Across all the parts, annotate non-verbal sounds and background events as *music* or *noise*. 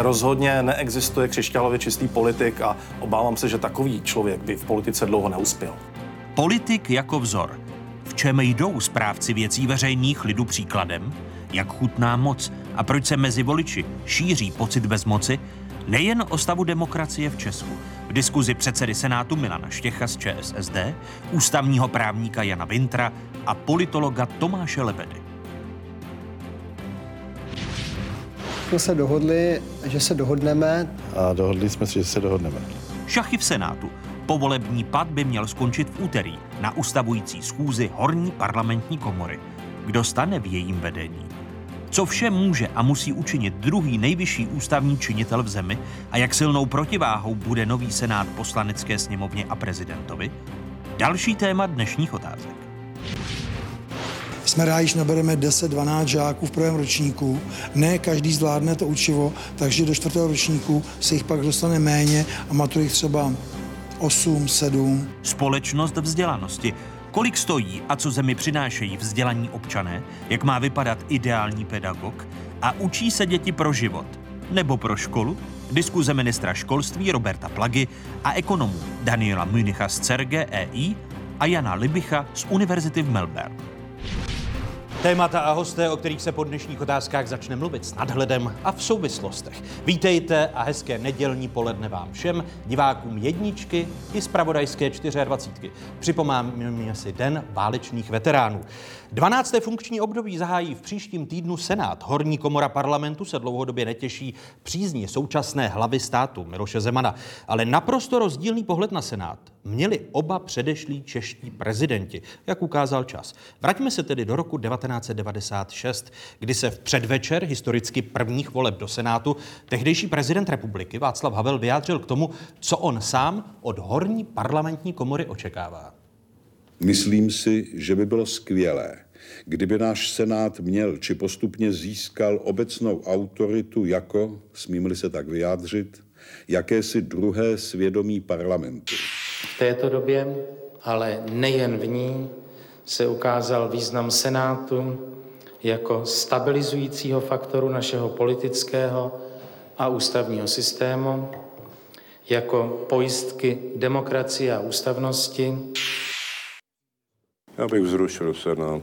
Rozhodně neexistuje křišťálově čistý politik a obávám se, že takový člověk by v politice dlouho neuspěl. Politik jako vzor. V čem jdou správci věcí veřejných lidu příkladem? Jak chutná moc a proč se mezi voliči šíří pocit bezmoci? Nejen o stavu demokracie v Česku. V diskuzi předsedy Senátu Milana Štěcha z ČSSD, ústavního právníka Jana Vintra a politologa Tomáše Lebedy. Jsme se dohodli, že se dohodneme. A dohodli jsme si, že se dohodneme. Šachy v Senátu. Povolební pad by měl skončit v úterý na ustavující schůzi horní parlamentní komory. Kdo stane v jejím vedení? Co vše může a musí učinit druhý nejvyšší ústavní činitel v zemi a jak silnou protiváhou bude nový senát poslanecké sněmovně a prezidentovi? Další téma dnešních otázek. Jsme rádi, že nabereme 10-12 žáků v prvém ročníku. Ne každý zvládne to učivo, takže do čtvrtého ročníku se jich pak dostane méně a matury třeba 8, 7. Společnost vzdělanosti. Kolik stojí a co zemi přinášejí vzdělaní občané? Jak má vypadat ideální pedagog? A učí se děti pro život? Nebo pro školu? Diskuze ministra školství Roberta Plagy a ekonomů Daniela Münicha z CERGE EI a Jana Libicha z Univerzity v Melbourne. Témata a hosté, o kterých se po dnešních otázkách začne mluvit s nadhledem a v souvislostech. Vítejte a hezké nedělní poledne vám všem, divákům jedničky i zpravodajské 24. Připomáme si Den válečných veteránů. 12. funkční období zahájí v příštím týdnu Senát. Horní komora parlamentu se dlouhodobě netěší přízní současné hlavy státu Miloše Zemana. Ale naprosto rozdílný pohled na Senát měli oba předešlí čeští prezidenti, jak ukázal čas. Vraťme se tedy do roku 1996, kdy se v předvečer historicky prvních voleb do Senátu tehdejší prezident republiky Václav Havel vyjádřil k tomu, co on sám od horní parlamentní komory očekává. Myslím si, že by bylo skvělé, kdyby náš Senát měl či postupně získal obecnou autoritu jako, smím-li se tak vyjádřit, jakési druhé svědomí parlamentu. V této době, ale nejen v ní, se ukázal význam Senátu jako stabilizujícího faktoru našeho politického a ústavního systému, jako pojistky demokracie a ústavnosti, já bych zrušil Senát.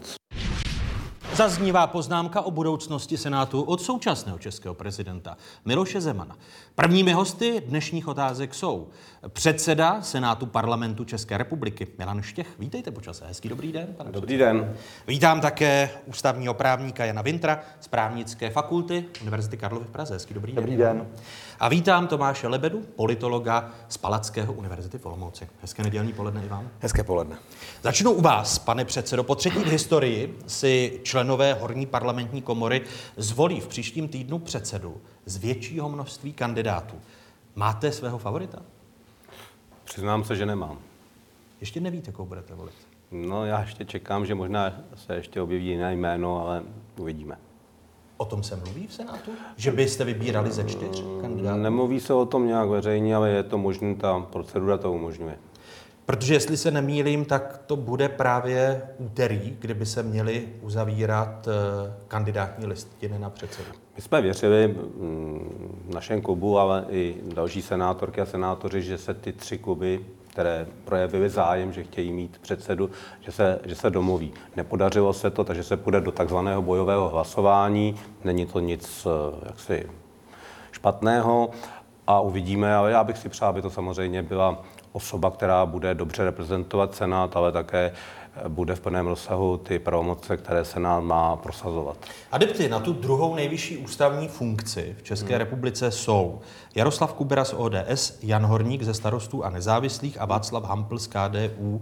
Zaznívá poznámka o budoucnosti Senátu od současného českého prezidenta Miloše Zemana. Prvními hosty dnešních otázek jsou předseda Senátu parlamentu České republiky Milan Štěch. Vítejte počase. Hezký dobrý den, pane Dobrý předseda. den. Vítám také ústavního právníka Jana Vintra z právnické fakulty Univerzity Karlovy v Praze. Hezký dobrý, dobrý den. den. A vítám Tomáše Lebedu, politologa z Palackého univerzity v Olomouci. Hezké nedělní poledne i vám. Hezké poledne. Začnu u vás, pane předsedo. Po třetí v historii si členové Horní parlamentní komory zvolí v příštím týdnu předsedu z většího množství kandidátů. Máte svého favorita? Přiznám se, že nemám. Ještě nevíte, koho budete volit? No, já ještě čekám, že možná se ještě objeví jiné jméno, ale uvidíme. O tom se mluví v Senátu? Že byste vybírali ze čtyř kandidátů? Nemluví se o tom nějak veřejně, ale je to možné, ta procedura to umožňuje. Protože jestli se nemýlím, tak to bude právě úterý, kdyby se měly uzavírat eh, kandidátní listiny na předsedu. My jsme věřili mm, v našem klubu, ale i další senátorky a senátoři, že se ty tři kluby které projevily zájem, že chtějí mít předsedu, že se, že se domluví. Nepodařilo se to, takže se půjde do takzvaného bojového hlasování. Není to nic eh, jaksi špatného a uvidíme, ale já bych si přál, aby to samozřejmě byla osoba, která bude dobře reprezentovat Senát, ale také bude v plném rozsahu ty pravomoce, které Senát má prosazovat. Adepty na tu druhou nejvyšší ústavní funkci v České hmm. republice jsou Jaroslav Kubera z ODS, Jan Horník ze starostů a nezávislých a Václav Hampl z KDU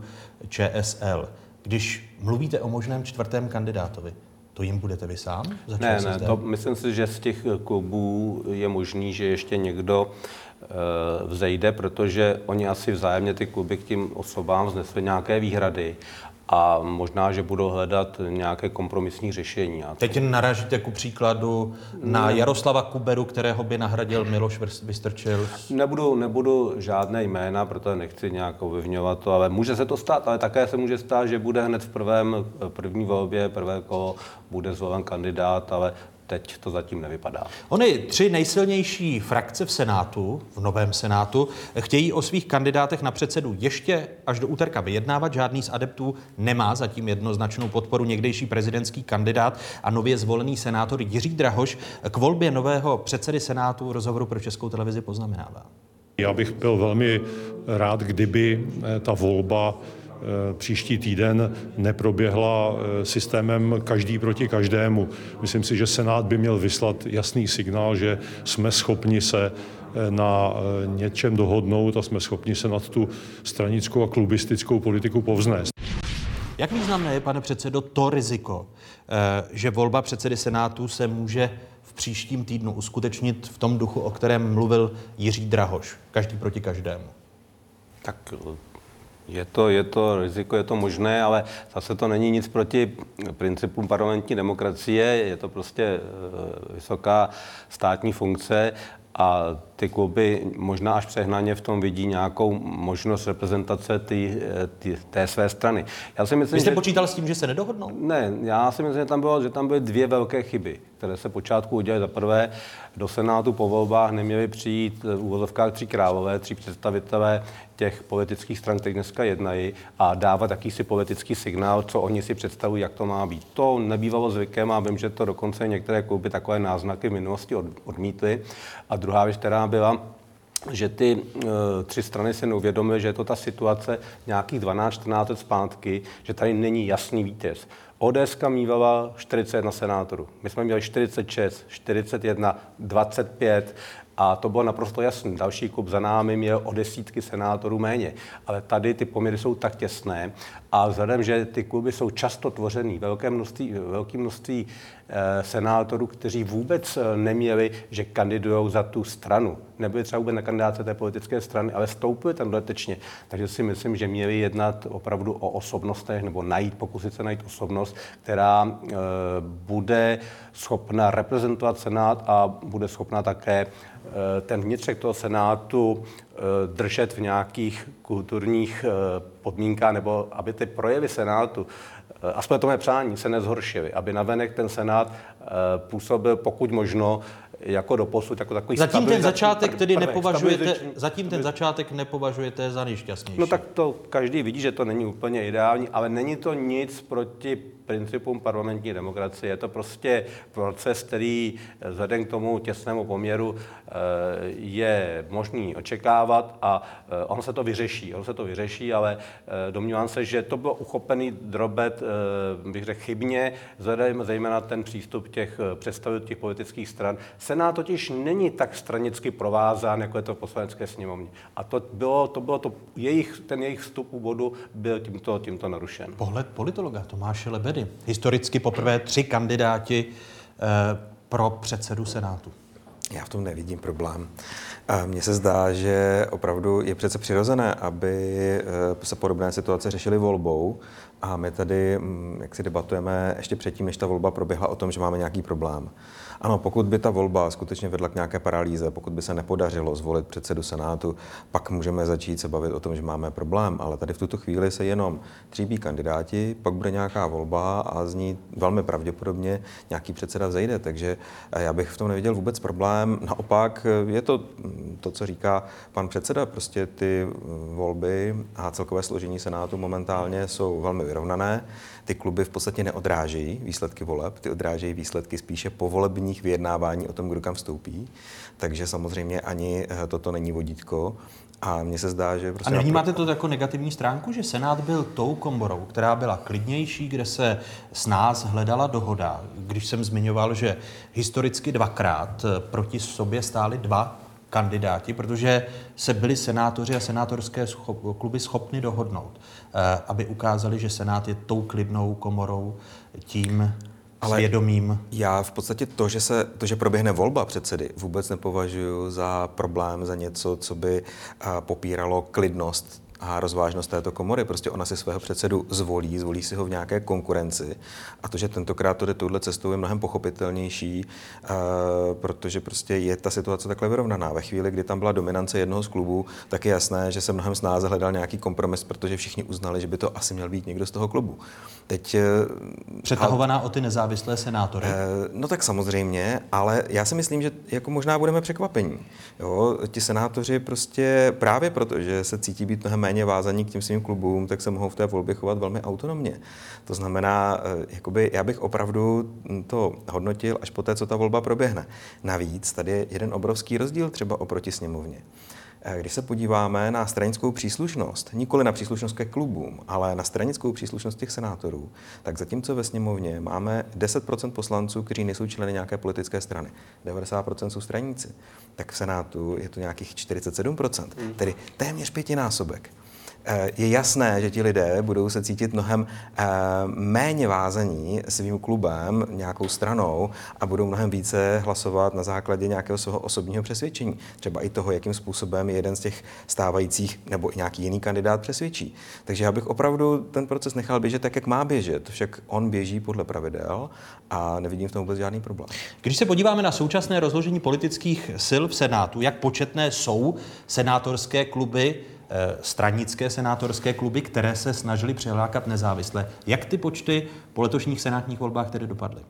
ČSL. Když mluvíte o možném čtvrtém kandidátovi, to jim budete vy sám? ne, ne, to myslím si, že z těch klubů je možný, že ještě někdo eh, vzejde, protože oni asi vzájemně ty kluby k tím osobám vznesli nějaké výhrady a možná, že budou hledat nějaké kompromisní řešení. A Teď naražíte ku příkladu na Jaroslava Kuberu, kterého by nahradil Miloš Vystrčil? Nebudu, nebudu žádné jména, protože nechci nějak ovlivňovat to, ale může se to stát, ale také se může stát, že bude hned v prvém, první volbě, prvé kolo bude zvolen kandidát, ale teď to zatím nevypadá. Ony tři nejsilnější frakce v Senátu, v novém Senátu, chtějí o svých kandidátech na předsedu ještě až do úterka vyjednávat. Žádný z adeptů nemá zatím jednoznačnou podporu. Někdejší prezidentský kandidát a nově zvolený senátor Jiří Drahoš k volbě nového předsedy Senátu rozhovoru pro Českou televizi poznamenává. Já bych byl velmi rád, kdyby eh, ta volba příští týden neproběhla eh, systémem každý proti každému. Myslím si, že Senát by měl vyslat jasný signál, že jsme schopni se na něčem dohodnout a jsme schopni se nad tu stranickou a klubistickou politiku povznést. Jak významné je, pane předsedo, to riziko, že volba předsedy Senátu se může příštím týdnu uskutečnit v tom duchu, o kterém mluvil Jiří Drahoš, každý proti každému? Tak je to, je to riziko, je to možné, ale zase to není nic proti principům parlamentní demokracie, je to prostě eh, vysoká státní funkce a ty kluby možná až přehnaně v tom vidí nějakou možnost reprezentace ty, ty, té své strany. Já si myslím, Vy jste že... počítal s tím, že se nedohodnou? Ne, já si myslím, že tam, bylo, že tam byly dvě velké chyby, které se počátku udělaly. Za prvé, do Senátu po volbách neměly přijít v úvozovkách tři králové, tři představitelé těch politických stran, které dneska jednají, a dávat jakýsi politický signál, co oni si představují, jak to má být. To nebývalo zvykem a vím, že to dokonce některé kluby takové náznaky v minulosti odmítly. A druhá věc, která byla, že ty uh, tři strany se neuvědomily, že je to ta situace nějakých 12-14 let zpátky, že tady není jasný vítěz. ODS mývala 41 senátorů. My jsme měli 46, 41, 25. A to bylo naprosto jasné. Další klub za námi měl o desítky senátorů méně. Ale tady ty poměry jsou tak těsné a vzhledem, že ty kluby jsou často tvořený velké množství, velké množství e, senátorů, kteří vůbec eh, neměli, že kandidují za tu stranu. Nebyli třeba vůbec na kandidáce té politické strany, ale stoupili tam dodatečně. Takže si myslím, že měli jednat opravdu o osobnostech nebo najít, pokusit se najít osobnost, která e, bude schopna reprezentovat Senát a bude schopna také Eh, ten vnitřek toho Senátu eh, držet v nějakých kulturních eh, podmínkách, nebo aby ty projevy Senátu, aspoň to mé přání, se nezhoršily, aby navenek ten Senát působil pokud možno jako do posud, jako takový Zatím ten začátek tedy nepovažujete, zatím ten začátek nepovažujete za nejšťastnější. No tak to každý vidí, že to není úplně ideální, ale není to nic proti principům parlamentní demokracie. Je to prostě proces, který vzhledem k tomu těsnému poměru eh, je možný očekávat a eh, on se to vyřeší. On se to vyřeší, ale eh, domnívám se, že to byl uchopený drobet, bych řekl, chybně, vzhledem zejména ten přístup těch představitelů těch politických stran. Senát totiž není tak stranicky provázán, jako je to v poslanecké sněmovně. A to bylo, to bylo to, jejich, ten jejich vstup u bodu byl tímto, tímto narušen. Pohled politologa Tomáše Lebedy tedy historicky poprvé tři kandidáti eh, pro předsedu Senátu. Já v tom nevidím problém. Mně se zdá, že opravdu je přece přirozené, aby eh, se podobné situace řešily volbou a my tady, mm, jak si debatujeme ještě předtím, než ta volba proběhla o tom, že máme nějaký problém. Ano, pokud by ta volba skutečně vedla k nějaké paralýze, pokud by se nepodařilo zvolit předsedu Senátu, pak můžeme začít se bavit o tom, že máme problém. Ale tady v tuto chvíli se jenom tříbí kandidáti, pak bude nějaká volba a z ní velmi pravděpodobně nějaký předseda vzejde. Takže eh, já bych v tom neviděl vůbec problém. Naopak eh, je to mm, to, co říká pan předseda, prostě ty mm, volby a celkové složení Senátu momentálně jsou velmi vyrovnané. Ty kluby v podstatě neodrážejí výsledky voleb, ty odrážejí výsledky spíše povolebních vyjednávání o tom, kdo kam vstoupí. Takže samozřejmě ani eh, toto není vodítko. A mně se zdá, že... Prostě a nevnímáte to jako negativní stránku, že Senát byl tou komorou, která byla klidnější, kde se s nás hledala dohoda. Když jsem zmiňoval, že historicky dvakrát eh, proti sobě stály dva kandidáti, protože se byli senátoři a senátorské schop, kluby schopni dohodnout, aby ukázali, že Senát je tou klidnou komorou, tím ale svědomím. Já v podstatě to že, se, to, že proběhne volba předsedy, vůbec nepovažuji za problém, za něco, co by popíralo klidnost a rozvážnost této komory. Prostě ona si svého předsedu zvolí, zvolí si ho v nějaké konkurenci a to, že tentokrát to jde touhle cestou, je mnohem pochopitelnější, uh, protože prostě je ta situace takhle vyrovnaná. Ve chvíli, kdy tam byla dominance jednoho z klubů, tak je jasné, že se mnohem snáze hledal nějaký kompromis, protože všichni uznali, že by to asi měl být někdo z toho klubu. Teď, uh, Přetahovaná o ty nezávislé senátory? Uh, no tak samozřejmě, ale já si myslím, že jako možná budeme překvapení. Jo, ti senátoři prostě právě proto, že se cítí být mnohem méně vázaní k těm svým klubům, tak se mohou v té volbě chovat velmi autonomně. To znamená, eh, jakoby já bych opravdu to hodnotil až po té, co ta volba proběhne. Navíc tady je jeden obrovský rozdíl třeba oproti sněmovně. Eh, když se podíváme na stranickou příslušnost, nikoli na příslušnost ke klubům, ale na stranickou příslušnost těch senátorů, tak zatímco ve sněmovně máme 10% poslanců, kteří nejsou členy nějaké politické strany, 90% jsou straníci, tak v Senátu je to nějakých 47%, hmm. tedy téměř pětinásobek. Eh, je jasné, že ti lidé budou se cítit mnohem eh, méně vázaní svým klubem, nějakou stranou a budou mnohem více hlasovat na základě nějakého svého osobního přesvědčení. Třeba i toho, jakým způsobem jeden z těch stávajících nebo nějaký jiný kandidát přesvědčí. Takže já bych opravdu ten proces nechal běžet tak, jak má běžet. Však on běží podle pravidel a nevidím v tom vůbec žádný problém. Když se podíváme na současné rozložení politických sil v Senátu, jak početné jsou senátorské kluby, stranické senátorské kluby, které se snažili přilákat nezávisle. Jak ty počty po letošních senátních volbách tedy dopadly?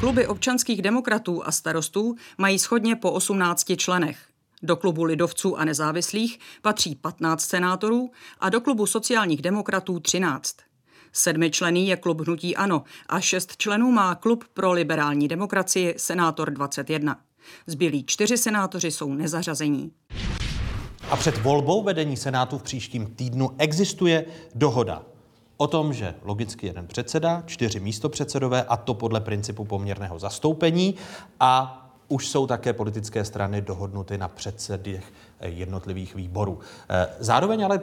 Kluby občanských demokratů a starostů mají schodně po 18 členech. Do klubu lidovců a nezávislých patří 15 senátorů a do klubu sociálních demokratů 13. Sedmičlený je klub Hnutí Ano a šest členů má klub pro liberální demokracii Senátor 21. Zbylí čtyři senátoři jsou nezařazení. A před volbou vedení Senátu v příštím týdnu existuje dohoda o tom, že logicky jeden předseda, čtyři místopředsedové a to podle principu poměrného zastoupení a už jsou také politické strany dohodnuty na předsedech jednotlivých výborů. Eh, zároveň ale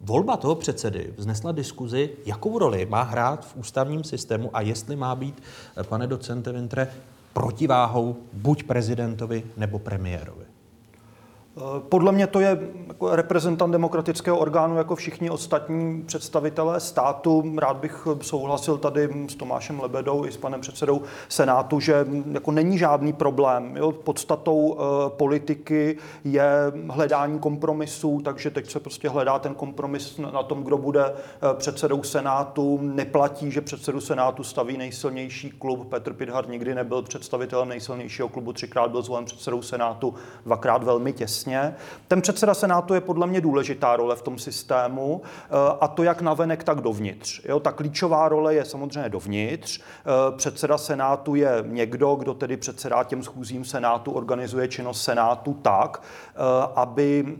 volba toho předsedy vznesla diskuzi, jakou roli má hrát v ústavním systému a jestli má být, eh, pane docente Vintre, protiváhou buď prezidentovi nebo premiérovi. Podle mě to je jako reprezentant demokratického orgánu jako všichni ostatní představitelé státu. Rád bych souhlasil tady s Tomášem Lebedou i s panem předsedou Senátu, že jako není žádný problém. Jo? Podstatou uh, politiky je hledání kompromisů, takže teď se prostě hledá ten kompromis na tom, kdo bude uh, předsedou Senátu. Neplatí, že předsedu Senátu staví nejsilnější klub. Petr Pidhar nikdy nebyl představitelem nejsilnějšího klubu, třikrát byl zvolen předsedou Senátu, dvakrát velmi těsně jasně. Ten předseda Senátu je podle mě důležitá role v tom systému eh, a to jak navenek, tak dovnitř. Jo, ta klíčová role je samozřejmě dovnitř. Eh, předseda Senátu je někdo, kdo tedy předsedá těm schůzím Senátu, organizuje činnost Senátu tak, eh, aby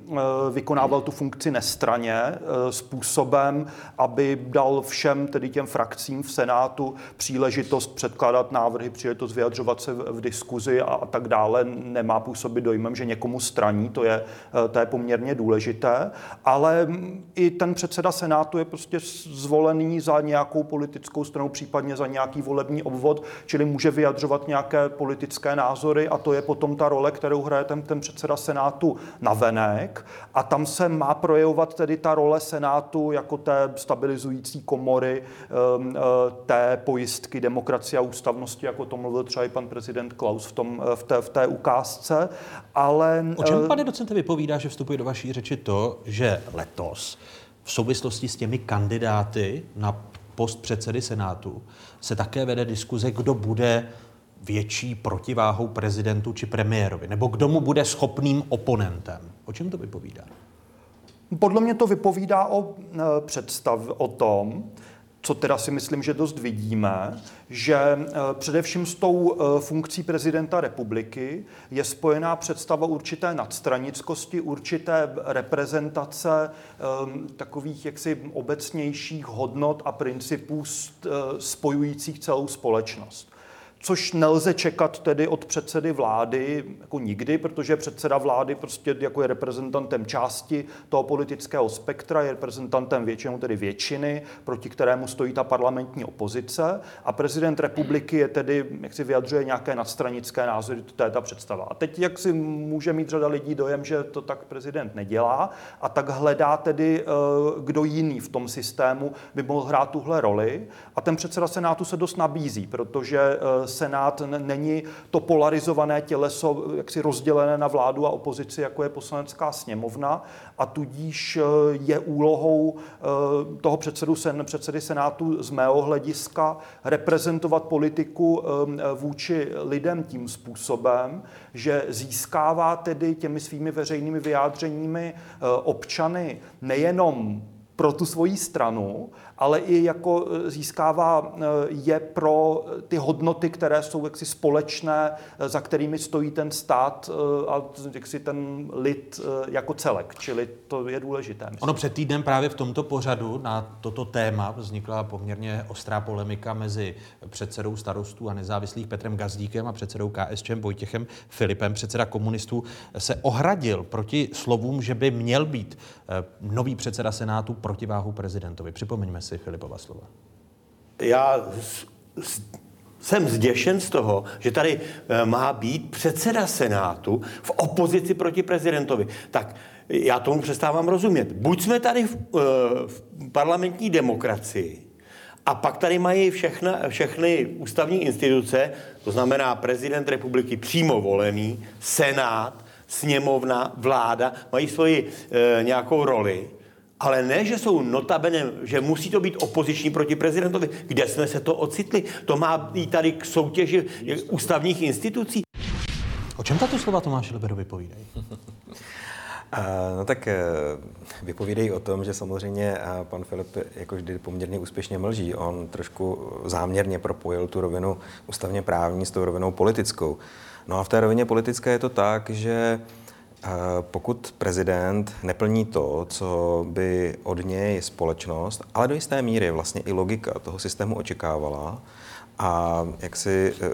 vykonával tu funkci nestraně způsobem, aby dal všem tedy těm frakcím v Senátu příležitost předkládat návrhy, příležitost vyjadřovat se v diskuzi a, a tak dále. Nemá působit dojmem, že někomu straní to je, eh, to je poměrně důležité, ale i ten předseda Senátu je prostě zvolený za nějakou politickou stranu, případně za nějaký volební obvod, čili může vyjadřovat nějaké politické názory a to je potom ta role, kterou hraje ten, ten předseda Senátu na venek a tam se má projevovat tedy ta role Senátu jako té stabilizující komory, ehm, eh, té pojistky demokracie a ústavnosti, jako to mluvil třeba i pan prezident Klaus v, tom, eh, v, té, v té ukázce. Ale, o čem, pane docente, vypovídá, že vstupuje do vaší řeči to, že letos v souvislosti s těmi kandidáty na post předsedy Senátu se také vede diskuze, kdo bude větší protiváhou prezidentu či premiérovi, nebo kdo mu bude schopným oponentem. O čem to vypovídá? Podle mě to vypovídá o e, představ o tom, co teda si myslím, že dost vidíme, že eh, především s tou eh, funkcí prezidenta republiky je spojená představa určité nadstranickosti, určité reprezentace ehm, takových jaksi obecnějších hodnot a principů eh, spojujících celou společnost. Což nelze čekat tedy od předsedy vlády jako nikdy, protože předseda vlády prostě jako je reprezentantem části toho politického spektra, je reprezentantem většinou tedy většiny, proti kterému stojí ta parlamentní opozice a prezident republiky je tedy, jak si vyjadřuje nějaké nadstranické názory, to je ta představa. A teď, jak si může mít řada lidí dojem, že to tak prezident nedělá a tak hledá tedy, eh, kdo jiný v tom systému by mohl hrát tuhle roli a ten předseda Senátu se dost nabízí, protože eh, Senát není to polarizované těleso, jaksi rozdělené na vládu a opozici, jako je poslanecká sněmovna a tudíž eh, je úlohou eh, toho předsedu, předsedy Senátu z mého hlediska reprezentovat politiku vůči lidem tím způsobem, že získává tedy těmi svými veřejnými vyjádřeními občany nejenom pro tu svoji stranu, ale i jako e, získává e, je pro ty hodnoty, které jsou jaksi společné, e, za kterými stojí ten stát a jaksi ten lid jako celek, čili to je důležité. Myslím. Ono před týdnem právě v tomto pořadu na toto téma vznikla poměrně ostrá polemika mezi předsedou starostů a nezávislých Petrem Gazdíkem a předsedou KSČM Vojtěchem Filipem. Předseda komunistů se ohradil proti slovům, že by měl být nový předseda Senátu protiváhu prezidentovi. Připomeňme si si Filipova slova. Já jsem zděšen z toho, že tady eh, má být předseda Senátu v opozici proti prezidentovi. Tak já tomu přestávám rozumět. Buď jsme tady v, eh, v parlamentní demokracii, a pak tady mají všechna, všechny ústavní instituce, to znamená prezident republiky přímo volený, senát, sněmovna, vláda, mají svoji e, nějakou roli ale ne, že jsou notabene, že musí to být opoziční proti prezidentovi. Kde jsme se to ocitli? To má být tady k soutěži ústavních institucí. O čem tato slova Tomáš Liberu vypovídají? *laughs* No tak eh, vypovídají o tom, že samozřejmě pan Filip jako vždy poměrně úspěšně mlží. On trošku záměrně propojil tu rovinu ústavně právní s tou rovinou politickou. No a v té rovině politické je to tak, že pokud prezident neplní to, co by od něj společnost, ale do jisté míry vlastně i logika toho systému očekávala, a jak si eh,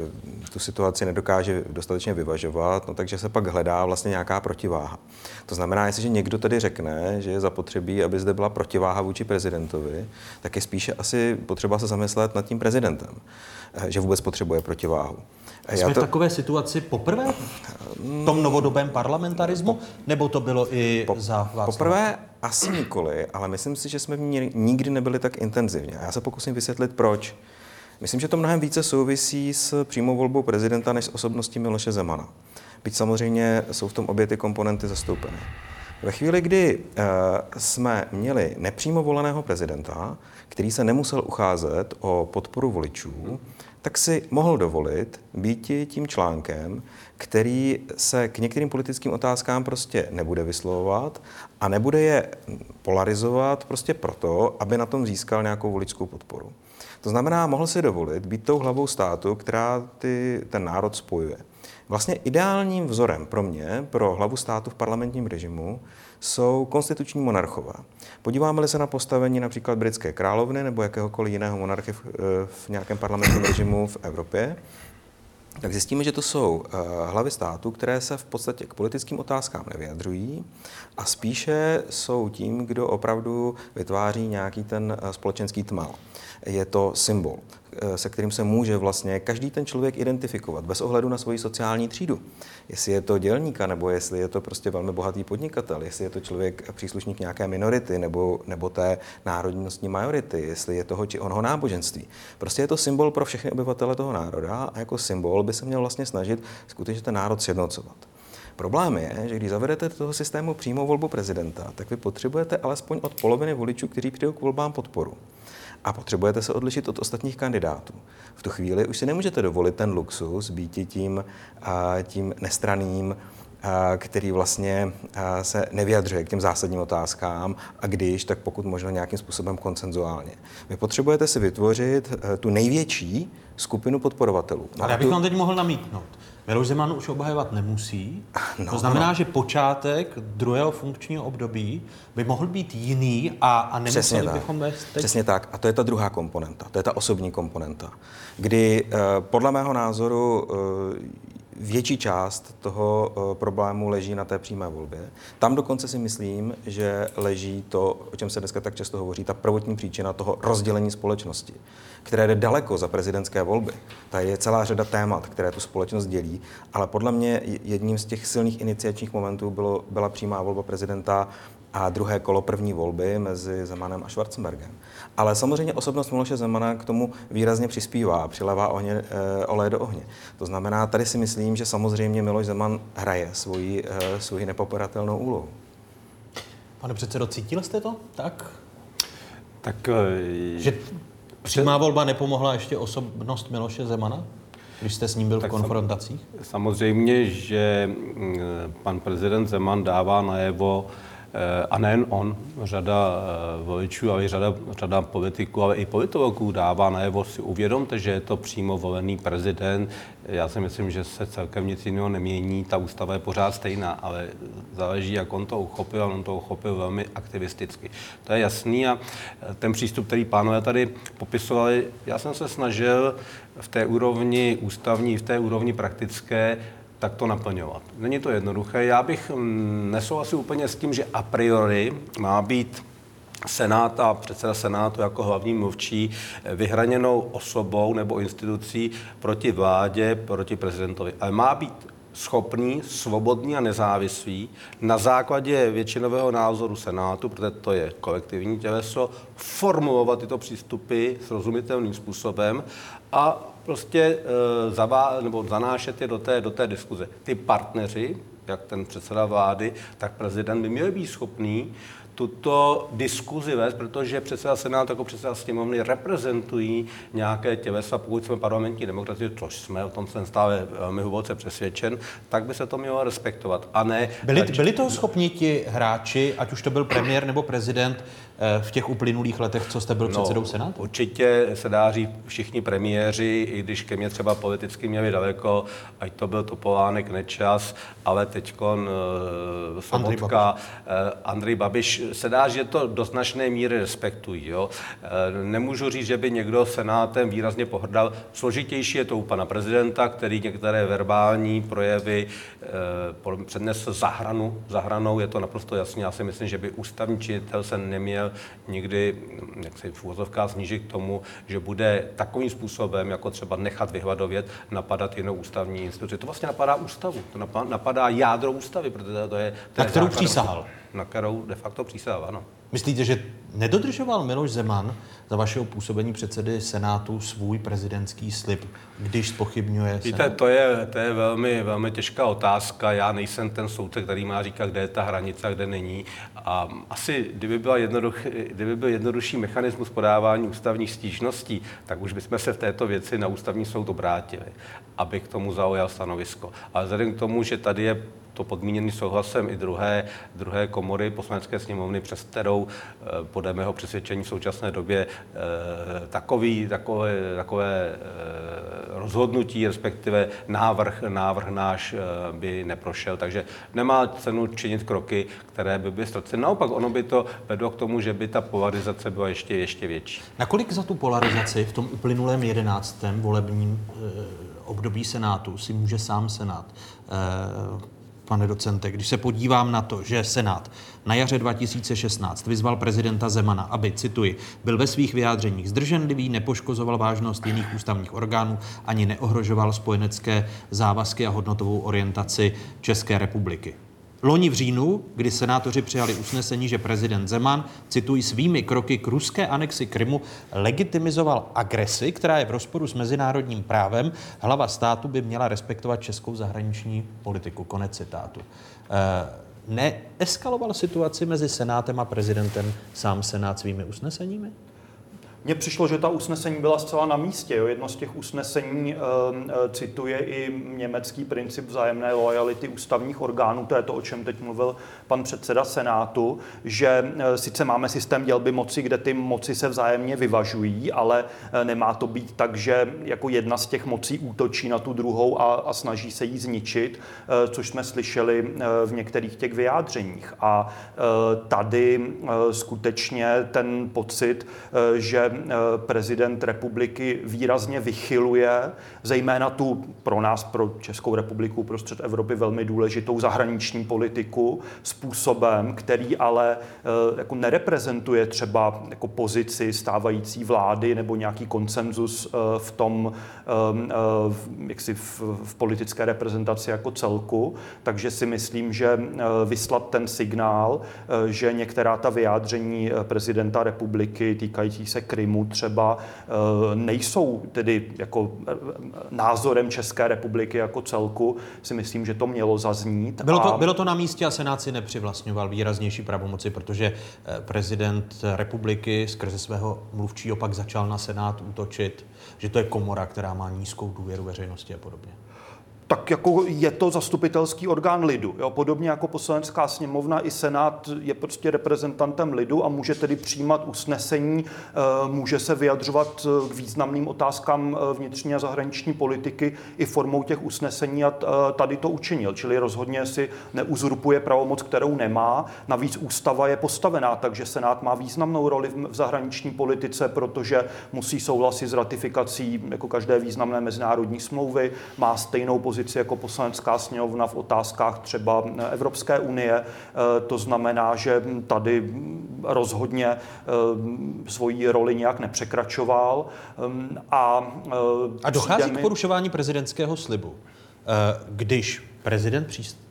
tu situaci nedokáže dostatečně vyvažovat, no takže se pak hledá vlastně nějaká protiváha. To znamená, jestliže někdo tedy řekne, že je zapotřebí, aby zde byla protiváha vůči prezidentovi, tak je spíše asi potřeba se zamyslet nad tím prezidentem, eh, že vůbec potřebuje protiváhu. Jsme to... v takové situaci poprvé v tom novodobém parlamentarismu, nebo to bylo i po, za Václava? Poprvé asi nikoli, ale myslím si, že jsme v ní nikdy nebyli tak intenzivně. A já se pokusím vysvětlit, proč. Myslím, že to mnohem více souvisí s přímou volbou prezidenta než s osobností Miloše Zemana. Byť samozřejmě jsou v tom obě ty komponenty zastoupeny. Ve chvíli, kdy uh, jsme měli nepřímo voleného prezidenta, který se nemusel ucházet o podporu voličů, tak si mohl dovolit být tím článkem, který se k některým politickým otázkám prostě nebude vyslovovat a nebude je polarizovat prostě proto, aby na tom získal nějakou voličskou podporu. To znamená, mohl si dovolit být tou hlavou státu, která ty, ten národ spojuje. Vlastně ideálním vzorem pro mě, pro hlavu státu v parlamentním režimu, jsou konstituční monarchové. Podíváme-li se na postavení například britské královny nebo jakéhokoliv jiného monarchy v, eh, v nějakém parlamentním režimu v Evropě, tak zjistíme, že to jsou uh, hlavy států, které se v podstatě k politickým otázkám nevyjadřují a spíše jsou tím, kdo opravdu vytváří nějaký ten uh, společenský tmal. Je to symbol. Eh, se kterým se může vlastně každý ten člověk identifikovat bez ohledu na svoji sociální třídu. Jestli je to dělníka, nebo jestli je to prostě velmi bohatý podnikatel, jestli je to člověk příslušník nějaké minority nebo, nebo té národnostní majority, jestli je toho či onoho náboženství. Prostě je to symbol pro všechny obyvatele toho národa a jako symbol by se měl vlastně snažit skutečně ten národ sjednocovat. Problém je, že když zavedete do toho systému přímou volbu prezidenta, tak vy potřebujete alespoň od poloviny voličů, kteří přijdou k volbám podporu a potřebujete se odlišit od ostatních kandidátů. V tu chvíli už si nemůžete dovolit ten luxus být tím, tím nestraným, který vlastně se nevyjadřuje k těm zásadním otázkám a když, tak pokud možno nějakým způsobem koncenzuálně. Vy potřebujete si vytvořit e, tu největší skupinu podporovatelů. Ale já bych vám teď mohl namítnout. Miloš Zeman už obhajovat nemusí. *laughs* No, to znamená, ano. že počátek druhého funkčního období by mohl být jiný a, a Přesně nemuseli tak. bychom vést teď. Přesně tak. A to je ta druhá komponenta, to je ta osobní komponenta, kdy eh, podle mého názoru eh, větší část toho eh, problému leží na té přímé volbě. Tam dokonce si myslím, že leží to, o čem se dneska tak často hovoří, ta prvotní příčina toho rozdělení společnosti, které jde daleko za prezidentské volby. Tady je celá řada témat, které tu společnost dělí, ale podle mě jedním z těch silných iniciačních momentů bylo, byla přímá volba prezidenta a druhé kolo první volby mezi Zemanem a Schwarzenbergem. Ale samozřejmě osobnost Miloše Zemana k tomu výrazně přispívá, přilevá ohně, e, olej do ohně. To znamená, tady si myslím, že samozřejmě Miloš Zeman hraje svoji, e, svoji nepopiratelnou úlohu. Pane předsedo, cítil jste to tak? Tak Že přímá volba nepomohla ještě osobnost Miloše Zemana, když jste s ním byl v Tak sam- konfrontacích? Samozřejmě, že mm, pan prezident Zeman dává najevo, eh, a nejen on, řada eh, voličů, ale i řada, řada politiků, ale i politologů dává najevo, si uvědomte, že je to přímo volený prezident. Já si myslím, že se celkem nic jiného nemění, ta ústava je pořád stejná, ale záleží, jak on to uchopil, a on to uchopil velmi aktivisticky. To je jasný a eh, ten přístup, který pánové tady popisovali, já jsem se snažil v té úrovni ústavní, v té úrovni praktické tak to naplňovat. Není to jednoduché. Já bych mm, nesouhlasil úplně s tím, že a priori má být Senát a předseda Senátu jako hlavní mluvčí eh, vyhraněnou osobou nebo institucí proti vládě, proti prezidentovi. Ale má být schopný, svobodný a nezávislý na základě většinového názoru Senátu, protože to je kolektivní těleso, formulovat tyto přístupy srozumitelným způsobem a prostě e, zavá, nebo zanášet je do té, do té diskuze. Ty partneři, jak ten předseda vlády, tak prezident by měl být schopný tuto diskuzi vést, protože předseda Senátu jako předseda sněmovny reprezentují nějaké tělesa, pokud jsme parlamentní demokracie, což jsme, o tom jsem stále velmi hluboce přesvědčen, tak by se to mělo respektovat. A ne... Byli, byli toho schopni ti hráči, ať už to byl premiér nebo prezident, v těch uplynulých letech, co jste byl předsedou Senátu? No, Určitě se dá říct všichni premiéři, i když ke mně třeba politicky měli daleko, ať to byl Topolánek, Nečas, ale teď uh, Sobotka, uh, Andrej Babiš, se dá, že to do značné míry respektují. Jo? Uh, nemůžu říct, že by někdo Senátem výrazně pohrdal. Složitější je to u pana prezidenta, který některé verbální projevy uh, přednesl za hranu, za hranou, je to naprosto jasné. Já si myslím, že by ústavní činitel se neměl nikdy, jak se v úvozovkách snížit k tomu, že bude takovým způsobem, jako třeba nechat vyhladovět, napadat jinou ústavní instituci. To vlastně napadá ústavu, to napa- napadá jádro ústavy, protože to je... To Na je kterou základ- přísahal. Na kterou de facto přísahal, ano. Myslíte, že nedodržoval Miloš Zeman za vašeho působení předsedy Senátu svůj prezidentský slib, když spochybňuje Víte, Senát? to je, to je velmi, velmi těžká otázka. Já nejsem ten soudce, který má říkat, kde je ta hranice a kde není. A asi, kdyby, byla jednoduch, kdyby byl jednodušší mechanismus podávání ústavních stížností, tak už bychom se v této věci na ústavní soud obrátili, aby k tomu zaujal stanovisko. Ale vzhledem k tomu, že tady je to podmíněný souhlasem i druhé, druhé komory poslanecké sněmovny, přes kterou eh, podle mého přesvědčení v současné době eh, takový, takové, takové eh, rozhodnutí, respektive návrh, návrh náš by neprošel. Takže nemá cenu činit kroky, které by byly ztraceny. Naopak, ono by to vedlo k tomu, že by ta polarizace byla ještě, ještě větší. Nakolik za tu polarizaci v tom uplynulém jedenáctém volebním období Senátu si může sám Senát? Pane docente, když se podívám na to, že Senát na jaře 2016 vyzval prezidenta Zemana, aby, cituji, byl ve svých vyjádřeních zdrženlivý, nepoškozoval vážnost jiných ústavních orgánů ani neohrožoval spojenecké závazky a hodnotovou orientaci České republiky. Loni v říjnu, kdy senátoři přijali usnesení, že prezident Zeman, cituji, svými kroky k ruské anexi Krymu legitimizoval agresi, která je v rozporu s mezinárodním právem, hlava státu by měla respektovat českou zahraniční politiku. Konec citátu. Eh, Neeskaloval situaci mezi senátem a prezidentem sám senát svými usneseními? Mně přišlo, že ta usnesení byla zcela na místě. Jo. Jedno z těch usnesení e, cituje i německý princip vzájemné lojality ústavních orgánů, to je to, o čem teď mluvil pan předseda Senátu, že e, sice máme systém dělby moci, kde ty moci se vzájemně vyvažují, ale e, nemá to být tak, že jako jedna z těch mocí útočí na tu druhou a, a snaží se jí zničit, e, což jsme slyšeli v některých těch vyjádřeních. A tady skutečně ten pocit, že prezident republiky výrazně vychyluje, zejména tu pro nás, pro Českou republiku, prostřed Evropy velmi důležitou zahraniční politiku způsobem, který ale eh, jako nereprezentuje třeba jako pozici stávající vlády nebo nějaký konsenzus eh, v tom, eh, jaksi v, v politické reprezentaci jako celku. Takže si myslím, že vyslat ten signál, že některá ta vyjádření prezidenta republiky týkající se Krymu třeba nejsou tedy jako názorem České republiky jako celku, si myslím, že to mělo zaznít. Bylo to, a... bylo to na místě a Senát si nepřivlastňoval výraznější pravomoci, protože eh, prezident republiky skrze svého mluvčího pak začal na Senát útočit, že to je komora, která má nízkou důvěru veřejnosti a podobně tak jako je to zastupitelský orgán lidu. Jo? Podobně jako poslanecká sněmovna i senát je prostě reprezentantem lidu a může tedy přijímat usnesení, eh, může se vyjadřovat eh, k významným otázkám eh, vnitřní a zahraniční politiky i formou těch usnesení a tady to učinil. Čili rozhodně si neuzurpuje pravomoc, kterou nemá. Navíc ústava je postavená, takže senát má významnou roli v zahraniční politice, protože musí souhlasit s ratifikací jako každé významné mezinárodní smlouvy, má stejnou pozici pozici jako poslanecká sněmovna v otázkách třeba Evropské unie. Eh, to znamená, že tady rozhodně eh, svoji roli nějak nepřekračoval. Eh, a, a dochází mi... k porušování prezidentského slibu, když prezident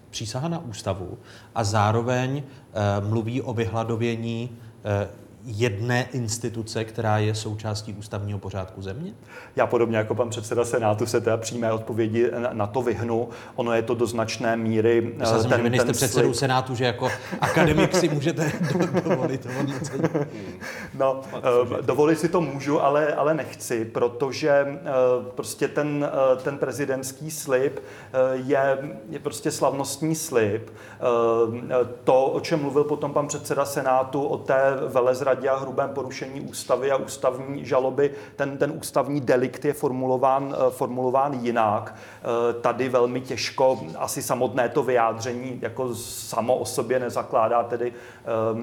přísahá na ústavu a zároveň mluví o vyhladovění jedné instituce, která je součástí ústavního pořádku země? Já podobně jako pan předseda Senátu se teda přímé odpovědi na to vyhnu. Ono je to do značné míry... Myslím, ten, že vy jste předsedou slib... Senátu, že jako akademik si můžete *laughs* dovolit hodnocení. *laughs* No, eh, dovolit si to můžu, ale, ale nechci, protože eh, prostě ten, eh, ten prezidentský slib je, je prostě slavnostní slib. To, o čem mluvil potom pan předseda Senátu, o té velezradě radě a hrubém porušení ústavy a ústavní žaloby, ten, ten ústavní delikt je formulován, eh, formulován jinak. Eh, tady velmi těžko, asi samotné to vyjádření jako samo o sobě nezakládá tedy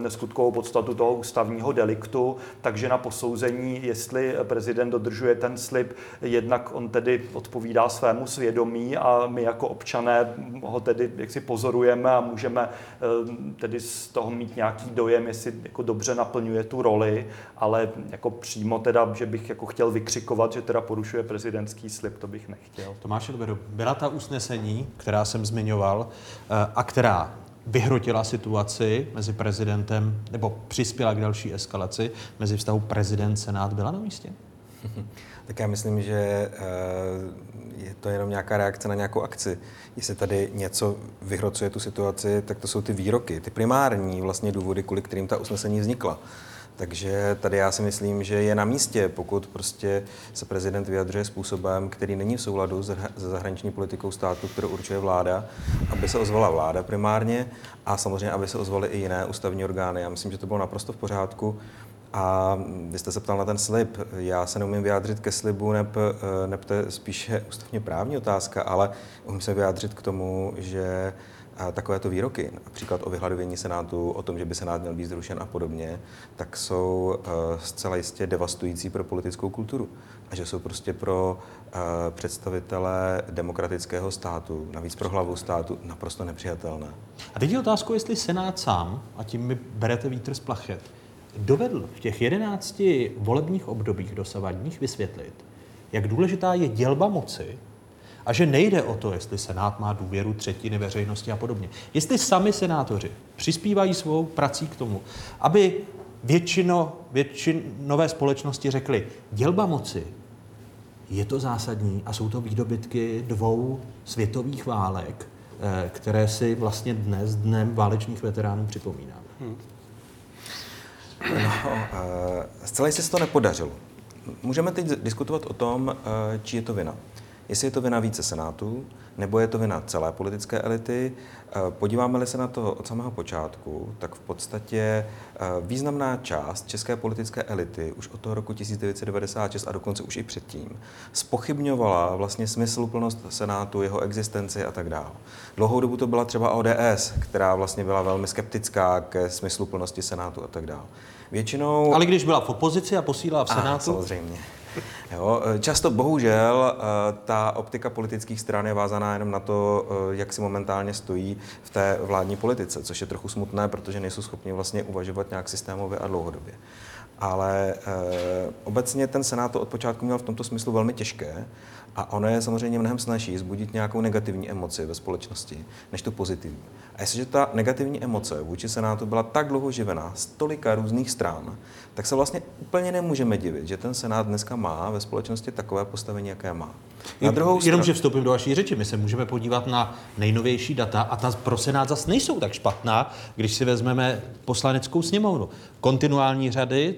eh, skutkovou podstatu toho ústavního deliktu, takže na posouzení, jestli prezident dodržuje ten slib, jednak on tedy odpovídá svému svědomí a my jako občané ho tedy jaksi pozorujeme a můžeme tedy z toho mít nějaký dojem, jestli jako dobře naplňuje naplňuje tu roli, ale jako přímo teda, že bych jako chtěl vykřikovat, že teda porušuje prezidentský slib, to bych nechtěl. Tomáš Elberu, byla ta usnesení, která jsem zmiňoval eh, a která vyhrotila situaci mezi prezidentem, nebo přispěla k další eskalaci mezi vztahu prezident-senát, byla na místě? *laughs* Tak já myslím, že eh, je to jenom nějaká reakce na nějakou akci. Jestli tady něco vyhrocuje tu situaci, tak to jsou ty výroky, ty primární vlastně důvody, kvůli kterým ta usnesení vznikla. Takže tady já si myslím, že je na místě, pokud prostě se prezident vyjadřuje způsobem, který není v souladu se zahraniční politikou státu, kterou určuje vláda, aby se ozvala vláda primárně a samozřejmě, aby se ozvaly i jiné ústavní orgány. Já myslím, že to bylo naprosto v pořádku. A vy jste se ptal na ten slib. Já se neumím vyjádřit ke slibu, neb, neb to je spíše ústavně právní otázka, ale umím se vyjádřit k tomu, že takovéto výroky, například o vyhladovění Senátu, o tom, že by Senát měl být zrušen a podobně, tak jsou uh, zcela jistě devastující pro politickou kulturu. A že jsou prostě pro uh, představitele demokratického státu, navíc pro hlavu státu, naprosto nepřijatelné. A teď je otázka, jestli Senát sám, a tím mi berete vítr z plachet, dovedl v těch jedenácti volebních obdobích dosavadních vysvětlit, jak důležitá je dělba moci a že nejde o to, jestli Senát má důvěru třetiny veřejnosti a podobně. Jestli sami senátoři přispívají svou prací k tomu, aby většino, většinové společnosti řekli, dělba moci je to zásadní a jsou to výdobytky dvou světových válek, eh, které si vlastně dnes dnem válečných veteránů připomínáme. Hmm. No, zcela jistě se to nepodařilo. Můžeme teď diskutovat o tom, či je to vina. Jestli je to vina více senátů, nebo je to vina celé politické elity. Eh, podíváme-li se na to od samého počátku, tak v podstatě eh, významná část české politické elity už od toho roku 1996 a dokonce už i předtím spochybňovala vlastně smysluplnost Senátu, jeho existenci a tak dále. Dlouhou dobu to byla třeba ODS, která vlastně byla velmi skeptická ke smysluplnosti Senátu a tak dále. Většinou... Ale když byla v opozici a posílala v Senátu? A, samozřejmě. Jo, často bohužel eh, ta optika politických stran je vázaná jenom na to, eh, jak si momentálně stojí v té vládní politice, což je trochu smutné, protože nejsou schopni vlastně uvažovat nějak systémově a dlouhodobě. Ale obecně ten Senát to od počátku měl v tomto smyslu velmi těžké a ono je samozřejmě mnohem snažší zbudit nějakou negativní emoci ve společnosti, než tu pozitivní. A jestliže ta negativní emoce vůči Senátu byla tak dlouho živená z tolika různých stran, tak se vlastně úplně nemůžeme divit, že ten Senát dneska má ve společnosti takové postavení, jaké má. Na druhou Jenom, stranu... že vstoupím do vaší řeči, my se můžeme podívat na nejnovější data a ta pro Senát zase nejsou tak špatná, když si vezmeme poslaneckou sněmovnu. Kontinuální řady,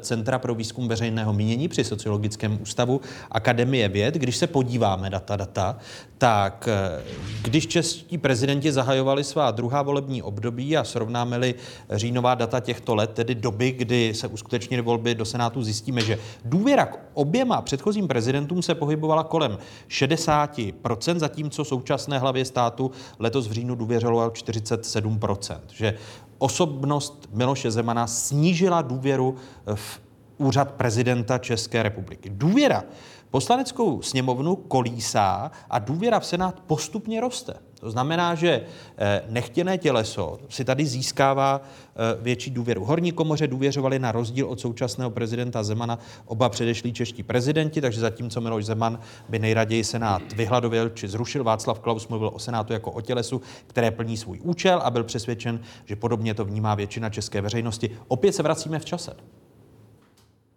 Centra pro výzkum veřejného mínění při Sociologickém ústavu Akademie věd. Když se podíváme data data, tak eh, když čeští prezidenti zahajovali svá druhá volební období a srovnáme-li říjnová data těchto let, tedy doby, kdy se uskutečnily volby do Senátu, zjistíme, že důvěra k oběma předchozím prezidentům se pohybovala kolem 60%, zatímco současné hlavě státu letos v říjnu důvěřilo 47%. Že osobnost Miloše Zemana snížila důvěru v úřad prezidenta České republiky. Důvěra poslaneckou sněmovnu kolísá a důvěra v Senát postupně roste. To znamená, že eh, nechtěné těleso si tady získává eh, větší důvěru. Horní komoře důvěřovali na rozdíl od současného prezidenta Zemana oba předešlí čeští prezidenti, takže zatímco Miloš Zeman by nejraději Senát vyhladověl či zrušil, Václav Klaus mluvil o Senátu jako o tělesu, které plní svůj účel a byl přesvědčen, že podobně to vnímá většina české veřejnosti. Opět se vracíme v čase.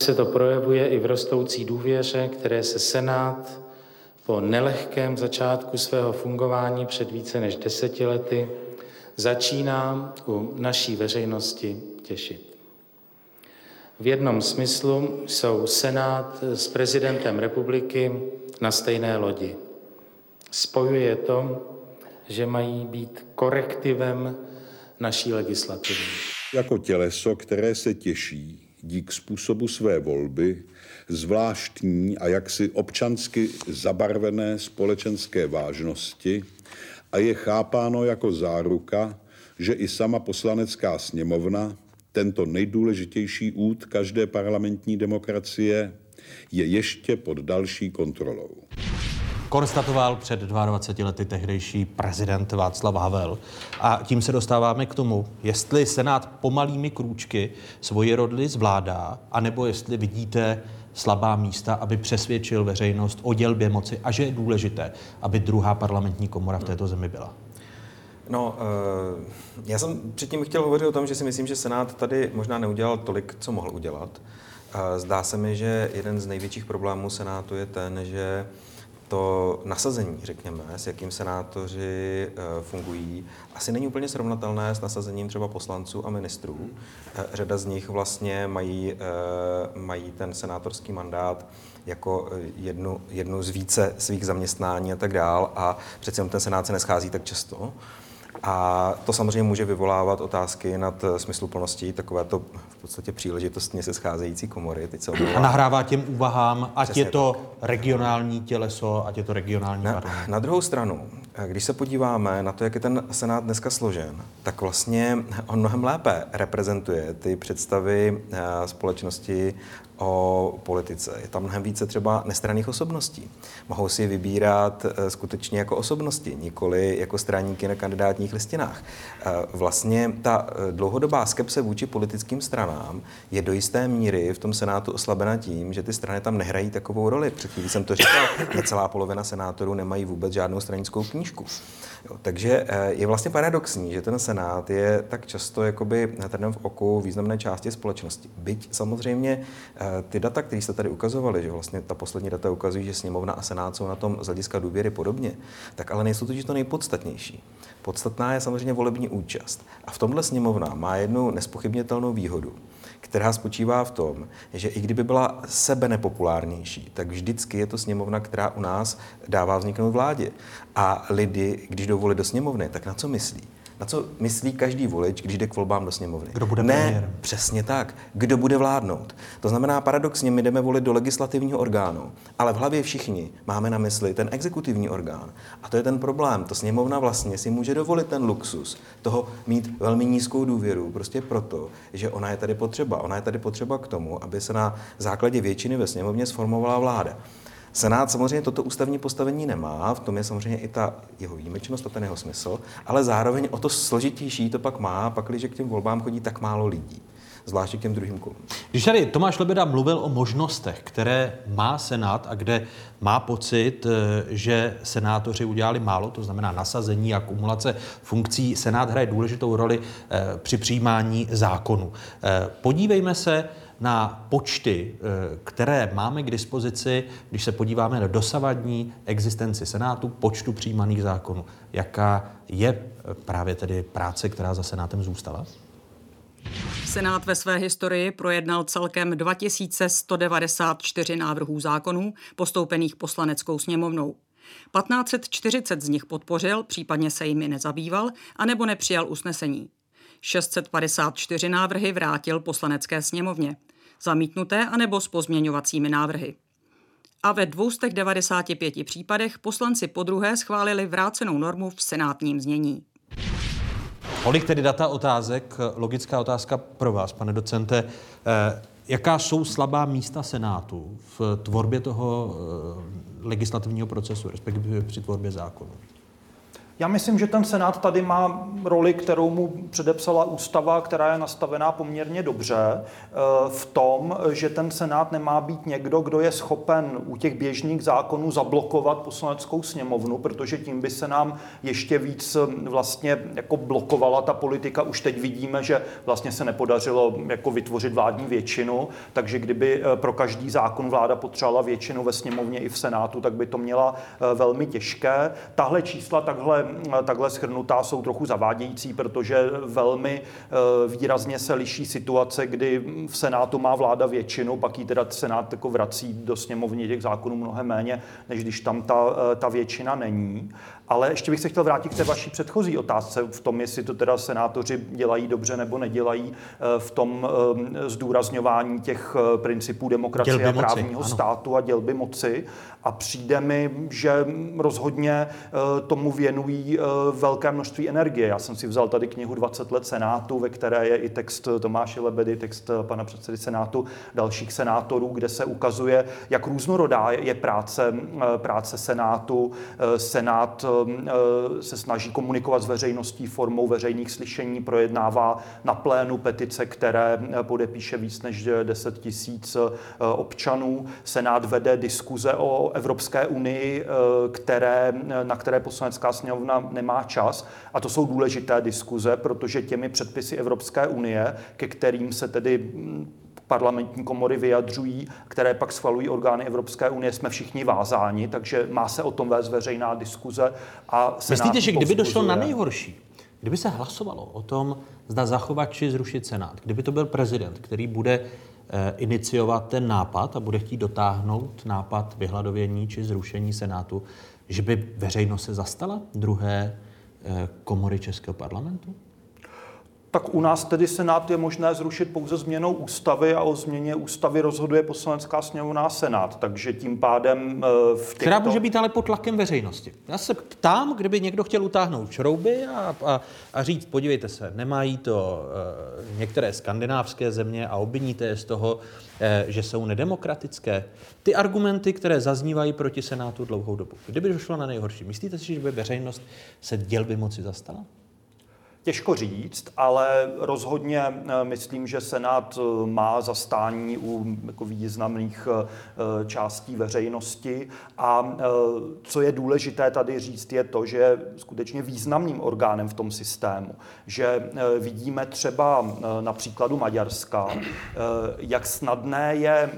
Se to projevuje i v rostoucí důvěře, které se Senát po nelehkém začátku svého fungování před více než deseti lety začíná u naší veřejnosti těšit. V jednom smyslu jsou Senát s prezidentem republiky na stejné lodi. Spojuje to, že mají být korektivem naší legislativy. Jako těleso, které se těší dík způsobu své volby, zvláštní a jaksi občansky zabarvené společenské vážnosti a je chápáno jako záruka, že i sama poslanecká sněmovna, tento nejdůležitější út každé parlamentní demokracie, je ještě pod další kontrolou. Konstatoval před 22 lety tehdejší prezident Václav Havel. A tím se dostáváme k tomu, jestli Senát pomalými krůčky svoji rodly zvládá, anebo jestli vidíte slabá místa, aby přesvědčil veřejnost o dělbě moci a že je důležité, aby druhá parlamentní komora v této zemi byla. No, uh, já jsem předtím chtěl hovořit o tom, že si myslím, že Senát tady možná neudělal tolik, co mohl udělat. Uh, zdá se mi, že jeden z největších problémů Senátu je ten, že to nasazení, řekněme, s jakým senátoři uh, fungují, asi není úplně srovnatelné s nasazením třeba poslanců a ministrů. Uh, řada z nich vlastně mají, uh, mají ten senátorský mandát jako jednu, jednu z více svých zaměstnání a tak dál a přece ten senát se neschází tak často. A to samozřejmě může vyvolávat otázky nad smysluplností takovéto v podstatě příležitostně se scházející komory. Teď se a nahrává těm úvahám, ať Přesně je to tak. regionální těleso, ať je to regionální na, Na druhou stranu, když se podíváme na to, jak je ten Senát dneska složen, tak vlastně on mnohem lépe reprezentuje ty představy eh, společnosti o politice. Je tam mnohem více třeba nestranných osobností. Mohou si je vybírat eh, skutečně jako osobnosti, nikoli jako straníky na kandidátních listinách. Eh, vlastně ta eh, dlouhodobá skepse vůči politickým stranám je do jisté míry v tom Senátu oslabena tím, že ty strany tam nehrají takovou roli. Před chvílí jsem to říkal, necelá polovina senátorů nemají vůbec žádnou stranickou knížku. Jo, takže je vlastně paradoxní, že ten Senát je tak často jakoby trnem v oku významné části společnosti. Byť samozřejmě ty data, které jste tady ukazovali, že vlastně ta poslední data ukazují, že sněmovna a senát jsou na tom z hlediska důvěry podobně, tak ale nejsou totiž to nejpodstatnější. Podstatná je samozřejmě volební účast. A v tomhle sněmovna má jednu nespochybnitelnou výhodu. která spočívá v tom, že i kdyby byla sebe nepopulárnější, tak vždycky je to sněmovna, která u nás dává vzniknout vládě. A lidi, když jdou do sněmovny, tak na co myslí? Na co myslí každý volič, když jde k volbám do sněmovny? Kdo bude ne, premiérem? přesně tak. Kdo bude vládnout? To znamená, paradoxně, my jdeme volit do legislativního orgánu, ale v hlavě všichni máme na mysli ten exekutivní orgán. A to je ten problém. To sněmovna vlastně si může dovolit ten luxus toho mít velmi nízkou důvěru, prostě proto, že ona je tady potřeba. Ona je tady potřeba k tomu, aby se na základě většiny ve sněmovně sformovala vláda. Senát samozřejmě toto ústavní postavení nemá, v tom je samozřejmě i ta jeho výjimečnost a ten jeho smysl, ale zároveň o to složitější to pak má, pak, když k těm volbám chodí tak málo lidí zvláště k těm druhým kolům. Když tady Tomáš Lebeda mluvil o možnostech, které má Senát a kde má pocit, eh, že senátoři udělali málo, to znamená nasazení a kumulace funkcí, Senát hraje důležitou roli eh, při přijímání zákonu. Eh, podívejme se na počty, které máme k dispozici, když se podíváme na dosavadní existenci Senátu, počtu přijímaných zákonů. Jaká je právě tedy práce, která za Senátem zůstala? Senát ve své historii projednal celkem 2194 návrhů zákonů postoupených poslaneckou sněmovnou. 1540 z nich podpořil, případně se jimi nezabýval, anebo nepřijal usnesení. 654 návrhy vrátil poslanecké sněmovně, zamítnuté anebo s pozměňovacími návrhy. A ve 295 případech poslanci podruhé schválili vrácenou normu v senátním znění. Tolik tedy data otázek. Logická otázka pro vás, pane docente. Eh, jaká jsou slabá místa Senátu v tvorbě toho eh, legislativního procesu, respektive při tvorbě zákonu? Já myslím, že ten Senát tady má roli, kterou mu předepsala ústava, která je nastavená poměrně dobře, eh, v tom, že ten Senát nemá být někdo, kdo je schopen u těch běžných zákonů zablokovat poslaneckou sněmovnu, protože tím by se nám ještě víc eh, vlastně jako blokovala ta politika. Už teď vidíme, že vlastně se nepodařilo jako vytvořit vládní většinu, takže kdyby eh, pro každý zákon vláda potřebovala většinu ve sněmovně i v Senátu, tak by to měla velmi těžké. Tahle čísla takhle takhle schrnutá jsou trochu zavádějící, protože velmi eh, výrazně se liší situace, kdy v Senátu má vláda většinu, pak ji teda Senát jako vrací do sněmovny těch zákonů mnohem méně, než když tam ta, eh, ta většina není. Ale ještě bych se chtěl vrátit k té vaší předchozí otázce v tom, jestli to teda senátoři dělají dobře nebo nedělají eh, v tom zdůrazňování těch principů demokracie dělby a právního moci, státu a dělby moci. A přijde mi, že rozhodně tomu věnují Eh, velké množství energie. Já jsem si vzal tady knihu 20 let Senátu, ve které je i text Tomáše Lebedy, text eh, pana předsedy Senátu, dalších senátorů, kde se ukazuje, jak různorodá je práce, eh, práce Senátu. Senát se snaží komunikovat s veřejností formou veřejných slyšení, projednává na plénu petice, které podepíše víc než 10 tisíc občanů. Senát vede diskuze o Evropské unii, které, na které poslanecká sněmovna nemá čas. A to jsou důležité diskuze, protože těmi předpisy Evropské unie, ke kterým se tedy mm, parlamentní komory vyjadřují, které pak schvalují orgány Evropské unie, jsme všichni vázáni, takže má se o tom vést veřejná diskuze. A Myslíte, že kdyby došlo na nejhorší, kdyby se hlasovalo o tom, zda zachovat či zrušit Senát, kdyby to byl prezident, který bude eh, iniciovat ten nápad a bude chtít dotáhnout nápad vyhladovění či zrušení Senátu, že by veřejnost se zastala druhé eh, komory Českého parlamentu? Tak u nás tedy Senát je možné zrušit pouze změnou ústavy a o změně ústavy rozhoduje poslanecká sněmovna a Senát. Takže tím pádem eh, v těchto... Která může být ale pod tlakem veřejnosti. Já se ptám, kdyby někdo chtěl utáhnout šrouby a, a, a říct, podívejte se, nemají to uh, některé skandinávské země a obviníte je z toho, uh, že jsou nedemokratické. Ty argumenty, které zaznívají proti Senátu dlouhou dobu. Kdyby došlo na nejhorší, myslíte si, že by veřejnost se dělby moci zastala? Těžko říct, ale rozhodně eh, myslím, že Senát eh, má zastání u jako významných eh, částí veřejnosti. A co je důležité tady říct, je to, že je skutečně významným orgánem v tom systému. Že vidíme třeba na příkladu Maďarska, jak snadné je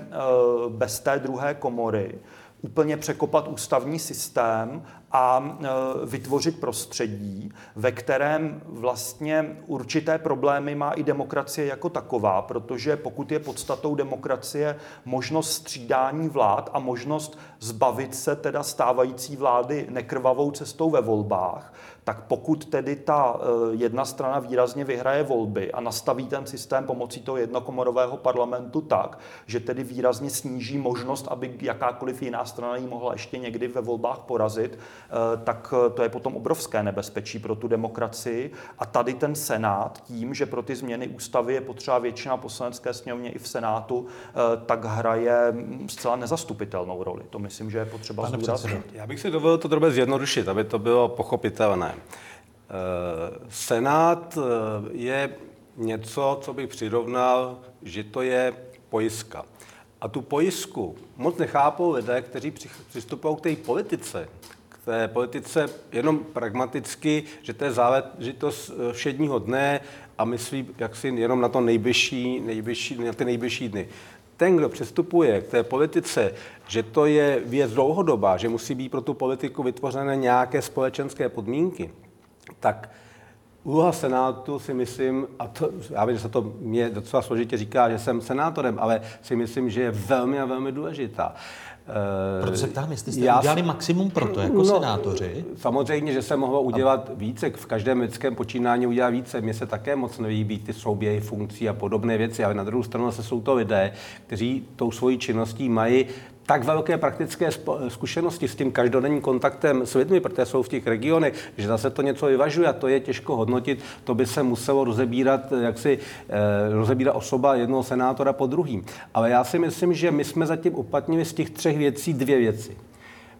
bez té druhé komory úplně překopat ústavní systém a e, vytvořit prostředí, ve kterém vlastně určité problémy má i demokracie jako taková, protože pokud je podstatou demokracie možnost střídání vlád a možnost zbavit se teda stávající vlády nekrvavou cestou ve volbách, tak pokud tedy ta eh, jedna strana výrazně vyhraje volby a nastaví ten systém pomocí toho jednokomorového parlamentu tak, že tedy výrazně sníží možnost, aby jakákoliv jiná strana ji mohla ještě někdy ve volbách porazit, eh, tak eh, to je potom obrovské nebezpečí pro tu demokracii. A tady ten Senát tím, že pro ty změny ústavy je potřeba většina poslanecké sněmovně i v Senátu, tak hraje mm, zcela nezastupitelnou roli. To myslím, že je potřeba zdůraznit. Já bych si dovolil to trochu zjednodušit, aby to bylo pochopitelné. Eh, Senát eh, je něco, co bych přirovnal, že to je pojistka. A tu pojistku moc nechápou lidé, kteří přistupují k té politice, k té politice jenom pragmaticky, že to je záležitost eh, všedního dne a myslí jaksi jenom na to nejbližší, nejbližší, na ty nejbližší dny. Ten, kdo přistupuje k té politice, že to je věc dlouhodobá, že musí být pro tu politiku vytvořené nějaké společenské podmínky, tak úloha Senátu si myslím, a to, já vím, že se to mě docela složitě říká, že jsem senátorem, ale si myslím, že je velmi a velmi důležitá. Proto se ptám, jestli jste já udělali maximum pro to jako no, senátoři. Samozřejmě, že se mohlo udělat více. V každém lidském počínání udělat více. Mně se také moc nelíbí ty souběhy funkcí a podobné věci, ale na druhou stranu se jsou to lidé, kteří tou svojí činností mají tak velké praktické zkušenosti s tím každodenním kontaktem s lidmi, protože jsou v těch regionech, že zase to něco vyvažuje a to je těžko hodnotit. To by se muselo rozebírat, jak si eh, rozebírat osoba jednoho senátora po druhým. Ale já si myslím, že my jsme zatím uplatnili z těch třech věcí dvě věci.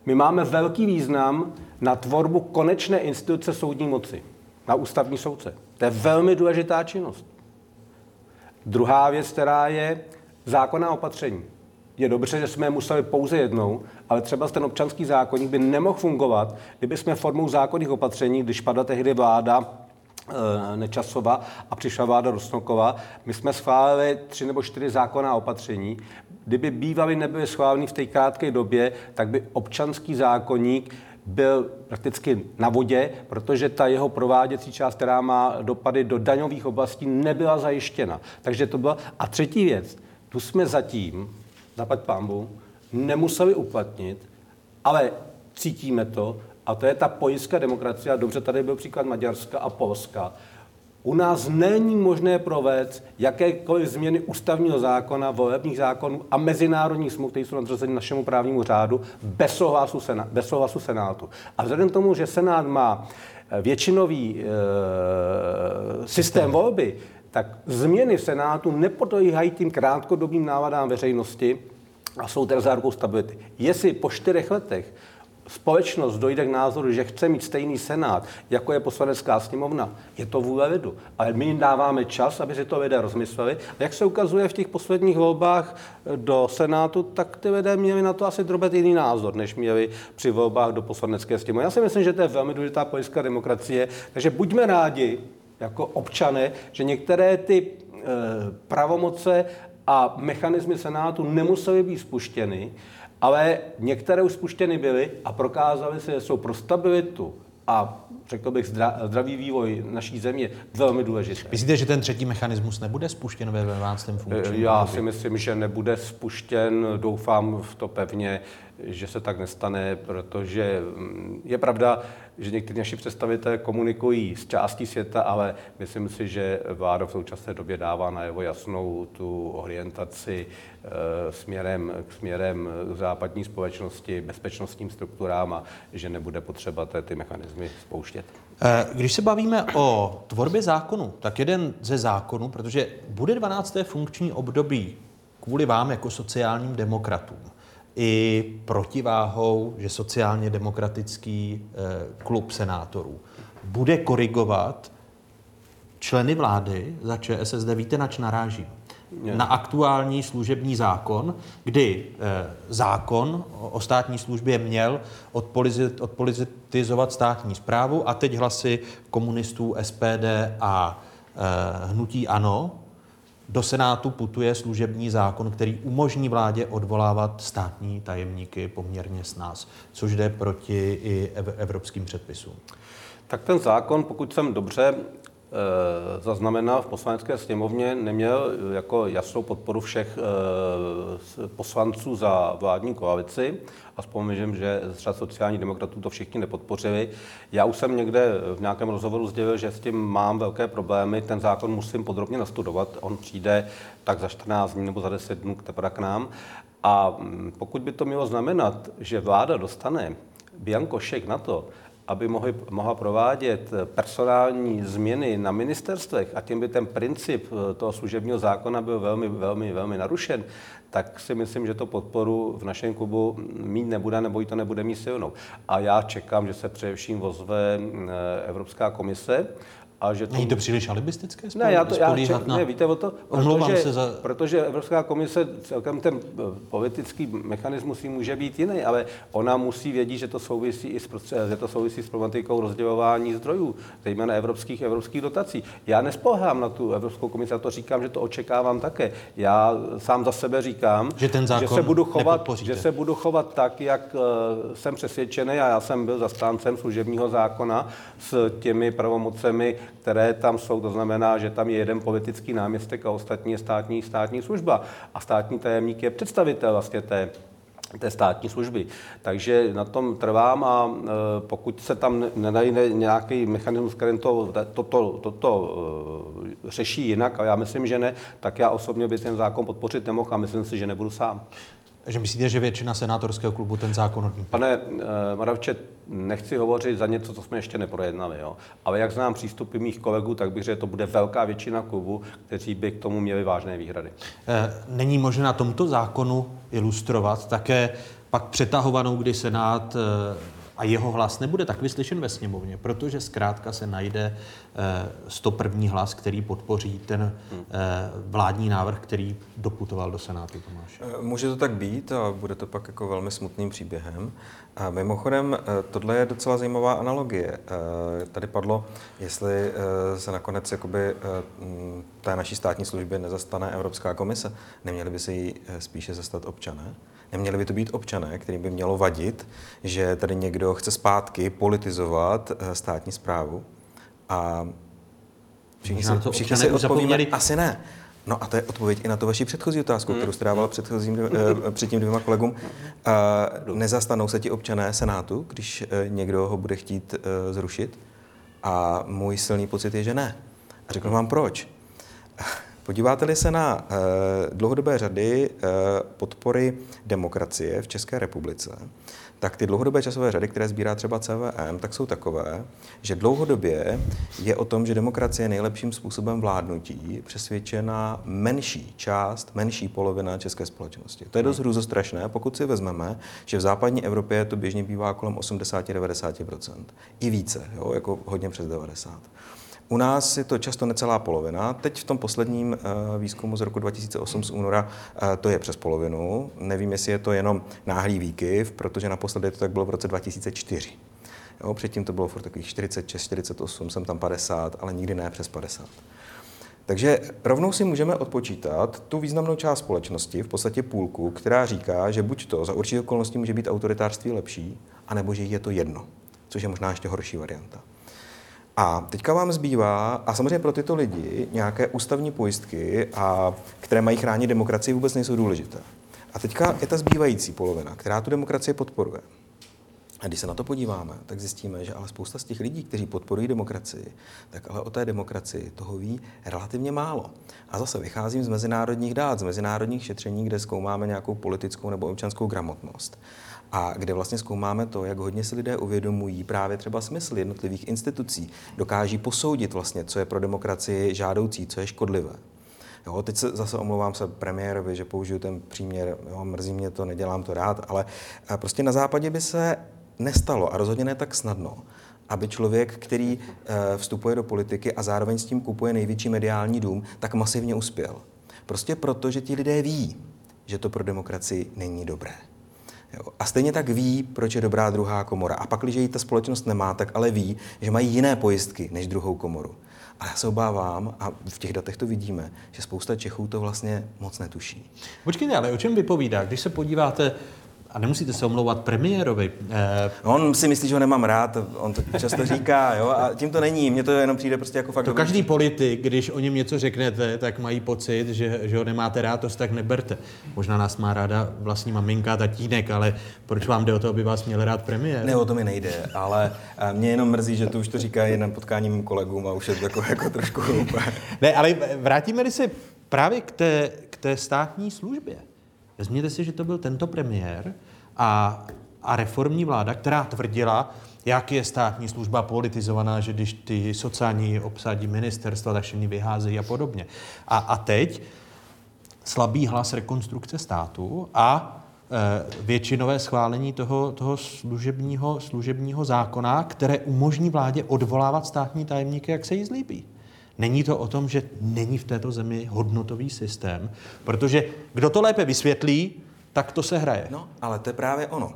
My máme velký význam na tvorbu konečné instituce soudní moci, na ústavní soudce. To je velmi důležitá činnost. Druhá věc, která je zákonná opatření je dobře, že jsme je museli pouze jednou, ale třeba ten občanský zákonník by nemohl fungovat, kdyby jsme formou zákonných opatření, když padla tehdy vláda e, Nečasova a přišla vláda Rusnokova, my jsme schválili tři nebo čtyři zákonná opatření. Kdyby bývaly nebyly schváleny v té krátké době, tak by občanský zákonník byl prakticky na vodě, protože ta jeho prováděcí část, která má dopady do daňových oblastí, nebyla zajištěna. Takže to byla. A třetí věc, tu jsme zatím zapať pámbu, nemuseli uplatnit, ale cítíme to, a to je ta pojistka demokracie, a dobře tady byl příklad Maďarska a Polska. U nás není možné provést jakékoliv změny ústavního zákona, volebních zákonů a mezinárodních smluv, které jsou nadřazeny našemu právnímu řádu, bez souhlasu, sena, bez souhlasu Senátu. A vzhledem k tomu, že Senát má eh, většinový e, systém volby, tak změny v Senátu nepodléhají tím krátkodobým návadám veřejnosti a jsou tedy zárukou stability. Jestli po čtyřech letech společnost dojde k názoru, že chce mít stejný senát, jako je poslanecká sněmovna, je to vůle lidu. Ale my jim dáváme čas, aby si to lidé rozmysleli. A jak se ukazuje v těch posledních volbách do senátu, tak ty lidé měli na to asi drobet jiný názor, než měli při volbách do poslanecké sněmovny. Já si myslím, že to je velmi důležitá politická demokracie, takže buďme rádi, jako občané, že některé ty e, pravomoce a mechanismy Senátu nemusely být spuštěny, ale některé už spuštěny byly a prokázaly se, že jsou pro stabilitu a řekl bych zdravý vývoj naší země velmi důležité. Myslíte, že ten třetí mechanismus nebude spuštěn ve 12. funkčním? Já si myslím, že nebude spuštěn. Doufám v to pevně, že se tak nestane, protože mm, je pravda, že někteří naši představitelé komunikují s částí světa, ale myslím si, že vláda v současné době dává na jeho jasnou tu orientaci e, směrem, k směrem západní společnosti, bezpečnostním strukturám a že nebude potřeba ty mechanismy spouštět. Eh, když se bavíme o tvorbě zákonu, tak jeden ze zákonů, protože bude 12. funkční období kvůli vám jako sociálním demokratům, i protiváhou, že sociálně demokratický eh, klub senátorů bude korigovat členy vlády za ČSSD. Víte, nač naráží? Na aktuální služební zákon, kdy eh, zákon o státní službě měl odpolitizovat státní zprávu a teď hlasy komunistů SPD a eh, hnutí ANO do Senátu putuje služební zákon, který umožní vládě odvolávat státní tajemníky poměrně s nás, což jde proti i evropským předpisům. Tak ten zákon, pokud jsem dobře zaznamenal v poslanecké sněmovně, neměl jako jasnou podporu všech eh, poslanců za vládní koalici a vzpomínám, že z řad sociálních demokratů to všichni nepodpořili. Já už jsem někde v nějakém rozhovoru sdělil, že s tím mám velké problémy, ten zákon musím podrobně nastudovat, on přijde tak za 14 dní nebo za 10 dnů teprve k nám. A mm, pokud by to mělo znamenat, že vláda dostane Bianko šek na to, aby mohli, mohla provádět personální změny na ministerstvech a tím by ten princip eh, toho služebního zákona byl velmi, velmi, velmi narušen, tak si myslím, že to podporu v našem klubu mít nebude, nebo ji to nebude mít silnou. A já čekám, že se především ozve eh, Evropská komise a že to... Není to příliš alibistické ne, já to, já ček, na... ne, víte o to, protože, se za... protože Evropská komise, celkem ten eh, politický mechanismus může být jiný, ale ona musí vědět, že to souvisí i s, že to souvisí s problematikou rozdělování zdrojů, zejména evropských, evropských dotací. Já nespohám na tu Evropskou komisi, a to říkám, že to očekávám také. Já sám za sebe říkám, že, ten zákon že, se, budu chovat, že se budu chovat tak, jak uh, jsem přesvědčený, a já jsem byl zastáncem služebního zákona s těmi pravomocemi, které tam jsou. To znamená, že tam je jeden politický náměstek a ostatní je státní, státní služba. A státní tajemník je představitel vlastně té té státní služby. Takže na tom trvám a e, pokud se tam nenajde nějaký mechanismus, který to, toto, toto e, řeší jinak, a já myslím, že ne, tak já osobně by ten zákon podpořit nemohl a myslím si, že nebudu sám. Že myslíte, že většina senátorského klubu ten zákon odmítne? Pane uh, Moravče, nechci hovořit za něco, co jsme ještě neprojednali, jo? ale jak znám přístupy mých kolegů, tak bych řekl, že to bude velká většina klubu, kteří by k tomu měli vážné výhrady. Eh, není možné na tomto zákonu ilustrovat také pak přetahovanou, kdy Senát eh, a jeho hlas nebude tak vyslyšen ve sněmovně, protože zkrátka se najde 101. Eh, hlas, který podpoří ten eh, vládní návrh, který doputoval do Senátu, Tomáš. Eh, může to tak být a bude to pak jako velmi smutným příběhem. A mimochodem, tohle je docela zajímavá analogie. Tady padlo, jestli se nakonec jakoby té naší státní služby nezastane Evropská komise, neměli by se jí spíše zastat občané? Neměli by to být občané, kterým by mělo vadit, že tady někdo chce zpátky politizovat eh, státní zprávu a všichni, se, to všichni si odpovíme, asi ne. No a to je odpověď i na to vaši předchozí otázku, kterou jste dával předchozím, eh, *laughs* před tím dvěma kolegům. Uh, nezastanou se ti občané Senátu, když eh, někdo ho bude chtít eh, zrušit? A můj silný pocit je, že ne. A řeknu vám proč. Podíváte-li se na eh, dlouhodobé řady eh, podpory demokracie v České republice, tak ty dlouhodobé časové řady, které sbírá třeba CVM, tak jsou takové, že dlouhodobě je o tom, že demokracie je nejlepším způsobem vládnutí přesvědčena menší část, menší polovina české společnosti. To je dost hrůzostrašné, pokud si vezmeme, že v západní Evropě to běžně bývá kolem 80-90%. I více, jo, jako hodně přes 90%. U nás je to často necelá polovina. Teď v tom posledním eh, výzkumu z roku 2008 z února eh, to je přes polovinu. Nevím, jestli je to jenom náhlý výkyv, protože naposledy to tak bylo v roce 2004. Jo, předtím to bylo furt takových 46, 48, jsem tam 50, ale nikdy ne přes 50. Takže rovnou si můžeme odpočítat tu významnou část společnosti, v podstatě půlku, která říká, že buď to za určitě okolností může být autoritářství lepší, anebo že je to jedno, což je možná ještě horší varianta. A teďka vám zbývá, a samozřejmě pro tyto lidi, nějaké ústavní pojistky, a, které mají chránit demokracii, vůbec nejsou důležité. A teďka je ta zbývající polovina, která tu demokracii podporuje. A když se na to podíváme, tak zjistíme, že ale spousta z těch lidí, kteří podporují demokracii, tak ale o té demokracii toho ví relativně málo. A zase vycházím z mezinárodních dát, z mezinárodních šetření, kde zkoumáme nějakou politickou nebo občanskou gramotnost a kde vlastně zkoumáme to, jak hodně si lidé uvědomují právě třeba smysl jednotlivých institucí, dokáží posoudit vlastně, co je pro demokracii žádoucí, co je škodlivé. Jo, teď se zase omlouvám se premiérovi, že použiju ten příměr, jo, mrzí mě to, nedělám to rád, ale eh, prostě na západě by se nestalo a rozhodně ne tak snadno, aby člověk, který eh, vstupuje do politiky a zároveň s tím kupuje největší mediální dům, tak masivně uspěl. Prostě proto, že ti lidé ví, že to pro demokracii není dobré. Jo. A stejně tak ví, proč je dobrá druhá komora. A pak, když ji ta společnost nemá, tak ale ví, že mají jiné pojistky než druhou komoru. Ale já se obávám, a v těch datech to vidíme, že spousta Čechů to vlastně moc netuší. Počkejte, ale o čem vypovídá? Když se podíváte a nemusíte se omlouvat premiérovi. Eh... On si myslí, že ho nemám rád, on to často říká, jo, a tím to není, mně to jenom přijde prostě jako fakt... To každý politik, když o něm něco řeknete, tak mají pocit, že, že ho nemáte rád, to si tak neberte. Možná nás má ráda vlastní maminka, tatínek, ale proč vám jde o to, aby vás měl rád premiér? Ne, o to mi nejde, ale eh, mě jenom mrzí, že to už to říká jenom potkáním kolegům a už je to jako, jako trošku... *laughs* ne, ale vrátíme se právě k té, k té státní službě. Vezměte si, že to byl tento premiér a, a reformní vláda, která tvrdila, jak je státní služba politizovaná, že když ty sociální obsadí ministerstva, tak všichni vyházejí a podobně. A, a teď slabý hlas rekonstrukce státu a e, většinové schválení toho, toho služebního, služebního zákona, které umožní vládě odvolávat státní tajemníky, jak se jí zlíbí. Není to o tom, že není v této zemi hodnotový systém, protože kdo to lépe vysvětlí, tak to se hraje. No, ale to je právě ono.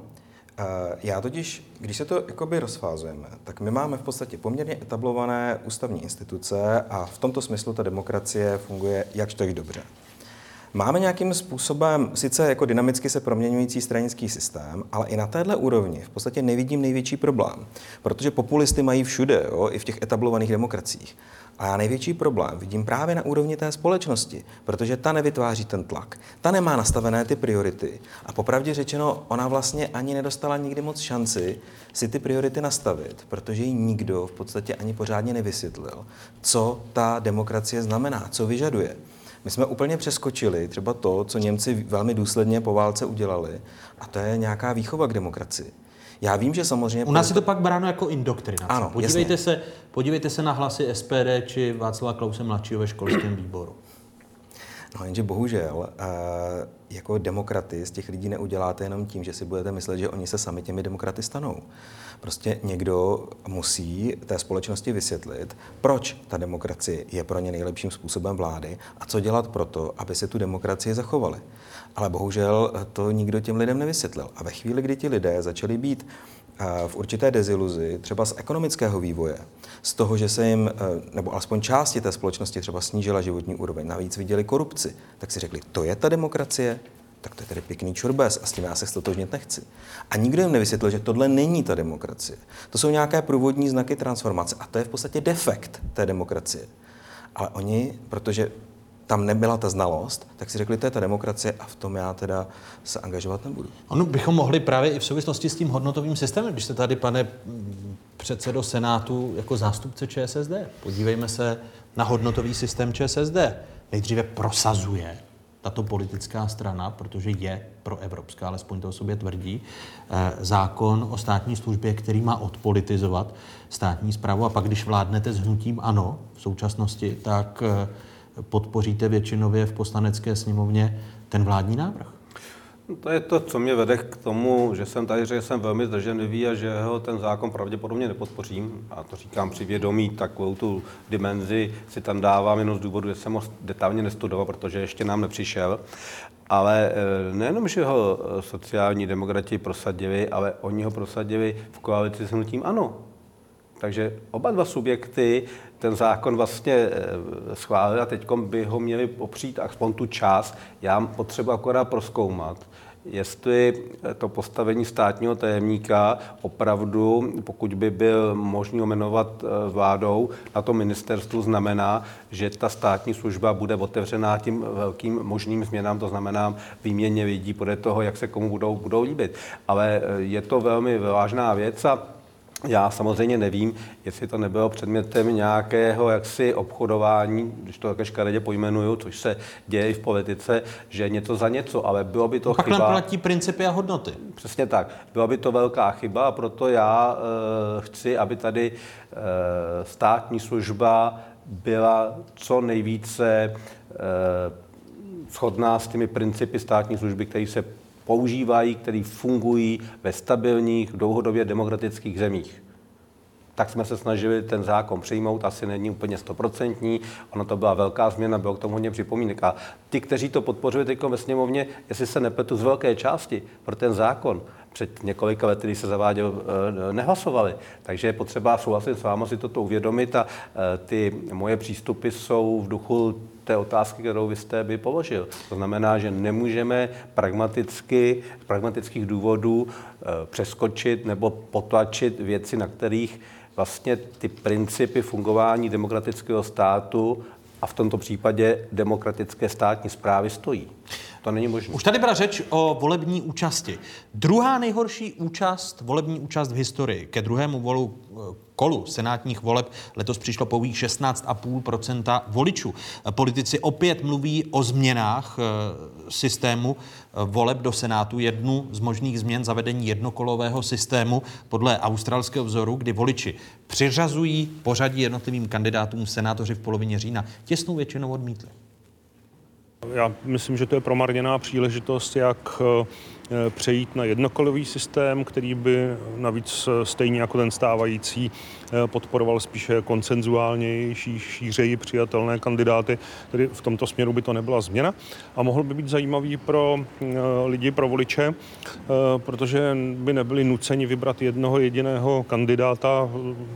Eh, já totiž, když se to jakoby rozfázujeme, tak my máme v podstatě poměrně etablované ústavní instituce a v tomto smyslu ta demokracie funguje jakž tak dobře. Máme nějakým způsobem sice jako dynamicky se proměňující stranický systém, ale i na téhle úrovni v podstatě nevidím největší problém, protože populisty mají všude, jo, i v těch etablovaných demokraciích. A já největší problém vidím právě na úrovni té společnosti, protože ta nevytváří ten tlak. Ta nemá nastavené ty priority. A popravdě řečeno, ona vlastně ani nedostala nikdy moc šanci si ty priority nastavit, protože jí nikdo v podstatě ani pořádně nevysvětlil, co ta demokracie znamená, co vyžaduje. My jsme úplně přeskočili třeba to, co Němci velmi důsledně po válce udělali, a to je nějaká výchova k demokracii. Já vím, že samozřejmě... U nás je to pak bráno jako indoktrinace. Ano, podívejte, se, podívejte se na hlasy SPD či Václava Klause mladšího ve školském *clears throat* výboru. No jenže bohužel, eh, jako demokraty z těch lidí neuděláte jenom tím, že si budete myslet, že oni se sami těmi demokraty stanou. Prostě někdo musí té společnosti vysvětlit, proč ta demokracie je pro ně nejlepším způsobem vlády a co dělat pro to, aby si tu demokracii zachovali. Ale bohužel to nikdo těm lidem nevysvětlil. A ve chvíli, kdy ti lidé začali být eh, v určité deziluzi, třeba z ekonomického vývoje, z toho, že se jim, eh, nebo alespoň části té společnosti třeba snížila životní úroveň, navíc viděli korupci, tak si řekli, to je ta demokracie, tak to je tedy pěkný čurbes a s tím já se stotožnit nechci. A nikdo jim nevysvětlil, že tohle není ta demokracie. To jsou nějaké průvodní znaky transformace a to je v podstatě defekt té demokracie. Ale oni, protože tam nebyla ta znalost, tak si řekli, to je ta demokracie a v tom já teda se angažovat nebudu. Ono bychom mohli právě i v souvislosti s tím hodnotovým systémem, když jste tady, pane předsedo Senátu, jako zástupce ČSSD, podívejme se na hodnotový systém ČSSD. Nejdříve prosazuje tato politická strana, protože je pro evropská, alespoň to o sobě tvrdí, eh, zákon o státní službě, který má odpolitizovat státní zprávu a pak, když vládnete s hnutím ANO v současnosti, tak eh, podpoříte většinově v poslanecké sněmovně ten vládní návrh? No to je to, co mě vede k tomu, že jsem tady že jsem velmi zdrženlivý a že ho ten zákon pravděpodobně nepodpořím. A to říkám při vědomí, takovou tu dimenzi si tam dávám jenom z důvodu, že jsem ho detailně nestudoval, protože ještě nám nepřišel. Ale eh, nejenom, že ho sociální demokrati prosadili, ale oni ho prosadili v koalici s hnutím ANO. Takže oba dva subjekty ten zákon vlastně eh, schválili a teď by ho měli opřít aspoň tu část. Já potřebuji akorát proskoumat, jestli to postavení státního tajemníka opravdu, pokud by byl možný jmenovat eh, vládou na to ministerstvu, znamená, že ta státní služba bude otevřená tím velkým možným změnám, to znamená výměně lidí podle toho, jak se komu budou, budou líbit. Ale eh, je to velmi vážná věc a já samozřejmě nevím, jestli to nebylo předmětem nějakého jaksi obchodování, když to také škaredě pojmenuju, což se děje v politice, že něco za něco, ale bylo by to Pak chyba. Pak platí principy a hodnoty. Přesně tak. Byla by to velká chyba a proto já e, chci, aby tady e, státní služba byla co nejvíce e, shodná s těmi principy státní služby, které se používají, které fungují ve stabilních, dlouhodobě demokratických zemích. Tak jsme se snažili ten zákon přijmout, asi není úplně stoprocentní, ono to byla velká změna, bylo k tomu hodně připomínek. A ty, kteří to podpořili teď ve sněmovně, jestli se nepletu z velké části pro ten zákon, před několika lety, když se zaváděl, nehlasovali. Takže je potřeba souhlasit s vámi si toto uvědomit a ty moje přístupy jsou v duchu té otázky, kterou vy jste by položil. To znamená, že nemůžeme pragmaticky, z pragmatických důvodů přeskočit nebo potlačit věci, na kterých vlastně ty principy fungování demokratického státu a v tomto případě demokratické státní zprávy stojí. To není možné. Už tady byla řeč o volební účasti. Druhá nejhorší účast, volební účast v historii. Ke druhému volu, eh, kolu senátních voleb letos přišlo pouhých 16,5% voličů. Politici opět mluví o změnách eh, systému eh, voleb do Senátu. Jednu z možných změn zavedení jednokolového systému podle australského vzoru, kdy voliči přiřazují pořadí jednotlivým kandidátům senátoři v polovině října. Těsnou většinou odmítli. Já myslím, že to je promarněná příležitost, jak eh, přejít na jednokolový systém, který by navíc eh, stejně jako ten stávající eh, podporoval spíše koncenzuálnější, šířeji přijatelné kandidáty. Tedy v tomto směru by to nebyla změna a mohl by být zajímavý pro lidi, pro voliče, protože by nebyli nuceni vybrat jednoho jediného kandidáta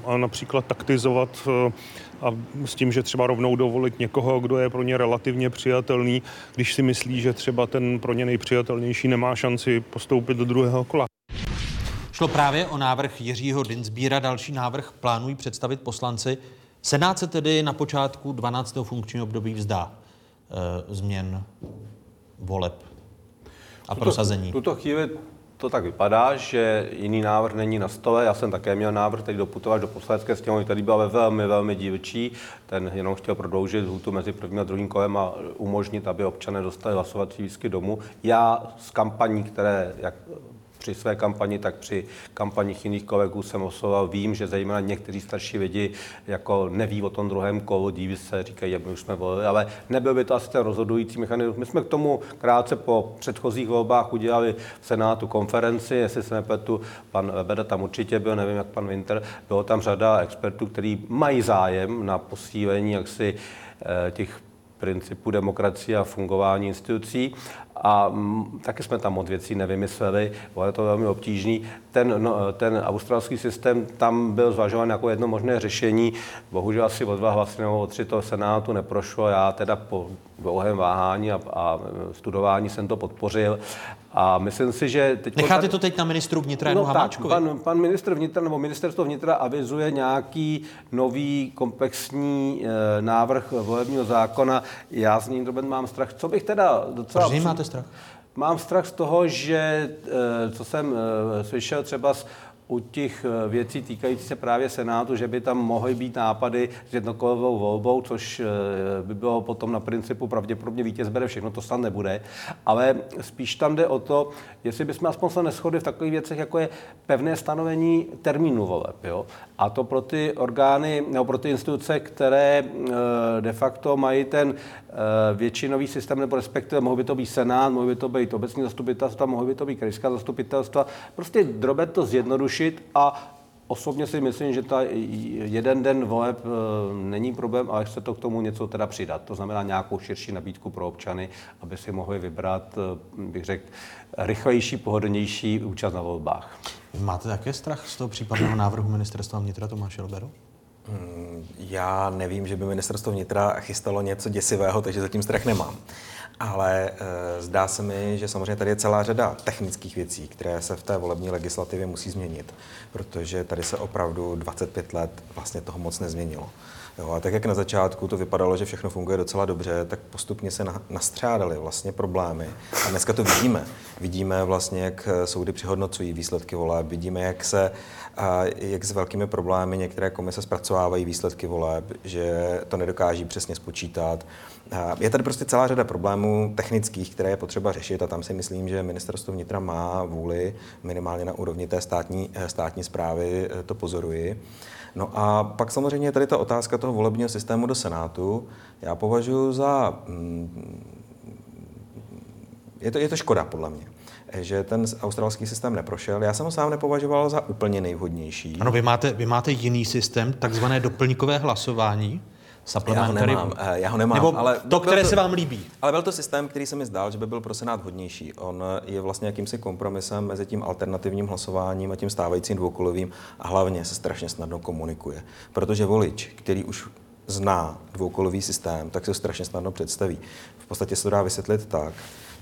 a například taktizovat a s tím, že třeba rovnou dovolit někoho, kdo je pro ně relativně přijatelný, když si myslí, že třeba ten pro ně nejpřijatelnější nemá šanci postoupit do druhého kola. Šlo právě o návrh Jiřího Dinsbíra. Další návrh plánují představit poslanci. Senát se tedy na počátku 12. funkčního období vzdá e, změn voleb a tuto, prosazení. tuto chvíli to tak vypadá, že jiný návrh není na stole. Já jsem také měl návrh teď doputovat do poslanecké sněmovny, který byl velmi, velmi dílčí. Ten jenom chtěl prodloužit hůtu mezi prvním a druhým kolem a umožnit, aby občané dostali hlasovací výsky domů. Já z kampaní, které, jak při své kampani, tak při kampaních jiných kolegů jsem oslovoval. Vím, že zejména někteří starší lidi jako neví o tom druhém kolu, díví se, říkají, my už jsme volili, ale nebyl by to asi ten rozhodující mechanismus. My jsme k tomu krátce po předchozích volbách udělali v Senátu konferenci, jestli se nepletu, pan Beda tam určitě byl, nevím jak pan Winter, bylo tam řada expertů, kteří mají zájem na posílení jaksi eh, těch principu demokracie a fungování institucí a mm, taky jsme tam od věcí nevymysleli, bylo je to velmi obtížný. Ten, no, ten australský systém tam byl zvažován jako jedno možné řešení, bohužel asi o dva hlasy nebo o tři to Senátu neprošlo, já teda po dlouhém váhání a, a studování jsem to podpořil a myslím si, že teď... Necháte to teď na ministru vnitra no, Hamáčkovi? Pan, pan ministr vnitra nebo ministerstvo vnitra avizuje nějaký nový komplexní e, návrh volebního zákona. Já z ní mám strach. Co bych teda docela... Proč máte strach? Mám strach z toho, že e, co jsem e, slyšel třeba z u těch eh, věcí týkající se právě Senátu, že by tam mohly být nápady s jednokolovou volbou, což eh, by bylo potom na principu pravděpodobně vítěz bere všechno, to snad nebude. Ale spíš tam jde o to, jestli bychom aspoň se neschodli v takových věcech, jako je pevné stanovení termínu voleb. Jo? A to pro ty orgány, nebo pro ty instituce, které eh, de facto mají ten většinový systém, nebo respektive mohl by to být Senát, mohl by to být obecní zastupitelstva, mohl by to být krajská zastupitelstva. Prostě drobet to zjednodušit a Osobně si myslím, že ta jeden den voleb e, není problém, ale chce to k tomu něco teda přidat. To znamená nějakou širší nabídku pro občany, aby si mohli vybrat, e, bych řekl, rychlejší, pohodlnější účast na volbách. Máte také strach z toho případného návrhu ministerstva vnitra Tomáše Lberu? Hmm, já nevím, že by ministerstvo vnitra chystalo něco děsivého, takže zatím strach nemám. Ale e, zdá se mi, že samozřejmě tady je celá řada technických věcí, které se v té volební legislativě musí změnit, protože tady se opravdu 25 let vlastně toho moc nezměnilo. Jo, a tak jak na začátku to vypadalo, že všechno funguje docela dobře, tak postupně se na, nastřádaly vlastně problémy. A dneska to vidíme. Vidíme vlastně, jak soudy přihodnocují výsledky voleb, vidíme, jak se a jak s velkými problémy některé komise zpracovávají výsledky voleb, že to nedokáží přesně spočítat. Je tady prostě celá řada problémů technických, které je potřeba řešit a tam si myslím, že ministerstvo vnitra má vůli, minimálně na úrovni té státní, státní zprávy to pozoruji. No a pak samozřejmě je tady ta otázka toho volebního systému do Senátu. Já považuji za... Mm, je to, je to škoda, podle mě že ten australský systém neprošel. Já jsem ho sám nepovažoval za úplně nejvhodnější. Ano, vy máte, vy máte jiný systém, takzvané doplňkové hlasování. Já ho nemám, eh, já ho nemám. Nebo ale to, které se vám líbí. Ale byl to systém, který se mi zdál, že by byl pro Senát hodnější. On je vlastně jakýmsi kompromisem mezi tím alternativním hlasováním a tím stávajícím dvoukolovým a hlavně se strašně snadno komunikuje. Protože volič, který už zná dvoukolový systém, tak se ho strašně snadno představí. V podstatě se to dá vysvětlit tak,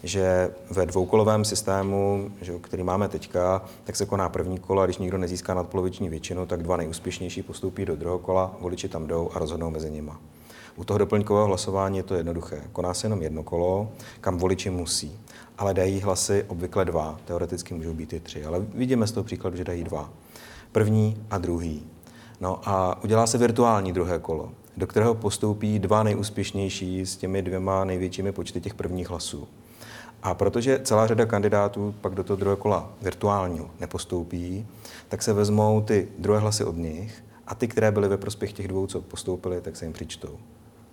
že ve dvoukolovém systému, že, který máme teďka, tak se koná první kolo a když nikdo nezíská nadpoloviční většinu, tak dva nejúspěšnější postoupí do druhého kola, voliči tam jdou a rozhodnou mezi nima. U toho doplňkového hlasování je to jednoduché. Koná se jenom jedno kolo, kam voliči musí, ale dají hlasy obvykle dva, teoreticky můžou být i tři, ale vidíme z toho příkladu, že dají dva. První a druhý. No a udělá se virtuální druhé kolo, do kterého postoupí dva nejúspěšnější s těmi dvěma největšími počty těch prvních hlasů. A protože celá řada kandidátů pak do toho druhého kola virtuálního nepostoupí, tak se vezmou ty druhé hlasy od nich a ty, které byly ve prospěch těch dvou, co postoupili, tak se jim přičtou.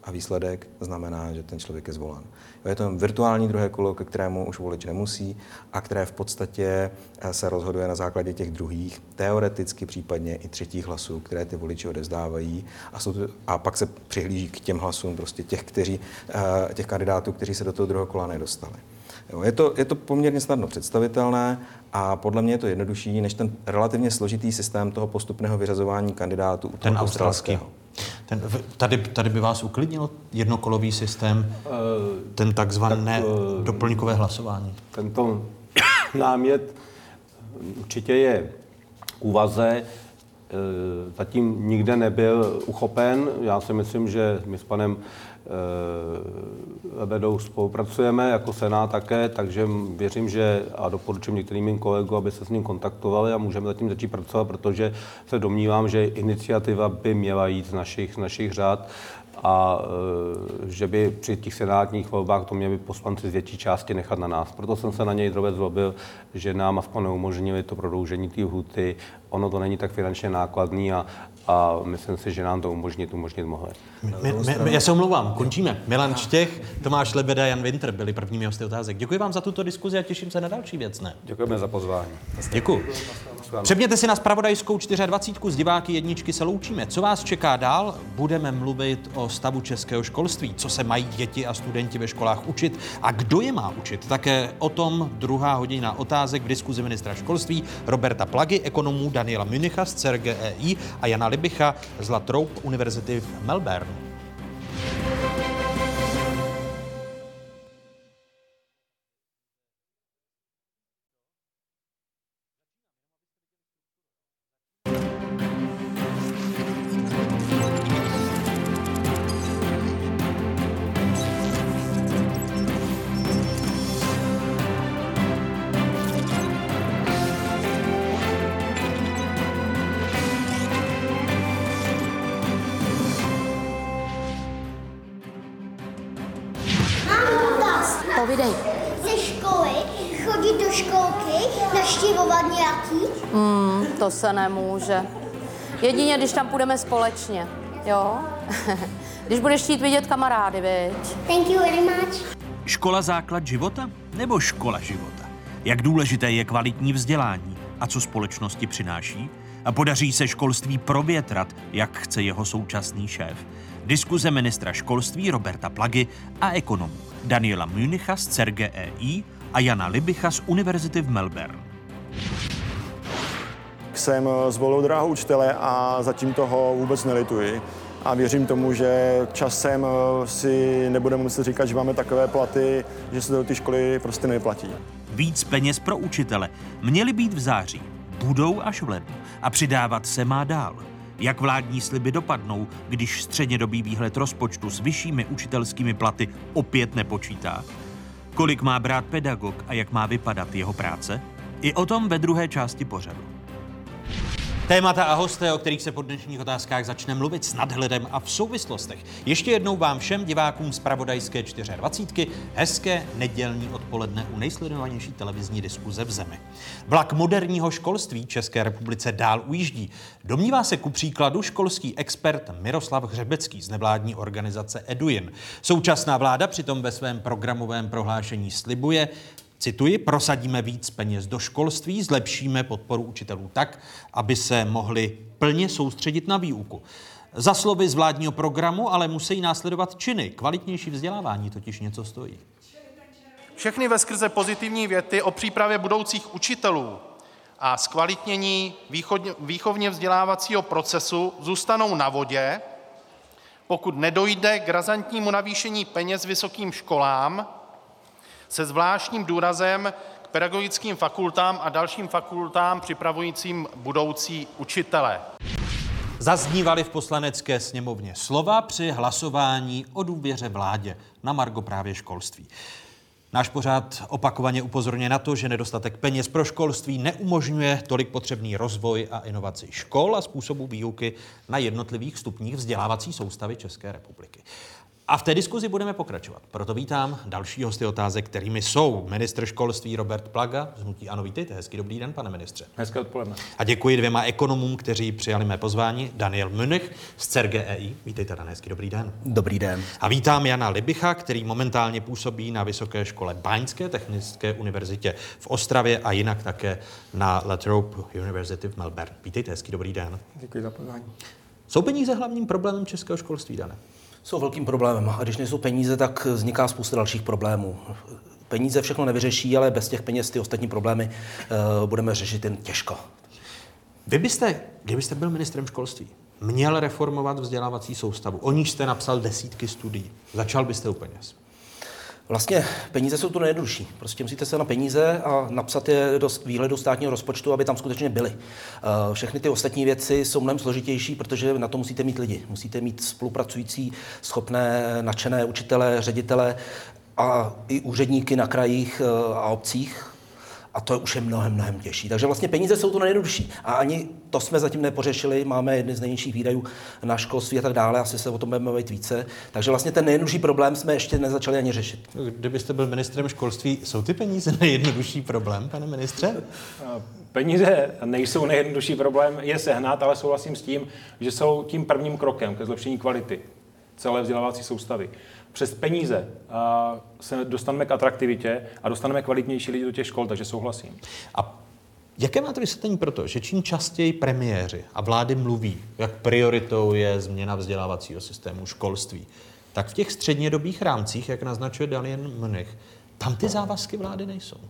A výsledek znamená, že ten člověk je zvolen. Je to virtuální druhé kolo, ke kterému už volič nemusí a které v podstatě eh, se rozhoduje na základě těch druhých, teoreticky případně i třetích hlasů, které ty voliči odezdávají a, jsou a pak se přihlíží k těm hlasům prostě těch, kteří, eh, těch kandidátů, kteří se do toho druhého kola nedostali. Jo, je, to, je to poměrně snadno představitelné a podle mě je to jednodušší než ten relativně složitý systém toho postupného vyřazování kandidátů u toho Ten australský. Ten, tady, tady by vás uklidnil jednokolový systém, ten takzvané tak, eh, doplňkové hlasování. Tento *coughs* námět určitě je k úvaze, e, zatím nikde nebyl uchopen. Já si myslím, že my s panem Lebedou spolupracujeme jako Senát také, takže věřím, že a doporučím některým mým kolegům, aby se s ním kontaktovali a můžeme zatím začít pracovat, protože se domnívám, že iniciativa by měla jít z našich, z našich řád a e, že by při těch senátních volbách to měli poslanci z větší části nechat na nás. Proto jsem se na něj drobec zlobil, že nám aspoň neumožnili to prodloužení té lhuty. Ono to není tak finančně nákladný a, a myslím si, že nám to umožnit, umožnit mohli. My, my, my, já se omlouvám, končíme. Milan Štěch, Tomáš Lebeda, Jan Winter byli prvními hosty otázek. Děkuji vám za tuto diskuzi a těším se na další věcné. Děkujeme za pozvání. Děkuji. Přepněte si na spravodajskou 24 z diváky jedničky se loučíme. Co vás čeká dál? Budeme mluvit o stavu českého školství, co se mají děti a studenti ve školách učit a kdo je má učit. Také o tom druhá hodina otázek v diskuzi ministra školství Roberta Plagy, ekonomů Daniela Municha z CRGEI a Jana Libicha z La Trobe Univerzity v Melbourne. Se nemůže. Jedině, když tam půjdeme společně. Jo? *laughs* když budeš chtít vidět kamarády, viď? Thank you very much. Škola základ života nebo škola života? Jak důležité je kvalitní vzdělání a co společnosti přináší? A podaří se školství provětrat, jak chce jeho současný šéf? Diskuze ministra školství Roberta Plagy a ekonomů Daniela Municha z CERGEI a Jana Libicha z Univerzity v Melbourne. Jsem zvolil dráhu učitele a zatím toho vůbec nelituji. A věřím tomu, že časem si nebudeme muset říkat, že máme takové platy, že se do té školy prostě nevyplatí. Víc peněz pro učitele měly být v září, budou až v lednu a přidávat se má dál. Jak vládní sliby dopadnou, když střednědobý výhled rozpočtu s vyššími učitelskými platy opět nepočítá? Kolik má brát pedagog a jak má vypadat jeho práce? I o tom ve druhé části pořadu. Témata a hosté, o kterých se po dnešních otázkách začne mluvit s nadhledem a v souvislostech. Ještě jednou vám všem divákům z Pravodajské 24. hezké nedělní odpoledne u nejsledovanější televizní diskuze v zemi. Vlak moderního školství České republice dál ujíždí. Domnívá se ku příkladu školský expert Miroslav Hřebecký z nevládní organizace Eduin. Současná vláda přitom ve svém programovém prohlášení slibuje, Cituji, prosadíme víc peněz do školství, zlepšíme podporu učitelů tak, aby se mohli plně soustředit na výuku. Za slovy z vládního programu ale musí následovat činy. Kvalitnější vzdělávání totiž něco stojí. Všechny ve skrze pozitivní věty o přípravě budoucích učitelů a zkvalitnění výchovně vzdělávacího procesu zůstanou na vodě, pokud nedojde k razantnímu navýšení peněz vysokým školám se zvláštním důrazem k pedagogickým fakultám a dalším fakultám připravujícím budoucí učitele. Zaznívaly v poslanecké sněmovně slova při hlasování o důvěře vládě na Margo právě školství. Náš pořád opakovaně upozorně na to, že nedostatek peněz pro školství neumožňuje tolik potřebný rozvoj a inovaci škol a způsobu výuky na jednotlivých stupních vzdělávací soustavy České republiky. A v té diskuzi budeme pokračovat. Proto vítám další hosty otázek, kterými jsou ministr školství Robert Plaga z Hnutí Ano, vítejte. Hezký dobrý den, pane ministře. Hezké odpoledne. A děkuji dvěma ekonomům, kteří přijali mé pozvání. Daniel Münich z CERGEI. Vítejte, Dan, hezký dobrý den. Dobrý den. A vítám Jana Libicha, který momentálně působí na Vysoké škole Báňské technické univerzitě v Ostravě a jinak také na La Trobe University v Melbourne. Vítejte, hezký dobrý den. Děkuji za pozvání. Jsou peníze hlavním problémem českého školství, Dane? Jsou velkým problémem. A když nejsou peníze, tak vzniká spousta dalších problémů. Peníze všechno nevyřeší, ale bez těch peněz ty ostatní problémy uh, budeme řešit jen těžko. Vy byste, kdybyste byl ministrem školství, měl reformovat vzdělávací soustavu. O níž jste napsal desítky studií. Začal byste u peněz. Vlastně peníze jsou to nejjednodušší. Prostě musíte se na peníze a napsat je do výhledu státního rozpočtu, aby tam skutečně byly. Eh, všechny ty ostatní věci jsou mnohem složitější, protože na to musíte mít lidi. Musíte mít spolupracující, schopné, nadšené učitele, ředitele a i úředníky na krajích eh, a obcích, a to už je mnohem, mnohem těžší. Takže vlastně peníze jsou to nejjednodušší. A ani to jsme zatím nepořešili. Máme jedny z nejnižších výdajů na školství a tak dále. Asi se o tom budeme mluvit více. Takže vlastně ten nejjednodušší problém jsme ještě nezačali ani řešit. Kdybyste byl ministrem školství, jsou ty peníze *laughs* nejjednodušší problém, pane ministře? Peníze nejsou nejjednodušší problém, je sehnat, ale souhlasím s tím, že jsou tím prvním krokem ke zlepšení kvality celé vzdělávací soustavy přes peníze se dostaneme k atraktivitě a dostaneme kvalitnější lidi do těch škol, takže souhlasím. A Jaké máte vysvětlení pro to, že čím častěji premiéři a vlády mluví, jak prioritou je změna vzdělávacího systému školství, tak v těch střednědobých rámcích, jak naznačuje Daniel Mnich, tam ty závazky vlády nejsou?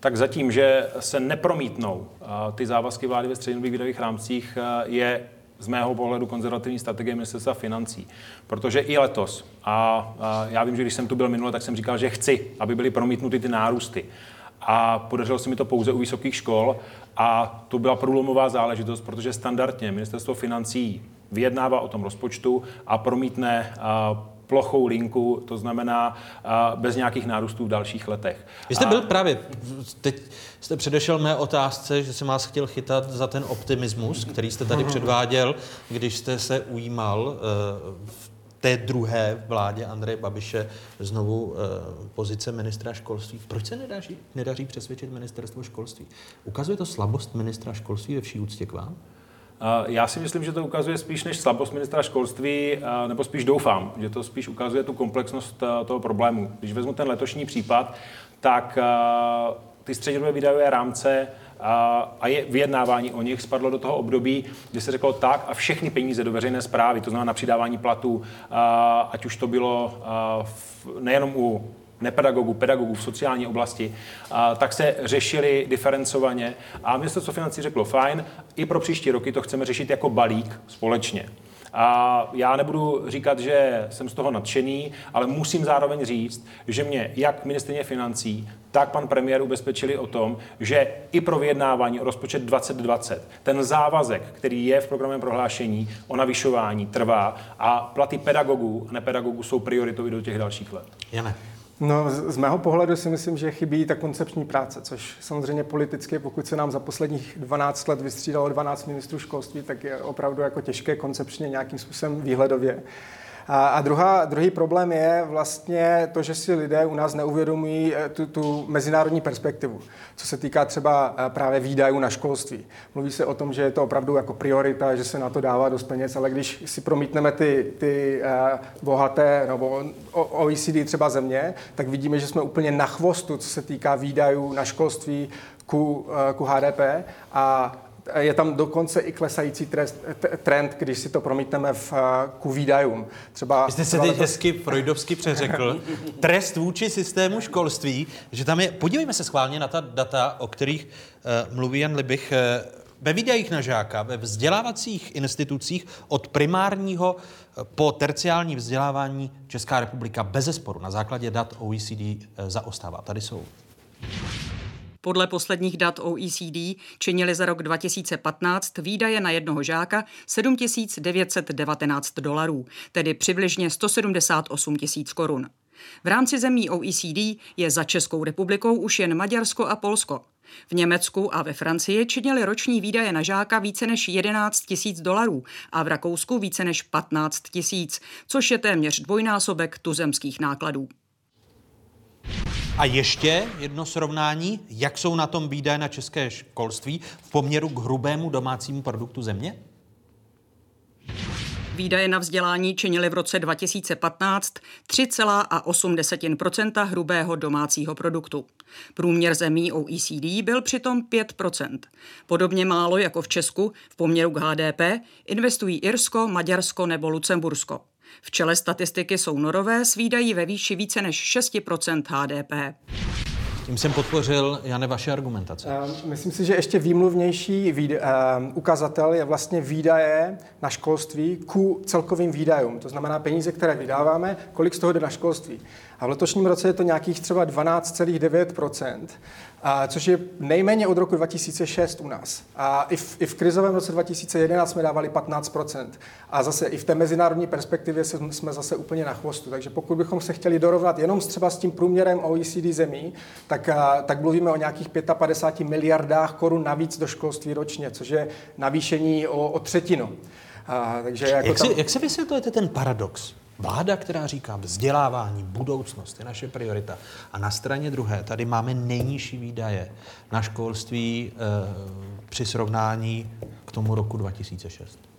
Tak zatím, že se nepromítnou ty závazky vlády ve střednědobých výdajových rámcích, je z mého pohledu konzervativní strategie ministerstva financí. Protože i letos, a, a já vím, že když jsem tu byl minule, tak jsem říkal, že chci, aby byly promítnuty ty nárůsty. A podařilo se mi to pouze u vysokých škol a to byla průlomová záležitost, protože standardně ministerstvo financí vyjednává o tom rozpočtu a promítne plochou linku, to znamená bez nějakých nárůstů v dalších letech. Vy jste byl a... právě, teď jste předešel mé otázce, že jsem vás chtěl chytat za ten optimismus, který jste tady předváděl, když jste se ujímal e, v té druhé vládě Andreje Babiše znovu e, pozice ministra školství. Proč se nedaří, nedaří přesvědčit ministerstvo školství? Ukazuje to slabost ministra školství ve vší úctě k vám? Já si myslím, že to ukazuje spíš než slabost ministra školství, nebo spíš doufám, že to spíš ukazuje tu komplexnost toho problému. Když vezmu ten letošní případ, tak ty střednědobé výdajové rámce a je vyjednávání o nich spadlo do toho období, kdy se řeklo tak a všechny peníze do veřejné zprávy, to znamená na přidávání platů, ať už to bylo nejenom u nepedagogů, pedagogů v sociální oblasti, tak se řešili diferencovaně. A ministerstvo financí řeklo, fajn, i pro příští roky to chceme řešit jako balík společně. A já nebudu říkat, že jsem z toho nadšený, ale musím zároveň říct, že mě jak ministrině financí, tak pan premiér ubezpečili o tom, že i pro vyjednávání o rozpočet 2020 ten závazek, který je v programovém prohlášení o navyšování, trvá a platy pedagogů a nepedagogů jsou prioritou i do těch dalších let. Jane. No, z mého pohledu si myslím, že chybí ta koncepční práce, což samozřejmě politicky, pokud se nám za posledních 12 let vystřídalo 12 ministrů školství, tak je opravdu jako těžké koncepčně nějakým způsobem výhledově a, a druhá, druhý problém je vlastně to, že si lidé u nás neuvědomují eh, tu, tu mezinárodní perspektivu, co se týká třeba eh, právě výdajů na školství. Mluví se o tom, že je to opravdu jako priorita, že se na to dává dost peněz, ale když si promítneme ty, ty uh, bohaté nebo OECD třeba země, tak vidíme, že jsme úplně na chvostu, co se týká výdajů na školství ku, ku HDP a Je tam dokonce i klesající trest, trend, když si to promítneme v, ku výdajům. Třeba, Vy jste se teď hezky freudovsky přeřekl. *laughs* Trest vůči systému školství, že tam je, podívejme se schválně na ta data, o kterých uh, mluví Jan Libich. Uh, ve výdajích na žáka, ve vzdělávacích institucích od primárního po terciální vzdělávání Česká republika bez zesporu na základě dat OECD zaostává. Tady jsou. Podle posledních dat OECD činily za rok 2015 výdaje na jednoho žáka 7 919 dolarů, tedy přibližně 178 tisíc korun. V rámci zemí OECD je za Českou republikou už jen Maďarsko a Polsko. V Německu a ve Francii činily roční výdaje na žáka více než 11 tisíc dolarů a v Rakousku více než 15 tisíc, což je téměř dvojnásobek tuzemských nákladů. A ještě jedno srovnání, jak jsou na tom výdaje na české školství v poměru k hrubému domácímu produktu země? Výdaje na vzdělání činily v roce 2015 3,8% hrubého domácího produktu. Průměr zemí OECD byl přitom 5% Podobně málo jako v Česku v poměru k HDP investují Irsko, Maďarsko nebo Lucembursko. V čele statistiky jsou norové s výdají ve výši více než 6% HDP. Tím jsem podpořil, Jane, vaše argumentace. Myslím si, že ještě výmluvnější výd- ukazatel je vlastně výdaje na školství ku celkovým výdajům. To znamená peníze, které vydáváme, kolik z toho jde na školství. A v letošním roce je to nějakých třeba 12,9 a což je nejméně od roku 2006 u nás. A i v, i v krizovém roce 2011 jsme dávali 15% A zase i v té mezinárodní perspektivě jsme zase úplně na chvostu. Takže pokud bychom se chtěli dorovnat jenom třeba s tím průměrem OECD zemí, tak, tak mluvíme o nějakých 55 miliardách korun navíc do školství ročně, což je navýšení o, o třetinu. A, takže jako jak, tam... si, jak se vysvětlujete ten paradox? Vláda, která říká vzdělávání, budoucnost je naše priorita. A na straně druhé tady máme nejnižší výdaje na školství e, při srovnání k tomu roku 2006.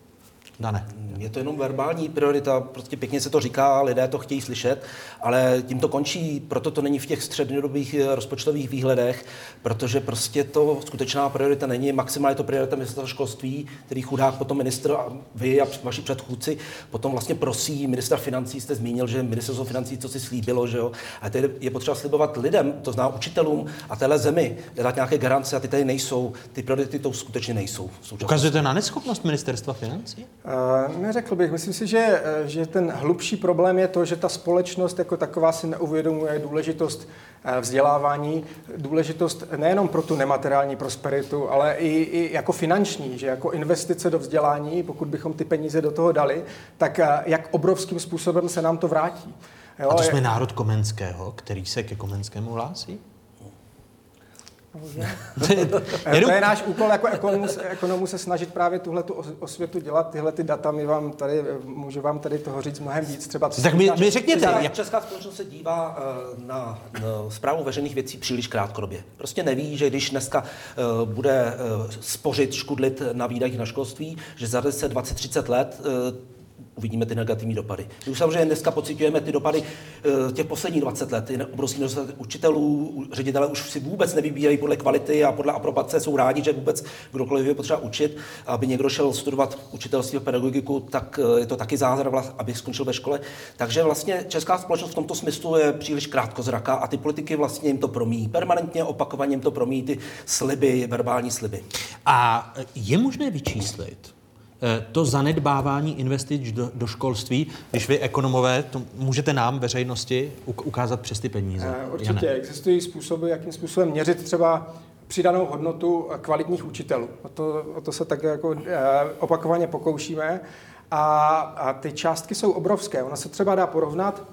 Dane. Je to jenom verbální priorita, prostě pěkně se to říká, lidé to chtějí slyšet, ale tím to končí, proto to není v těch střednědobých eh, rozpočtových výhledech, protože prostě to skutečná priorita není, maximálně to priorita ministerstva školství, který chudák potom ministr a vy a vaši předchůdci potom vlastně prosí ministra financí, jste zmínil, že ministerstvo financí co si slíbilo, že jo, a teď je potřeba slibovat lidem, to zná učitelům a téhle zemi, dát nějaké garance a ty tady nejsou, ty priority to skutečně nejsou. Ukazujete na neschopnost ministerstva financí? Uh, neřekl bych. Myslím si, že, eh, že ten hlubší problém je to, že ta společnost jako taková si neuvědomuje důležitost eh, vzdělávání, důležitost nejenom pro tu nemateriální prosperitu, ale i, i jako finanční, že jako investice do vzdělání, pokud bychom ty peníze do toho dali, tak jak obrovským způsobem se nám to vrátí. Jo? A to jsme národ Komenského, který se ke Komenskému hlásí? *laughs* to je náš úkol jako ekonomů, ekonomů se snažit právě tuhle tu osvětu dělat, tyhle ty data, my vám tady, můžu vám tady toho říct mnohem víc. Třeba tak mi, mi řekněte. Jak česká společnost se dívá uh, na, na zprávu veřejných věcí příliš krátkodobě. Prostě neví, že když dneska uh, bude uh, spořit, škudlit na výdajích na školství, že za 10, 20, 30 let uh, uvidíme ty negativní dopady. My už samozřejmě dneska pocitujeme ty dopady eh, těch posledních 20 let. Je obrovský nedostatek učitelů, ředitele už si vůbec nevybírají podle kvality a podle aprobace, jsou rádi, že vůbec kdokoliv je potřeba učit. Aby někdo šel studovat učitelství a pedagogiku, tak eh, je to taky zázrak, aby skončil ve škole. Takže vlastně česká společnost v tomto smyslu je příliš krátkozraká a ty politiky vlastně jim to promíjí. Permanentně opakovaně jim to promíjí ty sliby, verbální sliby. A je možné vyčíslit, to zanedbávání investic do, do školství, když vy ekonomové, to můžete nám, veřejnosti, ukázat přes ty peníze? Eh, určitě. Jane. Existují způsoby, jakým způsobem měřit třeba přidanou hodnotu kvalitních učitelů. O to, o to se tak jako eh, opakovaně pokoušíme. A, a ty částky jsou obrovské. Ono se třeba dá porovnat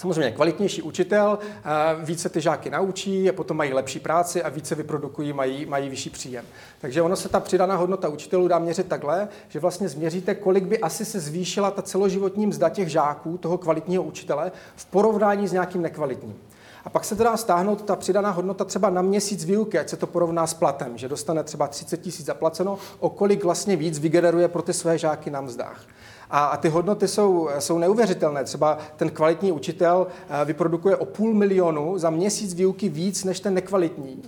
Samozřejmě kvalitnější učitel, eh, více ty žáky naučí a potom mají lepší práci a více vyprodukují, mají, mají vyšší příjem. Takže ono se ta přidaná hodnota učitelů dá měřit takhle, že vlastně změříte, kolik by asi se zvýšila ta celoživotní mzda těch žáků, toho kvalitního učitele, v porovnání s nějakým nekvalitním. A pak se teda stáhnout ta přidaná hodnota třeba na měsíc výuky, ať se to porovná s platem, že dostane třeba 30 tisíc zaplaceno, o kolik vlastně víc vygeneruje pro ty své žáky na mzdách. A, a ty hodnoty jsou, jsou neuvěřitelné. Třeba ten kvalitní učitel eh, vyprodukuje o půl milionu za měsíc výuky víc než ten nekvalitní.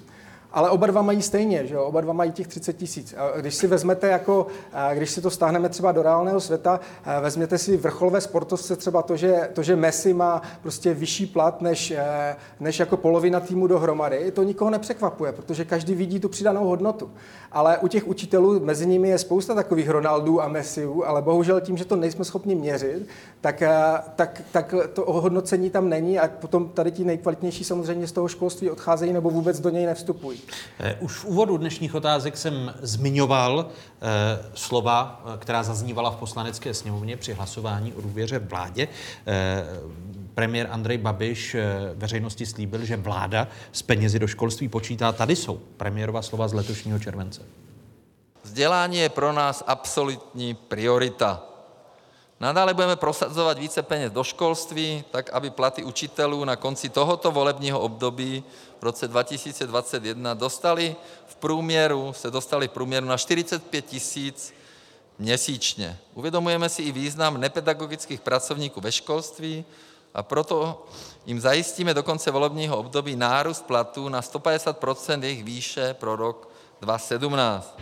Ale oba dva mají stejně, že jo? oba dva mají těch 30 tisíc. Když si vezmete jako, když si to stáhneme třeba do reálného světa, vezměte si vrcholové sportovce třeba to, že, to, že Messi má prostě vyšší plat než, než jako polovina týmu dohromady, to nikoho nepřekvapuje, protože každý vidí tu přidanou hodnotu. Ale u těch učitelů, mezi nimi je spousta takových Ronaldů a Messiů, ale bohužel tím, že to nejsme schopni měřit, tak, tak, tak to ohodnocení tam není a potom tady ti nejkvalitnější samozřejmě z toho školství odcházejí nebo vůbec do něj nevstupují. Eh, už v úvodu dnešních otázek jsem zmiňoval eh, slova, eh, která zaznívala v poslanecké sněmovně při hlasování o důvěře vládě. Premiér Andrej Babiš veřejnosti slíbil, že vláda s penězi do školství počítá. Tady jsou premiérova slova z letošního července. Vzdělání je pro nás absolutní priorita. Nadále budeme prosazovat více peněz do školství, tak aby platy učitelů na konci tohoto volebního období v roce 2021 dostaly v průměru, se dostaly v průměru na 45 tisíc měsíčně. Uvědomujeme si i význam nepedagogických pracovníků ve školství, a proto jim zajistíme do konce volebního období nárůst platů na 150% jejich výše pro rok 2017.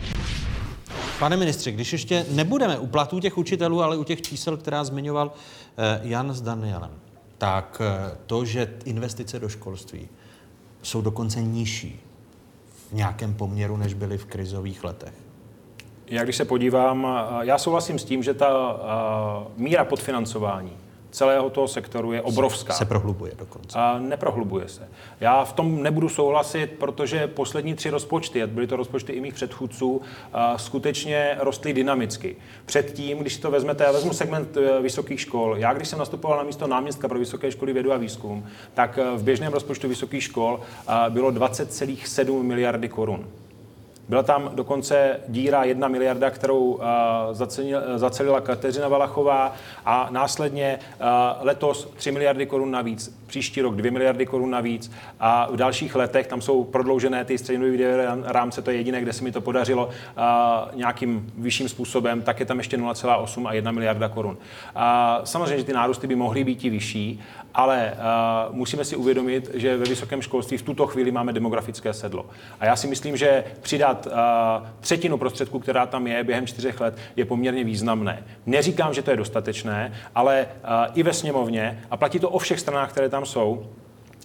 Pane ministře, když ještě nebudeme u platů těch učitelů, ale u těch čísel, která zmiňoval eh, Jan s Danielem, tak eh, to, že investice do školství jsou dokonce nižší v nějakém poměru, než byly v krizových letech. Já když se podívám, já souhlasím s tím, že ta míra podfinancování celého toho sektoru je obrovská. Se prohlubuje dokonce. A neprohlubuje se. Já v tom nebudu souhlasit, protože poslední tři rozpočty, a byly to rozpočty i mých předchůdců, skutečně rostly dynamicky. Předtím, když si to vezmete, já vezmu segment e, vysokých škol. Já, když jsem nastupoval na místo náměstka pro vysoké školy vědu a výzkum, tak e, v běžném rozpočtu vysokých škol bylo 20,7 miliardy korun. Byla tam dokonce díra 1 miliarda, kterou zacelila Kateřina Valachová a následně letos 3 miliardy korun navíc, příští rok 2 miliardy korun navíc a v dalších letech tam jsou prodloužené ty střednědobé rámce, to je jediné, kde se mi to podařilo nějakým vyšším způsobem, tak je tam ještě 0,8 a 1 miliarda korun. Samozřejmě, že ty nárůsty by mohly být i vyšší, ale musíme si uvědomit, že ve vysokém školství v tuto chvíli máme demografické sedlo. A já si myslím, že přidat uh, třetinu prostředků, která tam je během čtyřech let, je poměrně významné. Neříkám, že to je dostatečné, ale uh, i ve sněmovně, a platí to o všech stranách, které tam jsou,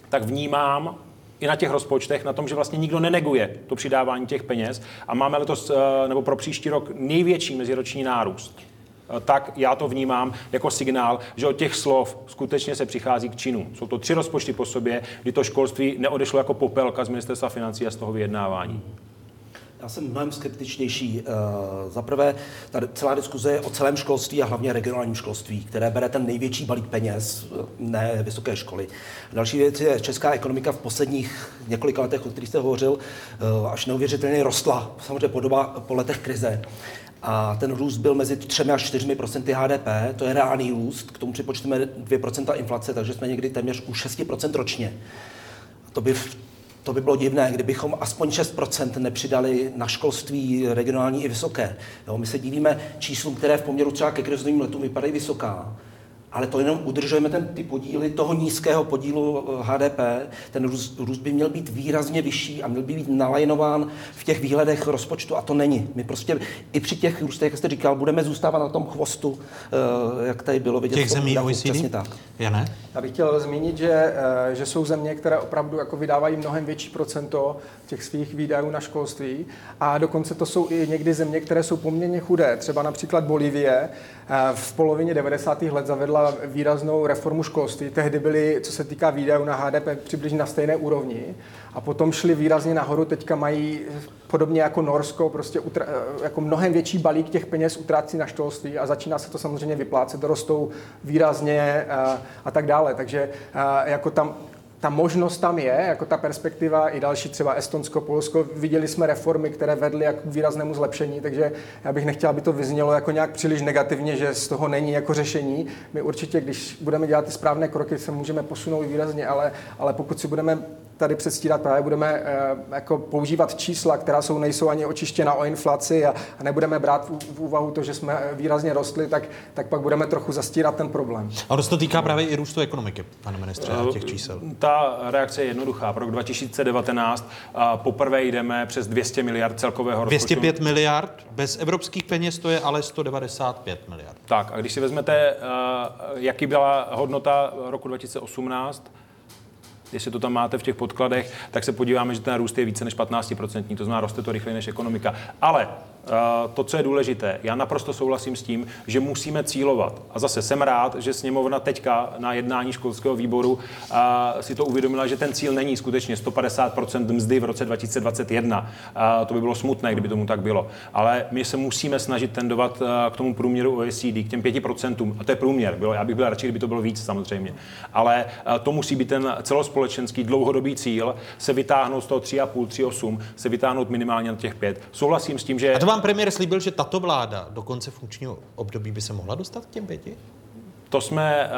tak vnímám i na těch rozpočtech, na tom, že vlastně nikdo neneguje to přidávání těch peněz a máme letos, nebo pro příští rok největší meziroční nárůst. Eh, tak já to vnímám jako signál, že od těch slov skutečně se přichází k činu. Jsou to tři rozpočty po sobě, kdy to školství neodešlo jako popelka z ministerstva financí a z toho vyjednávání. Já jsem mnohem skeptičnější. Eh, za prvé, ta celá diskuze je o celém školství a hlavně regionálním školství, které bere ten největší balík peněz, eh, ne vysoké školy. Další věc je, česká ekonomika v posledních několika letech, o kterých jste hovořil, až neuvěřitelně rostla, samozřejmě po, doba, po letech krize a ten růst byl mezi 3 až 4 procenty HDP, to je reálný růst, k tomu připočteme 2% inflace, takže jsme někdy téměř u 6% ročně. To by, to by bylo divné, kdybychom aspoň 6% nepřidali na školství regionální i vysoké. Jo, my se divíme číslům, které v poměru třeba ke krizovým letům vypadají vysoká, ale to jenom udržujeme ten, ty podíly toho nízkého podílu HDP. Eh, ten růst, růst by měl být výrazně vyšší a měl by být nalajnován v těch výhledech rozpočtu a to není. My prostě i při těch růstech, jak jste říkal, budeme zůstávat na tom chvostu, eh, jak tady bylo vidět. Těch zemí OECD? tak. Já ne? Já bych chtěl zmínit, že, eh, že jsou země, které opravdu jako vydávají mnohem větší procento těch svých výdajů na školství a dokonce to jsou i někdy země, které jsou poměrně chudé. Třeba například Bolívie v polovině 90. let zavedla výraznou reformu školství. Tehdy byly, co se týká výdajů na HDP, přibližně na stejné úrovni. A potom šli výrazně nahoru, teďka mají podobně jako Norsko, prostě utra, jako mnohem větší balík těch peněz utrácí na školství a začíná se to samozřejmě vyplácet, rostou výrazně a, a tak dále. Takže a, jako tam ta možnost tam je, jako ta perspektiva, i další třeba Estonsko, Polsko, viděli jsme reformy, které vedly k výraznému zlepšení, takže já bych nechtěl, aby to vyznělo jako nějak příliš negativně, že z toho není jako řešení. My určitě, když budeme dělat ty správné kroky, se můžeme posunout výrazně, ale, ale pokud si budeme tady předstírat, právě budeme eh, jako používat čísla, která jsou, nejsou ani očištěna o inflaci a, a nebudeme brát v, v úvahu to, že jsme výrazně rostli, tak, tak pak budeme trochu zastírat ten problém. A to se to týká právě i růstu ekonomiky, pane ministře, a těch čísel. Ta reakce je jednoduchá. Pro rok 2019 a poprvé jdeme přes 200 miliard celkového rozpočtu. 205 miliard, bez evropských peněz to je ale 195 miliard. Tak a když si vezmete, jaký byla hodnota roku 2018, jestli to tam máte v těch podkladech, tak se podíváme, že ten růst je více než 15%, to znamená, roste to rychleji než ekonomika. Ale to, co je důležité, já naprosto souhlasím s tím, že musíme cílovat. A zase jsem rád, že sněmovna teďka na jednání školského výboru eh, si to uvědomila, že ten cíl není skutečně 150% mzdy v roce 2021. Eh, to by bylo smutné, kdyby tomu tak bylo. Ale my se musíme snažit tendovat k tomu průměru OECD, k těm 5%. A to je průměr. Bylo, já bych byl radši, kdyby to bylo víc samozřejmě. Ale to musí být ten celospolečenský dlouhodobý cíl, se vytáhnout z toho 3,5, 3,8, se vytáhnout minimálně na těch 5. Souhlasím s tím, že... A to vám premiér slíbil, že tato vláda do konce funkčního období by se mohla dostat k těm pěti? To jsme eh,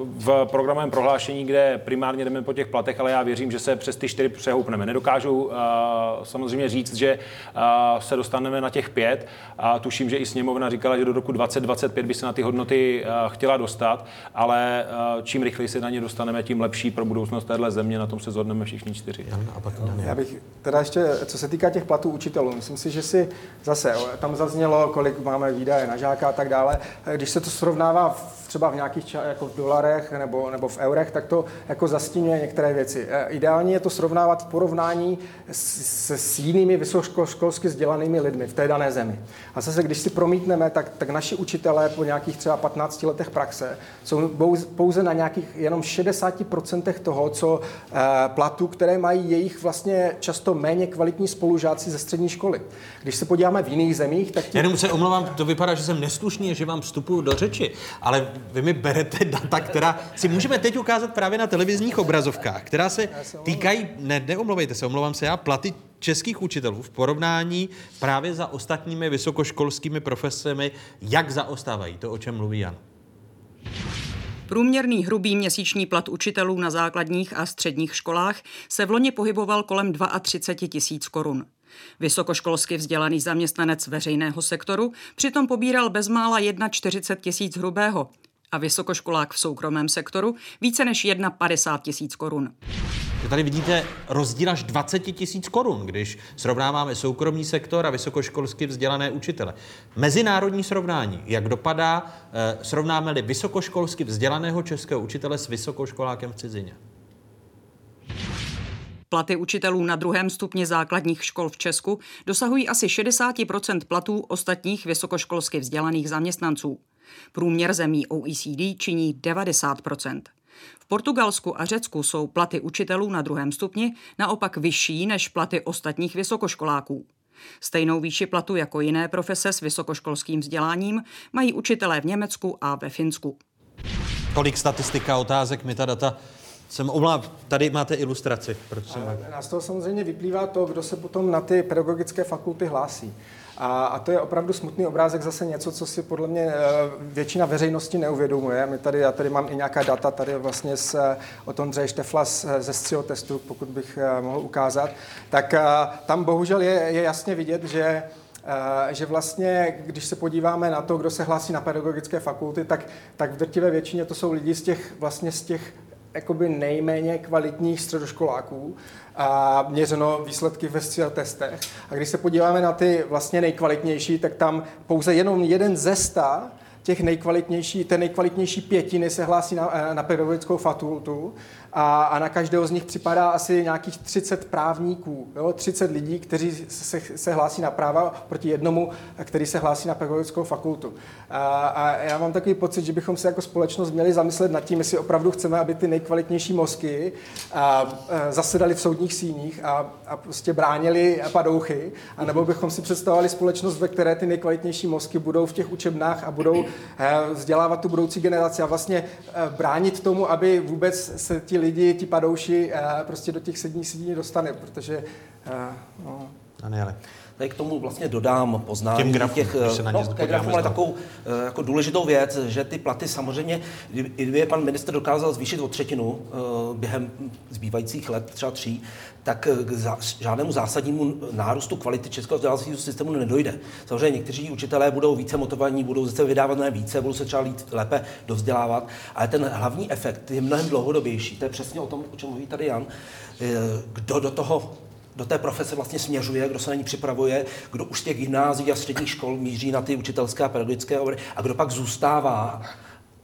v programovém prohlášení, kde primárně jdeme po těch platech, ale já věřím, že se přes ty čtyři přehoupneme. Nedokážu eh, samozřejmě říct, že eh, se dostaneme na těch pět. A tuším, že i sněmovna říkala, že do roku 2025 by se na ty hodnoty chtěla dostat, ale čím rychleji se na ně dostaneme, tím lepší pro budoucnost téhle země. Na tom se zhodneme všichni čtyři. Já bych teda ještě, co se týká těch platů učitelů, myslím si, že si zase, tam zaznělo, kolik máme výdaje na žáka a tak dále. Když se to srovnává třeba v nějakých jako v dolarech nebo, nebo v eurech, tak to jako zastínuje některé věci. E, ideální je to srovnávat v porovnání s, s jinými vysokoškolsky vzdělanými lidmi v té dané zemi. A zase, když si promítneme, tak, tak naši učitelé po nějakých třeba 15 letech praxe jsou pouze na nějakých jenom 60% toho, co e, platů, které mají jejich vlastně často méně kvalitní spolužáci ze střední školy. Když se podíváme v jiných zemích, tak... Ti... Jenom se omlouvám, to vypadá, že jsem neslušný, že vám vstupuju do řeči, ale vy mi berete data, která si můžeme teď ukázat právě na televizních obrazovkách, která se týkají, ne, neomlouvejte se, omlouvám se já, platy českých učitelů v porovnání právě za ostatními vysokoškolskými profesemi, jak zaostávají, to, o čem mluví Jan. Průměrný hrubý měsíční plat učitelů na základních a středních školách se v loni pohyboval kolem 32 tisíc korun. Vysokoškolsky vzdělaný zaměstnanec veřejného sektoru přitom pobíral bezmála 41 tisíc hrubého a vysokoškolák v soukromém sektoru více než 51 tisíc korun. Tady vidíte rozdíl až 20 tisíc korun, když srovnáváme soukromý sektor a vysokoškolsky vzdělané učitele. Mezinárodní srovnání, jak dopadá, eh, srovnáme-li vysokoškolsky vzdělaného českého učitele s vysokoškolákem v cizině. Platy učitelů na druhém stupni základních škol v Česku dosahují asi 60% platů ostatních vysokoškolsky vzdělaných zaměstnanců. Průměr zemí OECD činí 90% v Portugalsku a Řecku jsou platy učitelů na druhém stupni naopak vyšší než platy ostatních vysokoškoláků. Stejnou výši platu jako jiné profese s vysokoškolským vzděláním mají učitelé v Německu a ve Finsku. Tolik statistika otázek, my ta data jsem omlám, tady máte ilustraci. Proč jsem... Nás toho samozřejmě vyplývá to, kdo se potom na ty pedagogické fakulty hlásí. A, a to je opravdu smutný obrázek, zase něco, co si podle mě eh, většina veřejnosti neuvědomuje. My tady, já tady mám i nějaká data, tady vlastně eh, od Ondřeje Štefla ze SCIO testu, pokud bych eh, mohl ukázat. Tak tam bohužel je, je jasně vidět, že že vlastně, když se podíváme na to, kdo se hlásí na pedagogické fakulty, tak, tak v drtivé většině to jsou lidi z těch, vlastně z těch jakoby nejméně kvalitních středoškoláků a měřeno výsledky ve testech. A když se podíváme na ty vlastně nejkvalitnější, tak tam pouze jenom jeden ze sta těch nejkvalitnější, té nejkvalitnější pětiny se hlásí na, na pedagogickou fakultu a, a na každého z nich připadá asi nějakých 30 právníků, jo? 30 lidí, kteří se, se hlásí na práva proti jednomu, který se hlásí na pedagogickou fakultu. A, a já mám takový pocit, že bychom se jako společnost měli zamyslet nad tím, jestli opravdu chceme, aby ty nejkvalitnější mozky a, a zasedali v soudních síních a, a prostě bránili padouchy, anebo bychom si představovali společnost, ve které ty nejkvalitnější mozky budou v těch učebnách a budou eh, vzdělávat tu budoucí generaci a vlastně eh, bránit tomu, aby vůbec se ti lidi, ti padouši, eh, prostě do těch sední sedí dostane, protože... No. Daniele. Tady k tomu vlastně dodám poznání Těm grafům, těch, se na ně no, ale takovou eh, jako důležitou věc, že ty platy samozřejmě, kdyby kdyby je pan minister dokázal zvýšit o třetinu eh, během zbývajících let, třeba tří, tak k žádnému zásadnímu nárůstu kvality českého vzdělávacího systému nedojde. Samozřejmě někteří učitelé budou více motivovaní, budou zase vydávat mnohem více, budou se třeba lít, lépe dovzdělávat, ale ten hlavní efekt je mnohem dlouhodobější. To je přesně o tom, o čem mluví tady Jan. Eh, Kdo do toho do té profese vlastně směřuje, kdo se na ní připravuje, kdo už z těch gymnázií a středních škol míří na ty učitelské a pedagogické obory a kdo pak zůstává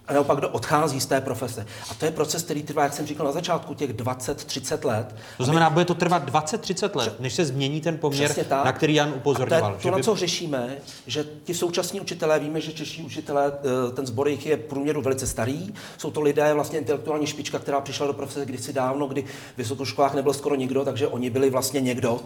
a naopak kdo odchází z té profese. A to je proces, který trvá, jak jsem říkal na začátku, těch 20-30 let. To znamená, bude to trvat 20-30 let, než se změní ten poměr, tak. na který Jan upozorňoval. To, to na co řešíme, že ti současní učitelé, víme, že čeští učitelé, eh, ten sbor jich je průměru velice starý. Jsou to lidé, vlastně intelektuální špička, která přišla do profese kdysi dávno, kdy v vysokoškolách nebyl skoro nikdo, takže oni byli vlastně někdo.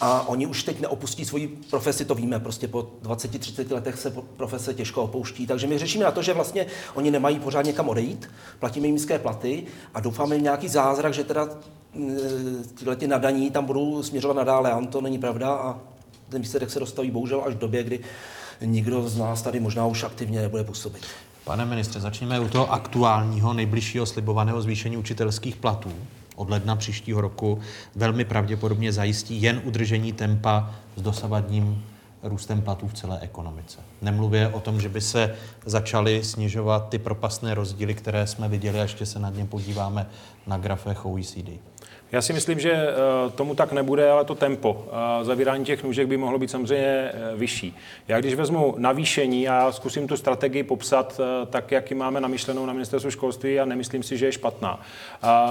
A oni už teď neopustí svoji profesi, to víme, prostě po 20-30 letech se profese těžko opouští. Takže my řešíme na to, že vlastně oni nemají pořád někam odejít, platíme jim nízké platy a doufáme v nějaký zázrak, že teda eh, tyhle ty nadaní tam budou směřovat nadále. A to není pravda a ten výsledek se dostaví bohužel až v době, kdy nikdo z nás tady možná už aktivně nebude působit. Pane ministře, začněme u toho aktuálního, nejbližšího slibovaného zvýšení učitelských platů. Od ledna příštího roku velmi pravděpodobně zajistí jen udržení tempa s dosavadním růstem platů v celé ekonomice. Nemluvě o tom, že by se začaly snižovat ty propastné rozdíly, které jsme viděli, a ještě se na ně podíváme na grafech OECD. Já si myslím, že eh, tomu tak nebude, ale to tempo eh, zavírání těch nůžek by mohlo být samozřejmě eh, vyšší. Já když vezmu navýšení a zkusím tu strategii popsat tak, jak ji máme namyšlenou na ministerstvu školství a nemyslím si, že je špatná.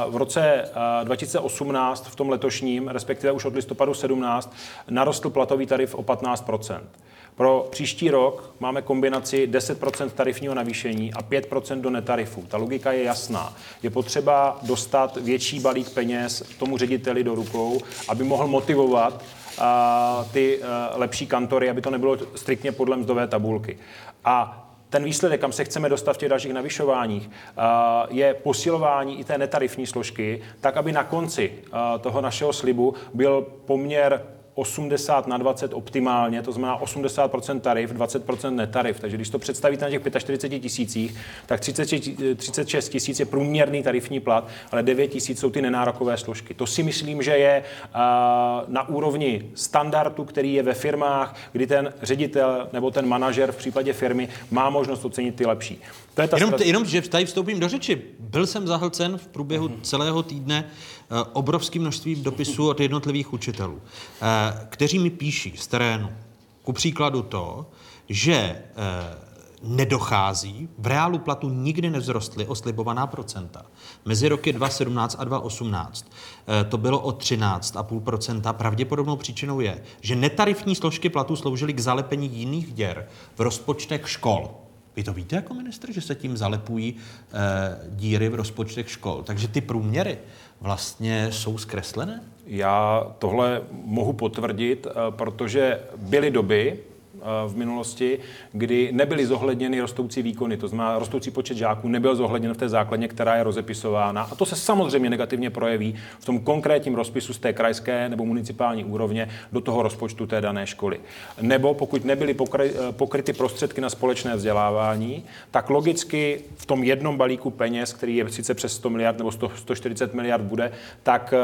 V roce 2018, v tom letošním, respektive už od listopadu 17, narostl platový tarif o 15 pro příští rok máme kombinaci 10% tarifního navýšení a 5% do netarifu. Ta logika je jasná. Je potřeba dostat větší balík peněz tomu řediteli do rukou, aby mohl motivovat ty a, lepší kantory, aby to nebylo striktně podle mzdové tabulky. A ten výsledek, kam se chceme dostat v těch dalších navyšováních, a, je posilování i té netarifní složky, tak aby na konci a, toho našeho slibu byl poměr 80 na 20 optimálně, to znamená 80% tarif, 20% netarif. Takže když to představíte na těch 45 tisících, tak 30, 36 tisíc je průměrný tarifní plat, ale 9 tisíc jsou ty nenárokové složky. To si myslím, že je na úrovni standardu, který je ve firmách, kdy ten ředitel nebo ten manažer v případě firmy má možnost ocenit ty lepší. To je ta Jenom, jenom, že tady vstoupím do řeči. Byl jsem zahlcen v průběhu Mhm. celého týdne obrovským množstvím dopisů od jednotlivých učitelů, eh, kteří mi píší z terénu. Ku příkladu to, že eh, nedochází, v reálu platu nikdy nevzrostly o slibovaná procenta. Mezi roky 2017 a 2018 eh, to bylo o 13,5%. Pravděpodobnou příčinou je, že netarifní složky platů sloužily k zalepení jiných děr v rozpočtech škol. Vy to víte jako ministr, že se tím zalepují e, díry v rozpočtech škol. Takže ty průměry vlastně jsou zkreslené? Já tohle mohu potvrdit, eh, protože byly doby v minulosti, kdy nebyly zohledněny rostoucí výkony, to znamená rostoucí počet žáků nebyl zohledněn v té základně, která je rozepisována. A to se samozřejmě negativně projeví v tom konkrétním rozpisu z té krajské nebo municipální úrovně do toho rozpočtu té dané školy. Nebo pokud nebyly pokry, eh, pokryty prostředky na společné vzdělávání, tak logicky v tom jednom balíku peněz, který je sice přes 100 miliard nebo 100, 140 miliard bude, tak eh,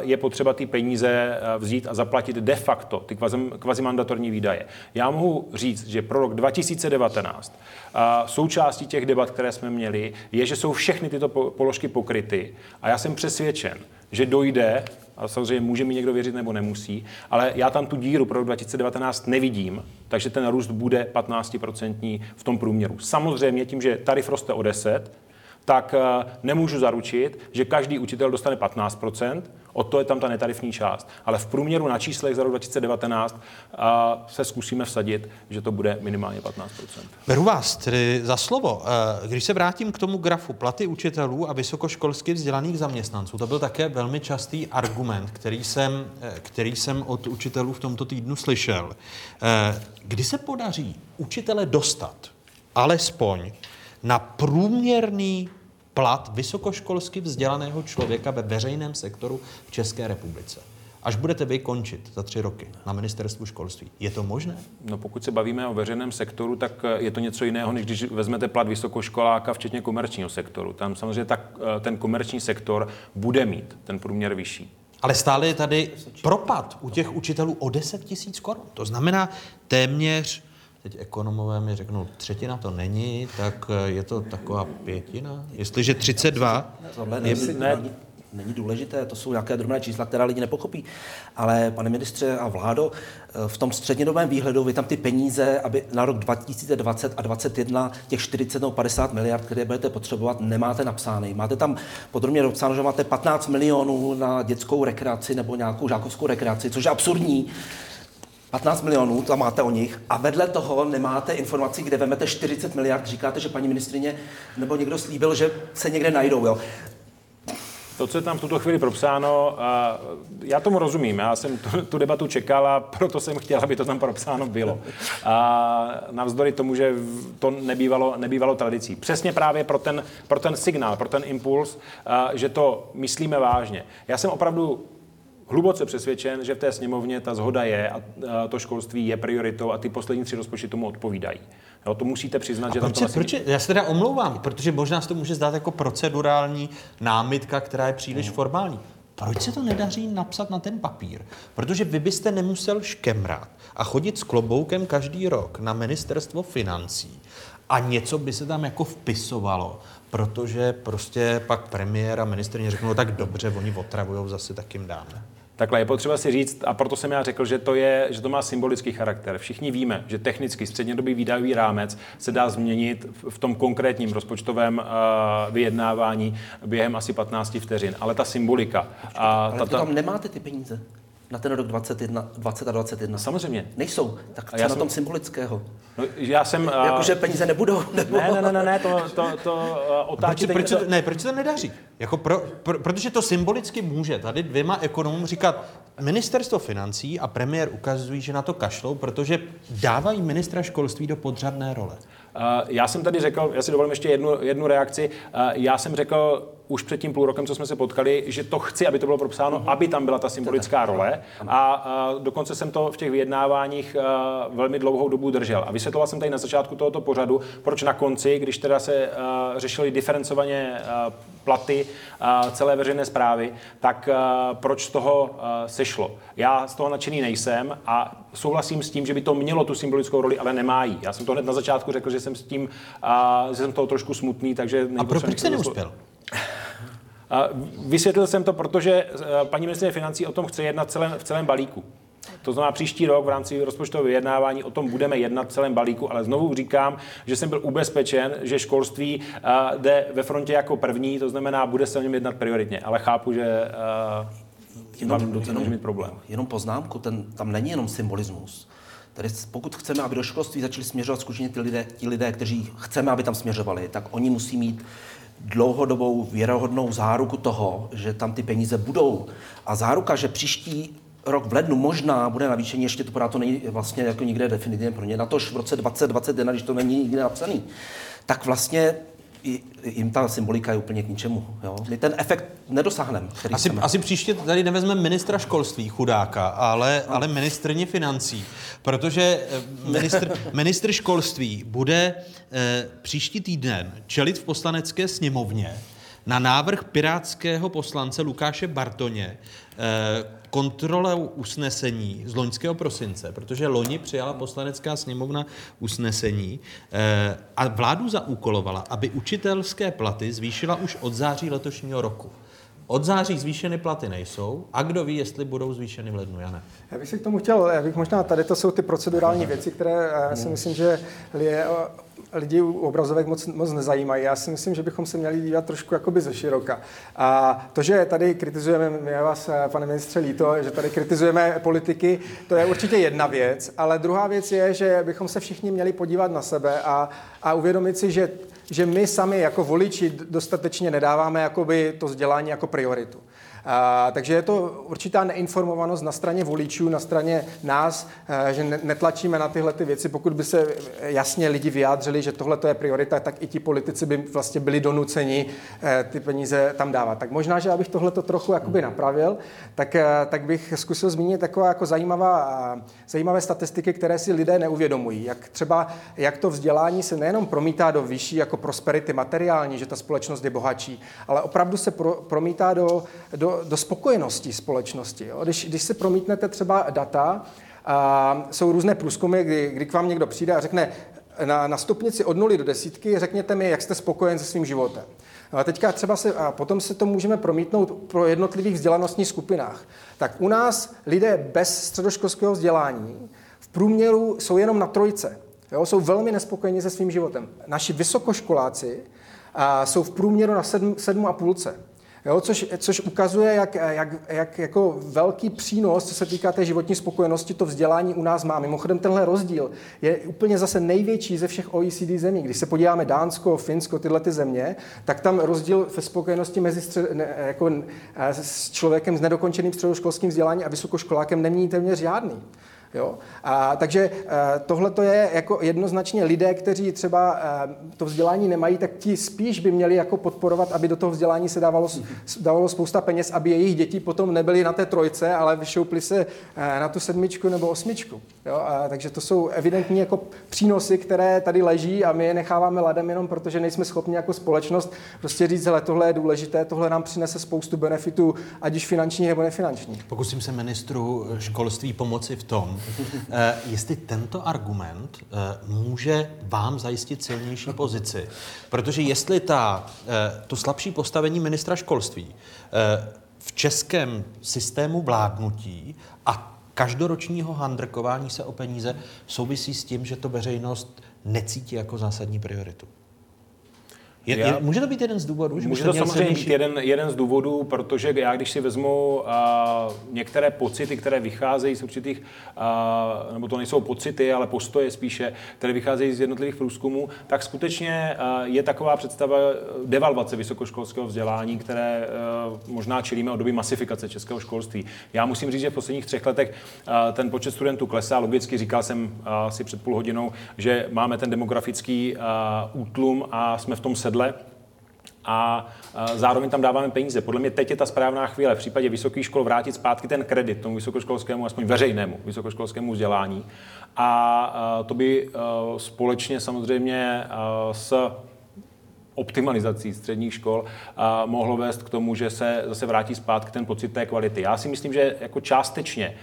je potřeba ty peníze eh, vzít a zaplatit de facto ty kvazi- kvazimandatorní výdaje. Já mohu říct, že pro rok 2019 a součástí těch debat, které jsme měli, je, že jsou všechny tyto po- položky pokryty a já jsem přesvědčen, že dojde, a samozřejmě může mi někdo věřit nebo nemusí, ale já tam tu díru pro rok 2019 nevidím, takže ten růst bude 15% v tom průměru. Samozřejmě tím, že tarif roste o 10, tak eh, nemůžu zaručit, že každý učitel dostane 15%, od to je tam ta netarifní část. Ale v průměru na číslech za rok 2019 eh, se zkusíme vsadit, že to bude minimálně 15%. Beru vás tedy za slovo. Eh, Když se vrátím k tomu grafu platy učitelů a vysokoškolsky vzdělaných zaměstnanců, to byl také velmi častý argument, který jsem, eh, který jsem od učitelů v tomto týdnu slyšel. Eh, Kdy se podaří učitele dostat alespoň na průměrný plat vysokoškolsky vzdělaného člověka ve veřejném sektoru v České republice? až budete vy končit za tři roky na ministerstvu školství. Je to možné? No pokud se bavíme o veřejném sektoru, tak eh, je to něco jiného, než když vezmete plat vysokoškoláka, včetně komerčního sektoru. Tam samozřejmě tak, eh, ten komerční sektor bude mít ten průměr vyšší. Ale stále je tady propad u těch učitelů o 10 tisíc korun. To znamená téměř, teď ekonomové mi řeknou, třetina to není, tak eh, je to taková pětina. Jestliže 32 Tohle je, není, není, není důležité, to jsou nějaké drobné čísla, která lidi nepochopí. Ale pane ministře a vládo, eh, v tom střednědobém výhledu vy tam ty peníze, aby na rok 2020 a 2021 těch 40 nebo 50 miliard, které budete potřebovat, nemáte napsány. Máte tam podrobně napsáno, že máte 15 milionů na dětskou rekreaci nebo nějakou žákovskou rekreaci, což je absurdní. 15 milionů, tam máte o nich, a vedle toho nemáte informaci, kde vemete 40 miliard, říkáte, že paní ministrině nebo někdo slíbil, že se někde najdou. Jo. To, co je tam v tuto chvíli propsáno, já tomu rozumím. Já jsem tu, tu debatu čekal a proto jsem chtěl, aby to tam propsáno bylo. A navzdory tomu, že to nebývalo, nebývalo tradicí. Přesně právě pro ten, pro ten signál, pro ten impuls, že to myslíme vážně. Já jsem opravdu hluboce přesvědčen, že v té sněmovně ta zhoda je a to školství je prioritou a ty poslední tři rozpočty tomu odpovídají. Jo, to musíte přiznat, A že proč, tam to proč, je- já se teda omlouvám, protože možná se to může zdát jako procedurální námitka, která je příliš formální. Proč se to nedaří napsat na ten papír? Protože vy byste nemusel škemrat a chodit s kloboukem každý rok na ministerstvo financí a něco by se tam jako vpisovalo, protože prostě pak premiér a ministrně řeknou, no tak dobře, oni otravujou, zase tak jim dáme. Takhle je potřeba si říct, a proto jsem já řekl, že to, je, že to má symbolický charakter. Všichni víme, že technicky střednědobý výdajový rámec se dá změnit v- tom konkrétním rozpočtovém uh, vyjednávání během asi 15 vteřin. Ale ta symbolika. A Ale ta, to ta, tam nemáte ty peníze na ten rok 21, 20 a 21. Samozřejmě. Nejsou. Tak co já na jsem- tom symbolického? no, já jsem... Uh, Jakože peníze nebudou? *laughs* Nebo... Ne, ne, ne, ne, ne, to, to, to uh, Proč, otáčíte... proč, se to, ne, proč se to nedaří? Jako pro, pro, protože to symbolicky může tady dvěma ekonomům říkat, ministerstvo financí a premiér ukazují, že na to kašlou, protože dávají ministra školství do podřadné role. Uh, já jsem tady řekl, já si dovolím ještě jednu, jednu reakci, uh, já jsem řekl už před tím půl rokem, co jsme se potkali, že to chci, aby to bylo propsáno, Mhm. aby tam byla ta symbolická role a uh, dokonce jsem to v těch vyjednáváních uh, velmi dlouhou dobu držel. A vysvětloval jsem tady na začátku tohoto pořadu, proč na konci, když teda se uh, řešili diferencovaně uh, platy uh, celé veřejné zprávy, tak uh, proč z toho uh, sešlo. Já z toho nadšený nejsem a souhlasím s tím, že by to mělo tu symbolickou roli, ale nemá jí. Já jsem to hned na začátku řekl, že jsem s tím, uh, že jsem toho trošku smutný, takže... A pro, proč jste neuspěl? Vysvětlil jsem to, protože eh, paní ministrině financí o tom chce jednat celém, v celém balíku. To znamená, příští rok v rámci rozpočtového vyjednávání o tom budeme jednat v celém balíku, ale znovu říkám, že jsem byl ubezpečen, že školství uh, jde ve frontě jako první, to znamená, bude se o něm jednat prioritně, ale chápu, že uh, vám docela může mít problém. Jenom poznámku, ten, tam není jenom symbolismus. Tady s- pokud chceme, aby do školství začali směřovat skutečně ty lidé, ti lidé, kteří chceme, aby tam směřovali, tak oni musí mít dlouhodobou věrohodnou záruku toho, že tam ty peníze budou. A záruka, že příští rok v lednu možná bude navýšení, ještě to pořád to není vlastně jako nikde definitivně pro ně. Na tož v roce 2021, když to není nikde napsaný, tak vlastně jim ta symbolika je úplně k ničemu. Jo? My ten efekt nedosáhneme. Asi, chceme. asi příště tady nevezmeme ministra školství, chudáka, ale, ale ministrně financí, protože eh, ministr, *laughs* ministr školství bude eh, příští týden čelit v poslanecké sněmovně na návrh pirátského poslance Lukáše Bartoně eh, kontrolou usnesení z loňského prosince, protože loni přijala poslanecká sněmovna usnesení eh, a vládu zaúkolovala, aby učitelské platy zvýšila už od září letošního roku. Od září zvýšeny platy nejsou a kdo ví, jestli budou zvýšeny v lednu, Jane. Já bych si k tomu chtěl, já bych možná, tady to jsou ty procedurální věci, které eh, si myslím, že eh, lidi u obrazovek moc, moc nezajímají. Já si myslím, že bychom se měli dívat trošku jakoby ze široka. A to, že tady kritizujeme, mě vás, eh, pane ministře, líto, že tady kritizujeme politiky, to je určitě jedna věc, ale druhá věc je, že bychom se všichni měli podívat na sebe a, a uvědomit si, že že my sami jako voliči dostatečně nedáváme jakoby to vzdělání jako prioritu. A, takže je to určitá neinformovanost na straně voličů, na straně nás, a, že netlačíme na tyhle ty věci. Pokud by se jasně lidi vyjádřili, že tohle je priorita, tak i ti politici by vlastně byli donuceni e, ty peníze tam dávat. Tak možná, že abych tohle trochu jakoby napravil, tak, e, tak bych zkusil zmínit taková jako zajímavá, zajímavé statistiky, které si lidé neuvědomují. Jak třeba, jak to vzdělání se nejenom promítá do vyšší jako prosperity materiální, že ta společnost je bohatší, ale opravdu se pro, promítá do, do, do spokojenosti společnosti. Jo? Když, když se promítnete třeba data, a jsou různé průzkumy, kdy, kdy k vám někdo přijde a řekne, na, na stupnici od nuly do desítky, řekněte mi, jak jste spokojen se svým životem. No a teďka třeba se, a potom se to můžeme promítnout pro jednotlivých vzdělanostních skupinách. Tak u nás lidé bez středoškolského vzdělání v průměru jsou jenom na trojce. Jo, jsou velmi nespokojeni se svým životem. Naši vysokoškoláci a, jsou v průměru na sedm, sedm a půlce. Jo, což, což ukazuje, jak, jak, jak jako velký přínos, co se týká té životní spokojenosti, to vzdělání u nás má. Mimochodem tenhle rozdíl je úplně zase největší ze všech OECD zemí. Když se podíváme Dánsko, Finsko, tyhle ty země, tak tam rozdíl ve spokojenosti mezi střed, ne, jako, s člověkem s nedokončeným středoškolským vzděláním a vysokoškolákem není téměř žádný. Jo? A, takže eh, tohle to je jako jednoznačně lidé, kteří třeba eh, to vzdělání nemají, tak ti spíš by měli jako podporovat, aby do toho vzdělání se dávalo, dávalo spousta peněz, aby jejich děti potom nebyly na té trojce, ale vyšoupli se eh, na tu sedmičku nebo osmičku. Jo? A, takže to jsou evidentní jako přínosy, které tady leží a my je necháváme ladem jenom protože nejsme schopni jako společnost prostě říct, že tohle je důležité, tohle nám přinese spoustu benefitů, ať už finančních nebo nefinančních. Pokusím se ministru školství pomoci v tom, jestli tento argument eh, může vám zajistit silnější pozici. Protože jestli ta, eh, to slabší postavení ministra školství v českém systému vládnutí a každoročního handrkování se o peníze souvisí s tím, že to veřejnost necítí jako zásadní prioritu. Je, je, může to být jeden z důvodů? Že může to samozřejmě silnější... být jeden, jeden z důvodů, protože já, když si vezmu uh, některé pocity, které vycházejí z určitých, uh, nebo to nejsou pocity, ale postoje spíše, které vycházejí z jednotlivých průzkumů, tak skutečně uh, je taková představa devalvace vysokoškolského vzdělání, které uh, možná čelíme od doby masifikace českého školství. Já musím říct, že v posledních třech letech uh, ten počet studentů klesá. Logicky říkal jsem uh, si před půl hodinou, že máme ten demografický uh, útlum a jsme v tom sedli sedle a zároveň tam dáváme peníze. Podle mě teď je ta správná chvíle v případě vysokých škol vrátit zpátky ten kredit tomu vysokoškolskému, aspoň veřejnému vysokoškolskému vzdělání. A to by společně samozřejmě s optimalizací středních škol a mohlo vést k tomu, že se zase vrátí zpátky ten pocit té kvality. Já si myslím, že jako částečně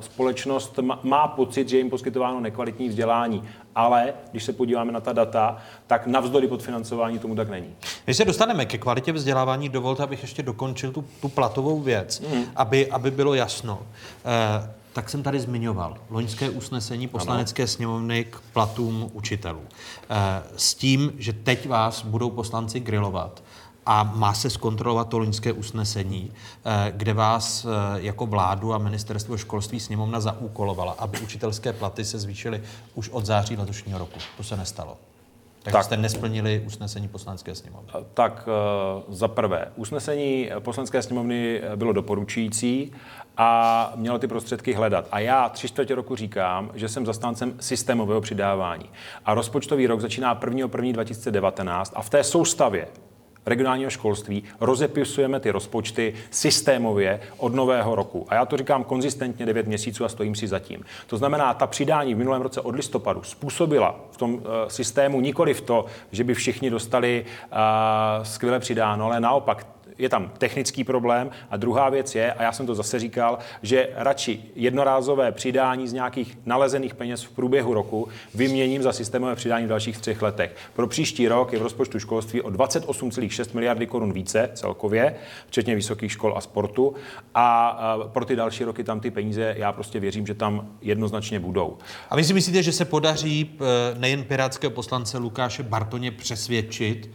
společnost má pocit, že je jim poskytováno nekvalitní vzdělání, ale když se podíváme na ta data, tak navzdory podfinancování tomu tak není. Když se dostaneme ke kvalitě vzdělávání, dovolte, abych ještě dokončil tu, tu platovou věc, mm. aby, aby bylo jasno. E, tak jsem tady zmiňoval loňské usnesení poslanecké ano. sněmovny k platům učitelů. E, s tím, že teď vás budou poslanci grilovat a má se zkontrolovat to loňské usnesení, eh, kde vás eh, jako vládu a ministerstvo školství sněmovna zaúkolovala, aby učitelské platy se zvýšily už od září letošního roku. To se nestalo. Takže tak, jste nesplnili usnesení poslanecké sněmovny. Tak za prvé, usnesení poslanecké sněmovny bylo doporučující a mělo ty prostředky hledat. A já tři čtvrtě roku říkám, že jsem zastáncem systémového přidávání. A rozpočtový rok začíná 1. 1. 2019 a v té soustavě regionálního školství rozepisujeme ty rozpočty systémově od nového roku. A já to říkám konzistentně 9 měsíců a stojím si zatím. To znamená, ta přidání v minulém roce od listopadu způsobila v tom uh, systému nikoli v to, že by všichni dostali uh, skvěle přidáno, ale naopak je tam technický problém. A druhá věc je, a já jsem to zase říkal, že radši jednorázové přidání z nějakých nalezených peněz v průběhu roku vyměním za systémové přidání v dalších třech letech. Pro příští rok je v rozpočtu školství o 28,6 miliardy korun více celkově, včetně vysokých škol a sportu. A pro ty další roky tam ty peníze, já prostě věřím, že tam jednoznačně budou. A vy si myslíte, že se podaří eh, nejen pirátského poslance Lukáše Bartoně přesvědčit,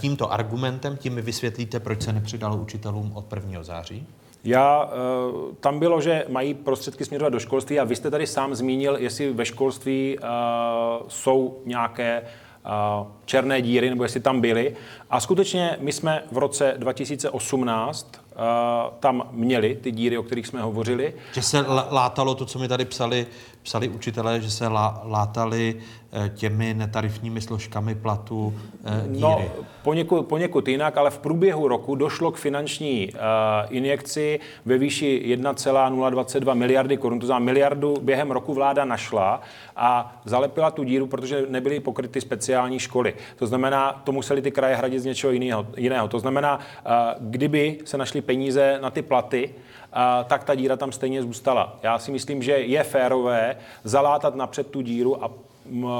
tímto argumentem, tím mi vysvětlíte, proč se nepřidalo učitelům od 1. září? Já, eh, tam bylo, že mají prostředky směřovat do školství a vy jste tady sám zmínil, jestli ve školství uh, jsou nějaké uh, černé díry, nebo jestli tam byly. A skutečně my jsme v roce 2018 tam měli ty díry, o kterých jsme hovořili. Že se látalo to, co mi tady psali, psali učitelé, že se látali eh, těmi netarifními složkami platu eh, díry. No, poněkud, poněkud jinak, ale v průběhu roku došlo k finanční uh, injekci ve výši 1,022 miliardy korun, to znamená miliardu během roku vláda našla a zalepila tu díru, protože nebyly pokryty speciální školy. To znamená, to museli ty kraje hradit z něčeho jiného. jiného. To znamená, uh, kdyby se našly peníze na ty platy, tak ta díra tam stejně zůstala. Já si myslím, že je férové zalátat napřed tu díru a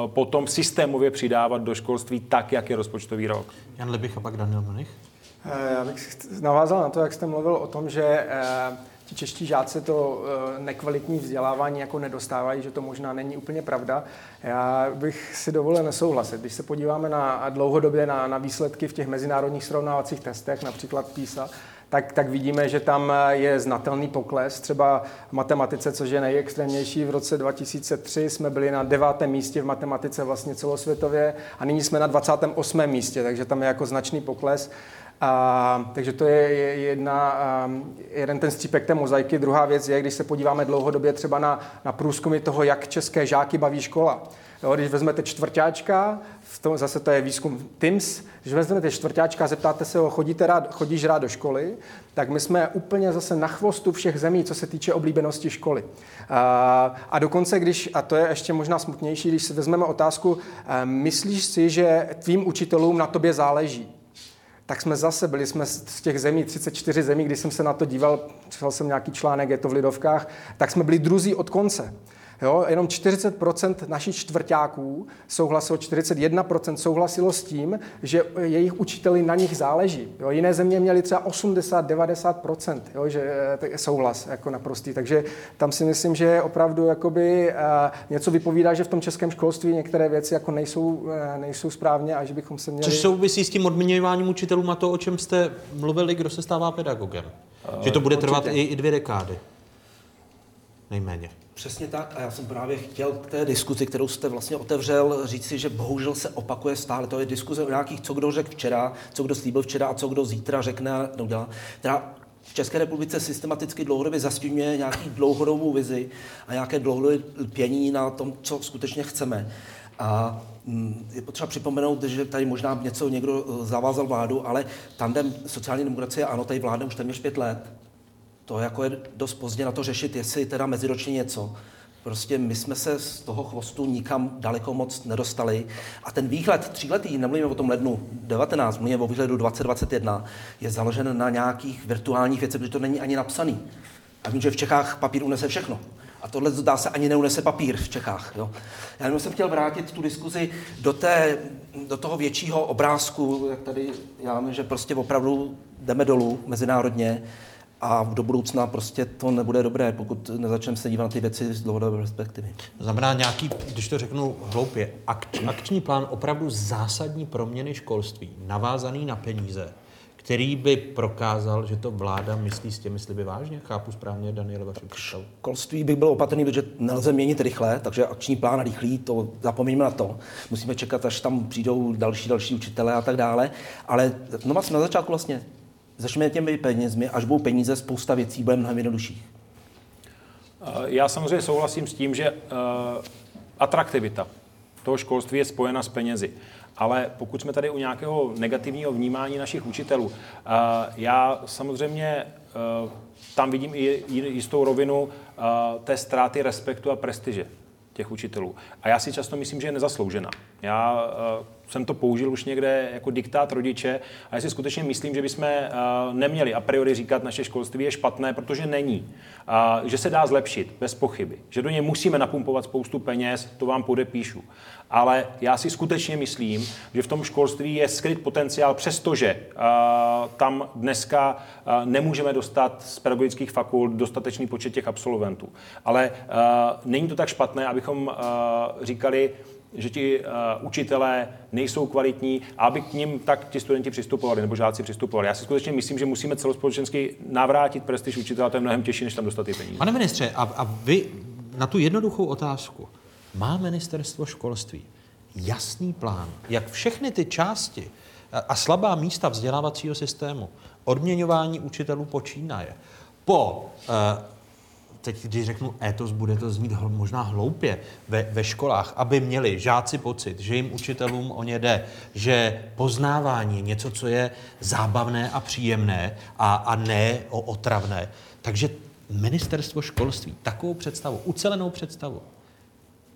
potom systémově přidávat do školství tak, jak je rozpočtový rok. Jan Lebich a pak Daniel Mnich. Eh, já bych navázal na to, jak jste mluvil o tom, že eh, ti čeští žáci to eh, nekvalitní vzdělávání jako nedostávají, že to možná není úplně pravda. Já bych si dovolil nesouhlasit. Když se podíváme na dlouhodobě na, na výsledky v těch mezinárodních srovnávacích testech, například PISA, tak, tak vidíme, že tam je znatelný pokles. Třeba v matematice, což je nejextrémnější, v roce 2003 jsme byli na devátém místě v matematice vlastně celosvětově a nyní jsme na 28. místě, takže tam je jako značný pokles. A, takže to je jedna, jeden ten střípek té mozaiky. Druhá věc je, když se podíváme dlouhodobě třeba na, na průzkumy toho, jak české žáky baví škola. Jo, když vezmete čtvrtáčka, v tom, zase to je výzkum TIMS, když vezmete čtvrtáčka a zeptáte se ho, chodíte rád, chodíš rád do školy, tak my jsme úplně zase na chvostu všech zemí, co se týče oblíbenosti školy. A, a dokonce, když, a to je ještě možná smutnější, když si vezmeme otázku, myslíš si, že tvým učitelům na tobě záleží? tak jsme zase byli jsme z těch zemí, 34 zemí, když jsem se na to díval, četl jsem nějaký článek, je to v Lidovkách, tak jsme byli druzí od konce. Jo, jenom 40% našich čtvrtáků souhlasilo, 41% souhlasilo s tím, že jejich učiteli na nich záleží. Jo, jiné země měly třeba 80-90%, jo, že je souhlas jako naprostý. Takže tam si myslím, že opravdu jakoby, uh, něco vypovídá, že v tom českém školství některé věci jako nejsou, uh, nejsou správně a že bychom se měli... Což souvisí s tím odměňováním učitelů a to, o čem jste mluvili, kdo se stává pedagogem. Že to bude trvat i, i dvě dekády. Nejméně. Přesně tak a já jsem právě chtěl k té diskuzi, kterou jste vlastně otevřel, říct si, že bohužel se opakuje stále. To je diskuze o nějakých, co kdo řekl včera, co kdo slíbil včera a co kdo zítra řekne a neudělá. Teda v České republice systematicky dlouhodobě zastínuje nějaký dlouhodobou vizi a nějaké dlouhodobé lpění na tom, co skutečně chceme. A mm, je potřeba připomenout, že tady možná něco někdo eh, zavázal vládu, ale tandem sociální demokracie, ano, tady vládne už téměř pět let to jako je dost pozdě na to řešit, jestli teda meziročně něco. Prostě my jsme se z toho chvostu nikam daleko moc nedostali. A ten výhled tříletý, nemluvíme o tom lednu 19, mluvíme o výhledu 2021, je založen na nějakých virtuálních věcech, protože to není ani napsaný. A vím, že v Čechách papír unese všechno. A tohle zdá se ani neunese papír v Čechách. Jo. Já jenom jsem chtěl vrátit tu diskuzi do, té, do toho většího obrázku, jak tady já že prostě opravdu jdeme dolů mezinárodně a do budoucna prostě to nebude dobré, pokud nezačneme se dívat na ty věci z dlouhodobé perspektivy. To znamená nějaký, když to řeknu hloupě, akč, akční plán opravdu zásadní proměny školství, navázaný na peníze, který by prokázal, že to vláda myslí s těmi sliby vážně? Chápu správně, Daniel, vaši představu. Školství bych byl opatrný, protože nelze měnit rychle, takže akční plán rychlý, to zapomeňme na to. Musíme čekat, až tam přijdou další, další učitele a tak dále. Ale no jsme na začátku vlastně začneme těmi penězmi, až budou peníze, spousta věcí bude mnohem jednodušších. Eh, já samozřejmě souhlasím s tím, že uh, atraktivita toho školství je spojena s penězi. Ale pokud jsme tady u nějakého negativního vnímání našich učitelů, uh, já samozřejmě tam vidím i jistou rovinu té ztráty respektu a prestiže těch učitelů. A já si často myslím, že je nezasloužena. Já jsem to použil už někde jako diktát rodiče a já si skutečně myslím, že bychom uh, neměli a priori říkat, naše školství je špatné, protože není. Uh, že se dá zlepšit, bez pochyby. Že do něj musíme napumpovat spoustu peněz, to vám podepíšu. Ale já si skutečně myslím, že v tom školství je skryt potenciál, přestože uh, tam dneska uh, nemůžeme dostat z pedagogických fakult dostatečný počet těch absolventů. Ale není to tak špatné, abychom říkali, že ti uh, učitelé nejsou kvalitní aby k ním tak ti studenti přistupovali nebo žáci přistupovali. Já si skutečně myslím, že musíme celospolečensky navrátit prestiž učitele, to je mnohem těžší, než tam dostat ty peníze. Pane ministře, a, a vy na tu jednoduchou otázku, má ministerstvo školství jasný plán, jak všechny ty části a slabá místa vzdělávacího systému, odměňování učitelů počínaje, po uh, teď když řeknu étos, bude to znít možná hloupě ve, ve školách, aby měli žáci pocit, že jim učitelům o ně jde, že poznávání je něco, co je zábavné a příjemné a, a ne o otravné. Takže ministerstvo školství takovou představu, ucelenou představu,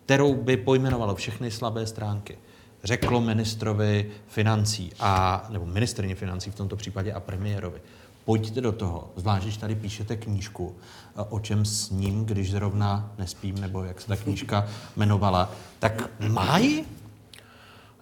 kterou by pojmenovalo všechny slabé stránky, řeklo ministrovi financí a, nebo ministrně financí v tomto případě a premiérovi, pojďte do toho, zvlášť když tady píšete knížku, o čem s ním, když zrovna nespím, nebo jak se ta knížka jmenovala, tak májí?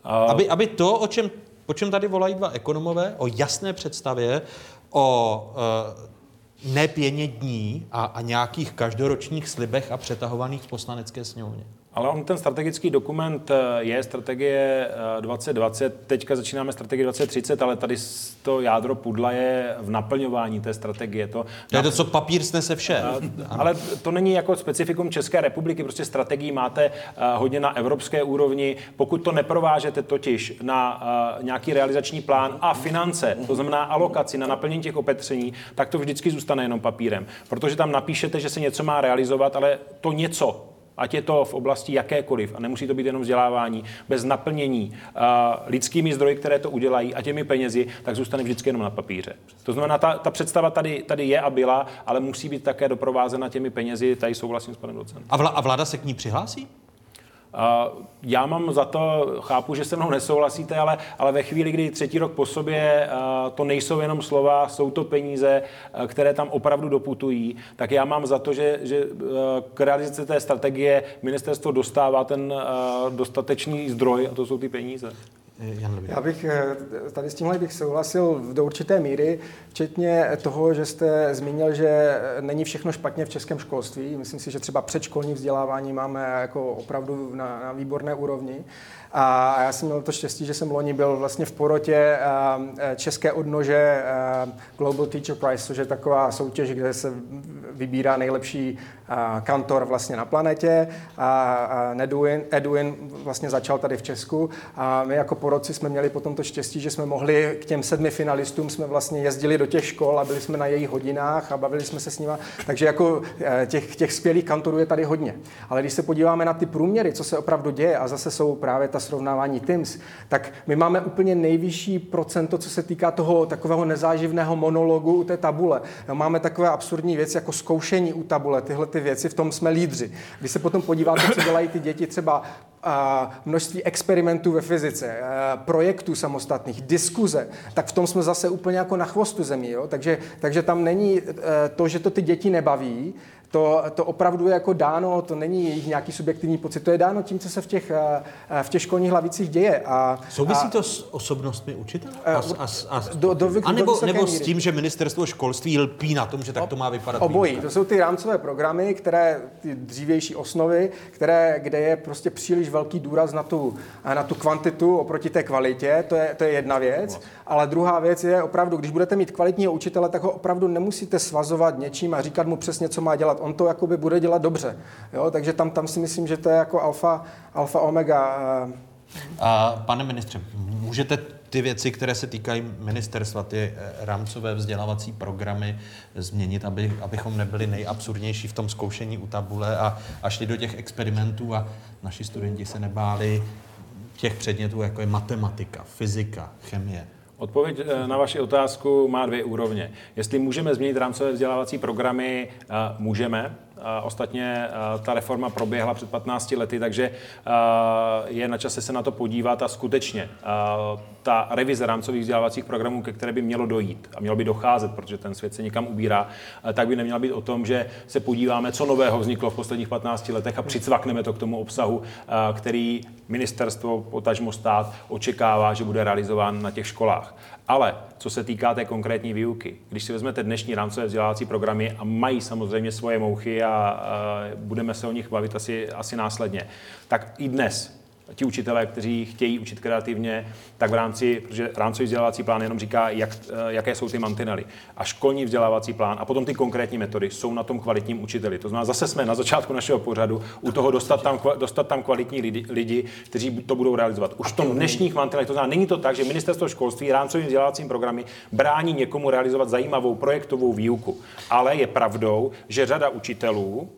Aby, aby to, o čem, o čem tady volají dva ekonomové, o jasné představě, o e, nepěně dní a, a nějakých každoročních slibech a přetahovaných v poslanecké sněmovně. Ale on ten strategický dokument eh, je strategie 2020, eh, teďka začínáme strategii 2030, ale tady to jádro pudla je v naplňování té strategie. To, to je to, co papír snese vše. Eh, ale to není jako specifikum České republiky, prostě strategii máte hodně na evropské úrovni. Pokud to neprovážete totiž na nějaký realizační plán a finance, to znamená alokaci na naplnění těch opatření, tak to vždycky zůstane jenom papírem. Protože tam napíšete, že se něco má realizovat, ale to něco ať je to v oblasti jakékoliv, a nemusí to být jenom vzdělávání, bez naplnění uh, lidskými zdroji, které to udělají a těmi penězi, tak zůstane vždycky jenom na papíře. To znamená, ta, ta představa tady, tady je a byla, ale musí být také doprovázena těmi penězi, tady souhlasím s panem docentem. A vláda se k ní přihlásí? Já mám za to, chápu, že se mnou nesouhlasíte, ale, ale ve chvíli, kdy třetí rok po sobě to nejsou jenom slova, jsou to peníze, které tam opravdu doputují, tak já mám za to, že, že k realizaci té strategie ministerstvo dostává ten dostatečný zdroj a to jsou ty peníze. Jan Já bych eh, tady s tímhle bych souhlasil do určité míry, včetně toho, že jste zmínil, že není všechno špatně v českém školství. Myslím si, že třeba předškolní vzdělávání máme jako opravdu na, na výborné úrovni. A já jsem měl to štěstí, že jsem loni byl vlastně v porotě eh, české odnože eh, Global Teacher Prize, což je taková soutěž, kde se vybírá nejlepší kantor vlastně na planetě. A Edwin, Edwin vlastně začal tady v Česku a my jako poroci jsme měli potom to štěstí, že jsme mohli k těm sedmi finalistům jsme vlastně jezdili do těch škol a byli jsme na jejich hodinách a bavili jsme se s nimi. Takže jako eh, těch, těch skvělých kantorů je tady hodně. Ale když se podíváme na ty průměry, co se opravdu děje, a zase jsou právě ta srovnávání Teams, tak my máme úplně nejvyšší procento, co se týká toho takového nezáživného monologu u té tabule. Máme takové absurdní věci jako zkoušení u tabule, tyhle ty věci, v tom jsme lídři. Když se potom podíváte, co dělají ty děti třeba množství experimentů ve fyzice, projektů samostatných, diskuze, tak v tom jsme zase úplně jako na chvostu zemí. Jo? Takže, takže tam není e, to, že to ty děti nebaví, to, to opravdu je jako dáno, to není jejich nějaký subjektivní pocit, to je dáno tím, co se v těch, eh, v těch školních hlavicích děje. A, Souvisí a, to s osobnostmi učitelů? A, a, a, a, do, do, a nebo, do nebo s tím, že ministerstvo školství lpí na tom, že tak to má vypadat? Obojí. To jsou ty rámcové programy, které, ty dřívější osnovy, které, kde je prostě příliš velký důraz na tu, na tu kvantitu oproti té kvalitě, to je, to je jedna věc. Ale druhá věc je opravdu, když budete mít kvalitního učitele, tak ho opravdu nemusíte svazovat něčím a říkat mu přesně, co má dělat on to jakoby bude dělat dobře. Jo? Takže tam, tam si myslím, že to je jako alfa, alfa omega. Eh. A, pane ministře, můžete ty věci, které se týkají ministerstva, ty eh, rámcové vzdělávací programy změnit, aby, abychom nebyli nejabsurdnější v tom zkoušení u tabule a, a šli do těch experimentů a naši studenti se nebáli těch předmětů, jako je matematika, fyzika, chemie. Odpověď eh, na vaši otázku má dvě úrovně. Jestli můžeme změnit rámcové vzdělávací programy, můžeme. Ostatně ta reforma proběhla před 15 lety, takže je na čase se na to podívat a skutečně ta revize rámcových vzdělávacích programů, ke které by mělo dojít a mělo by docházet, protože ten svět se někam ubírá, tak by neměla být o tom, že se podíváme, co nového vzniklo v posledních 15 letech a přicvakneme to k tomu obsahu, který ministerstvo, potažmo stát očekává, že bude realizován na těch školách. Ale co se týká té konkrétní výuky, když si vezmete dnešní rámcové vzdělávací programy a mají samozřejmě svoje mouchy a, a budeme se o nich bavit asi, asi následně, tak i dnes ti učitelé, kteří chtějí učit kreativně, tak v rámci, protože rámcový vzdělávací plán jenom říká, jak, eh, jaké jsou ty mantinely. A školní vzdělávací plán a potom ty konkrétní metody jsou na tom kvalitním učiteli. To znamená, zase jsme na začátku našeho pořadu u toho dostat tam, dostat tam kvalitní lidi, lidi, kteří to budou realizovat. Už v tom dnešních mantinelech, to znamená, není to tak, že ministerstvo školství rámcovým vzdělávacím programy brání někomu realizovat zajímavou projektovou výuku. Ale je pravdou, že řada učitelů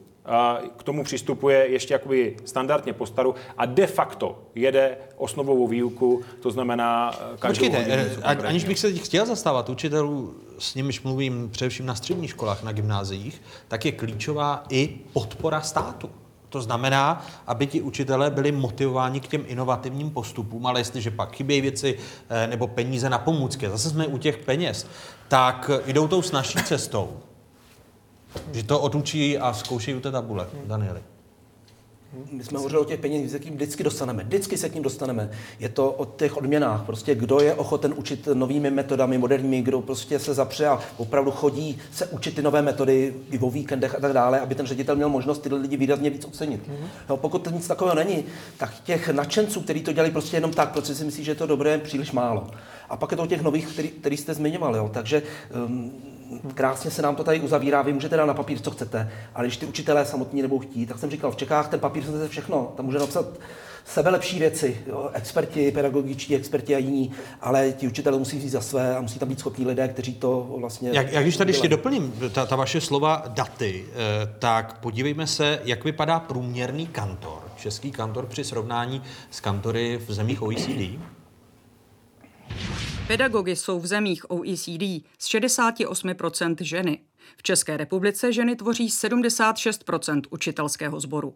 k tomu přistupuje ještě jakoby standardně po staru a de facto jede osnovovou výuku, to znamená eh, každou Počkejte, hodinu eh, aniž bych se teď chtěl zastávat učitelů, s nimiž mluvím především na středních školách, na gymnáziích, tak je klíčová i podpora státu. To znamená, aby ti učitelé byli motivováni k těm inovativním postupům, ale jestliže pak chybějí věci eh, nebo peníze na pomůcky, zase jsme u těch peněz, tak jdou tou snažší cestou. Že to odučí a zkoušejí u té tabule, Danieli. My jsme hovořili o těch penězích, se k ním vždycky dostaneme. Vždycky se k ním dostaneme. Je to o těch odměnách. Prostě kdo je ochoten učit novými metodami, moderními, kdo prostě se zapře a opravdu chodí se učit ty nové metody i o víkendech a tak dále, aby ten ředitel měl možnost ty lidi výrazně víc ocenit. Mm-hmm. No, pokud to nic takového není, tak těch nadšenců, kteří to dělají prostě jenom tak, protože si myslí, že je to dobré, příliš málo. A pak je to o těch nových, který, který jste zmiňovali. Jo. Takže um, krásně se nám to tady uzavírá, vy můžete dát na papír, co chcete, ale když ty učitelé samotní nebudou chtít, tak jsem říkal, v Čechách ten papír se všechno, tam může napsat sebe lepší věci, jo, experti, pedagogičtí experti a jiní, ale ti učitelé musí vzít za své a musí tam být schopní lidé, kteří to vlastně... Jak, jak když tady ještě doplním ta, ta vaše slova daty, eh, tak podívejme se, jak vypadá průměrný kantor, český kantor při srovnání s kantory v zemích OECD. Pedagogy jsou v zemích OECD z 68% ženy. V České republice ženy tvoří 76% učitelského sboru.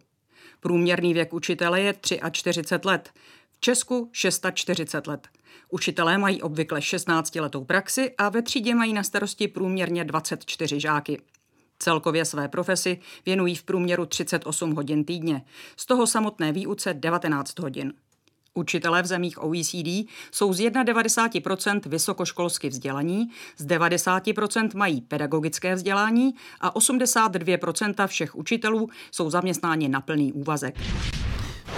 Průměrný věk učitele je 43 let, v Česku 640 let. Učitelé mají obvykle 16-letou praxi a ve třídě mají na starosti průměrně 24 žáky. Celkově své profesi věnují v průměru 38 hodin týdně, z toho samotné výuce 19 hodin. Učitelé v zemích OECD jsou z 91% vysokoškolsky vzdělaní, z 90% mají pedagogické vzdělání a 82% všech učitelů jsou zaměstnáni na plný úvazek.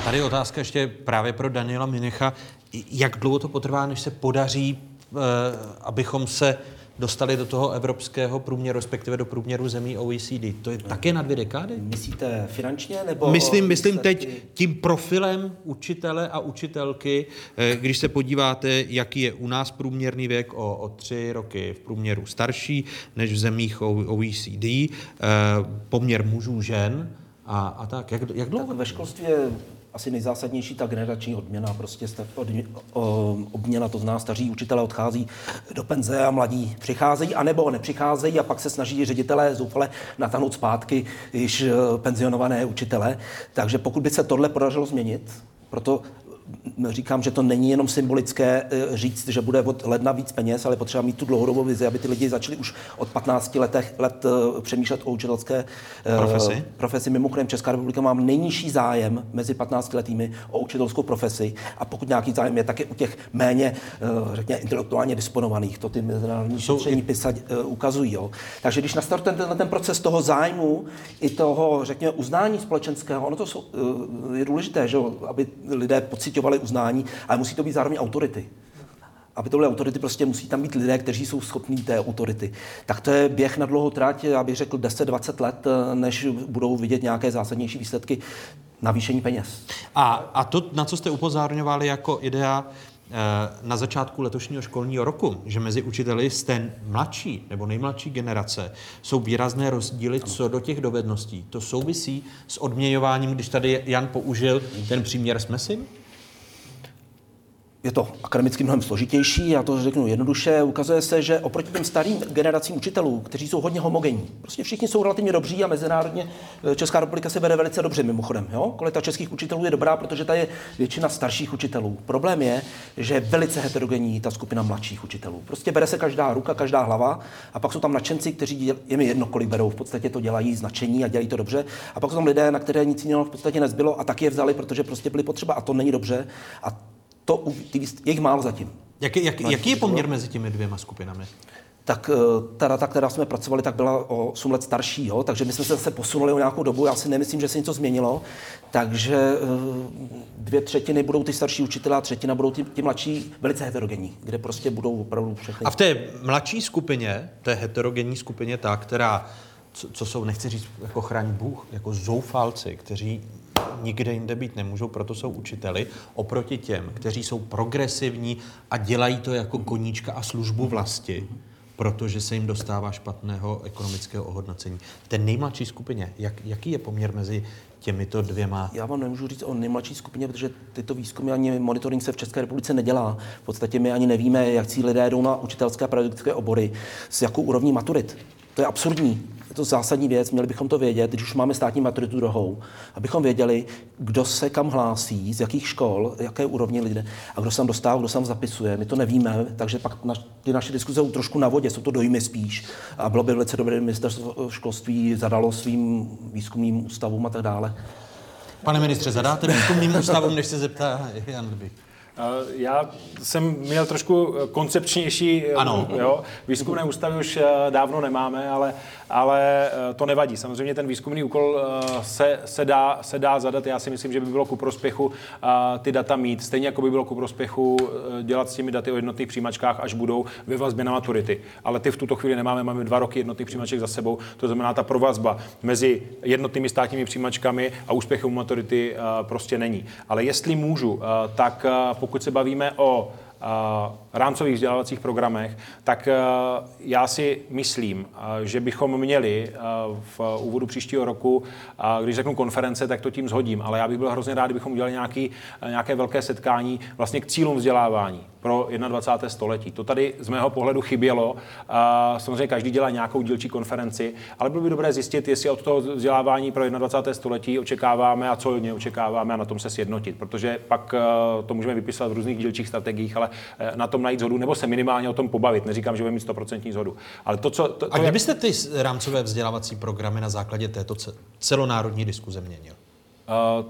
Tady otázka ještě právě pro Daniela Minecha. Jak dlouho to potrvá, než se podaří, eh, abychom se dostali do toho evropského průměru, respektive do průměru zemí OECD. To je také na dvě dekády? Myslíte finančně? Nebo myslím, myslím teď tím profilem učitele a učitelky, eh, když se podíváte, jaký je u nás průměrný věk o, o tři roky v průměru starší než v zemích OECD, eh, poměr mužů, žen a, a tak. Jak, jak dlouho? Tak ve školství je asi nejzásadnější ta generační odměna, prostě obměna, to zná staří učitelé odchází do penze a mladí přicházejí, anebo nepřicházejí a pak se snaží ředitelé zoufale natáhnout zpátky již eh, penzionované učitele. Takže pokud by se tohle podařilo změnit, proto říkám, že to není jenom symbolické eh, říct, že bude od ledna víc peněz, ale potřeba mít tu dlouhodobou vizi, aby ty lidi začali už od 15 letech, let eh, přemýšlet o učitelské eh, profesi. profesi. Mimochodem Česká republika má nejnižší zájem mezi 15 letými o učitelskou profesi a pokud nějaký zájem je, tak je u těch méně, řekněme, intelektuálně disponovaných. To ty mezinárodní šetření PISA ukazují. Jo. Takže když nastartuje ten, ten proces toho zájmu i toho, řekněme, uznání společenského, ono to jsou, je důležité, že, aby lidé pocit pocitovali uznání, ale musí to být zároveň autority. Aby to byly autority, prostě musí tam být lidé, kteří jsou schopní té autority. Tak to je běh na dlouhou tráť, já bych řekl 10-20 let, než budou vidět nějaké zásadnější výsledky navýšení peněz. A, a to, na co jste upozorňovali jako idea eh, na začátku letošního školního roku, že mezi učiteli z té mladší nebo nejmladší generace jsou výrazné rozdíly co do těch dovedností. To souvisí s odměňováním, když tady Jan použil ten příměr s Mesim? Je to akademicky mnohem složitější, já to řeknu jednoduše, ukazuje se, že oproti těm starým generacím učitelů, kteří jsou hodně homogenní, prostě všichni jsou relativně dobří a mezinárodně eh, Česká republika se vede velice dobře mimochodem. Jo? Kvalita českých učitelů je dobrá, protože tady je většina starších učitelů. Problém je, že je velice heterogenní ta skupina mladších učitelů. Prostě bere se každá ruka, každá hlava a pak jsou tam nadšenci, kteří je mi jedno, kolik berou, v podstatě to dělají značení a dělají to dobře. A pak jsou tam lidé, na které nic jiného v podstatě nezbylo a taky je vzali, protože prostě byli potřeba a to není dobře. A to, je jich málo zatím. Jaký, jak, jaký je poměr mezi těmi dvěma skupinami? tak eh, ta data, která jsme pracovali, tak byla o 8 let starší, jo? takže my jsme se zase posunuli o nějakou dobu, já si nemyslím, že se něco změnilo, takže dvě třetiny budou ty starší učitelé a třetina budou ty, ty mladší velice heterogenní, kde prostě budou opravdu všechny. A v té mladší skupině, té heterogenní skupině, ta, která, co, co jsou, nechci říct, jako chraň Bůh, jako zoufalci, kteří nikde jinde být nemůžou, proto jsou učiteli, oproti těm, kteří jsou progresivní a dělají to jako koníčka a službu vlasti, protože se jim dostává špatného ekonomického ohodnocení. V té nejmladší skupině, jak, jaký je poměr mezi těmito dvěma? Já vám nemůžu říct o nejmladší skupině, protože tyto výzkumy ani monitoring se v České republice nedělá. V podstatě my ani nevíme, jak si lidé jdou na učitelské a pedagogické obory, s jakou úrovní maturit. To je absurdní. Je to zásadní věc, měli bychom to vědět, když už máme státní maturitu druhou, abychom věděli, kdo se kam hlásí, z jakých škol, jaké úrovně lidé a kdo se tam dostává, kdo se tam zapisuje. My to nevíme, takže pak na, ty naše diskuze jsou trošku na vodě, jsou to dojmy spíš. A bylo by velice dobré, ministerstvo školství zadalo svým výzkumným ústavům a tak dále. Pane ministře, zadáte výzkumným ústavům, než se zeptá Jan Lby. Já jsem měl trošku koncepčnější, Ano. jo, výzkumné ústavy už dávno nemáme, ale, ale to nevadí. Samozřejmě ten výzkumný úkol se, se, dá, se dá zadat. Já si myslím, že by bylo ku prospěchu ty data mít. Stejně jako by bylo ku prospěchu dělat s těmi daty o jednotných přijímačkách, až budou ve vazbě na maturity. Ale ty v tuto chvíli nemáme, máme dva roky jednotných přijímaček za sebou. To znamená, ta provazba mezi jednotnými státními přijímačkami a úspěchem maturity prostě není. Ale jestli můžu, tak pokud se bavíme o rámcových vzdělávacích programech, tak já si myslím, že bychom měli v úvodu příštího roku, když řeknu konference, tak to tím zhodím, ale já bych byl hrozně rád, kdybychom udělali nějaký, nějaké velké setkání vlastně k cílům vzdělávání pro 21. století. To tady z mého pohledu chybělo. Samozřejmě každý dělá nějakou dílčí konferenci, ale bylo by dobré zjistit, jestli od toho vzdělávání pro 21. století očekáváme a co od něj očekáváme a na tom se sjednotit, protože pak to můžeme vypisovat v různých dílčích strategiích, ale na tom najít zhodu nebo se minimálně o tom pobavit. Neříkám, že budeme mít 100% zhodu. Ale to, co, to, to A kdybyste ty rámcové vzdělávací programy na základě této celonárodní diskuze měnil? Uh,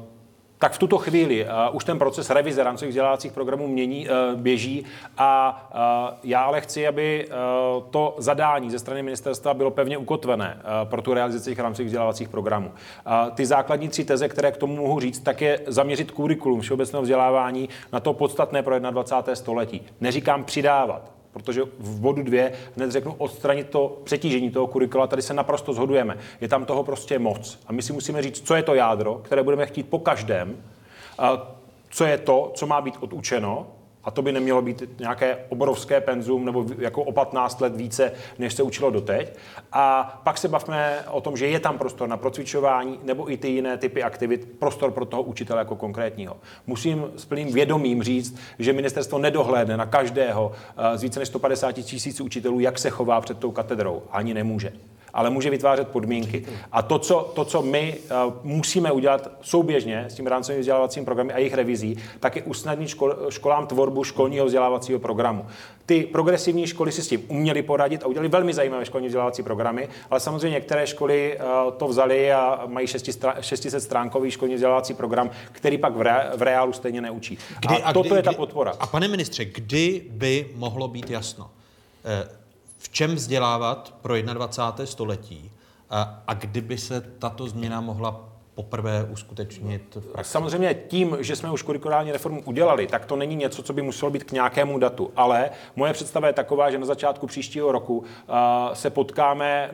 tak v tuto chvíli uh, už ten proces revize rámcových vzdělávacích programů mění, uh, běží a uh, já ale chci, aby uh, to zadání ze strany ministerstva bylo pevně ukotvené uh, pro tu realizaci těch rámcových vzdělávacích programů. Uh, ty základní tři teze, které k tomu mohu říct, tak je zaměřit kurikulum všeobecného vzdělávání na to podstatné pro 21. století. Neříkám přidávat, protože v bodu dvě hned řeknu odstranit to přetížení toho kurikula, tady se naprosto zhodujeme. Je tam toho prostě moc. A my si musíme říct, co je to jádro, které budeme chtít po každém, co je to, co má být odučeno, a to by nemělo být nějaké obrovské penzum nebo jako o 15 let více, než se učilo doteď. A pak se bavme o tom, že je tam prostor na procvičování nebo i ty jiné typy aktivit, prostor pro toho učitele jako konkrétního. Musím s plným vědomím říct, že ministerstvo nedohlédne na každého z více než 150 tisíc učitelů, jak se chová před tou katedrou. Ani nemůže ale může vytvářet podmínky. A to, co, to, co my uh, musíme udělat souběžně s tím rámcovým vzdělávacím programem a jejich revizí, tak je usnadnit škol, školám tvorbu školního vzdělávacího programu. Ty progresivní školy si s tím uměly poradit a udělali velmi zajímavé školní vzdělávací programy, ale samozřejmě některé školy uh, to vzali a mají 600 stránkový školní vzdělávací program, který pak v, re, v reálu stejně neučí. Kdy, a, a toto kdy, je ta podpora. A pane ministře, kdy by mohlo být jasno? V čem vzdělávat pro 21. století a, a kdyby se tato změna mohla poprvé uskutečnit? Samozřejmě tím, že jsme už kurikulární reformu udělali, tak to není něco, co by muselo být k nějakému datu. Ale moje představa je taková, že na začátku příštího roku uh, se potkáme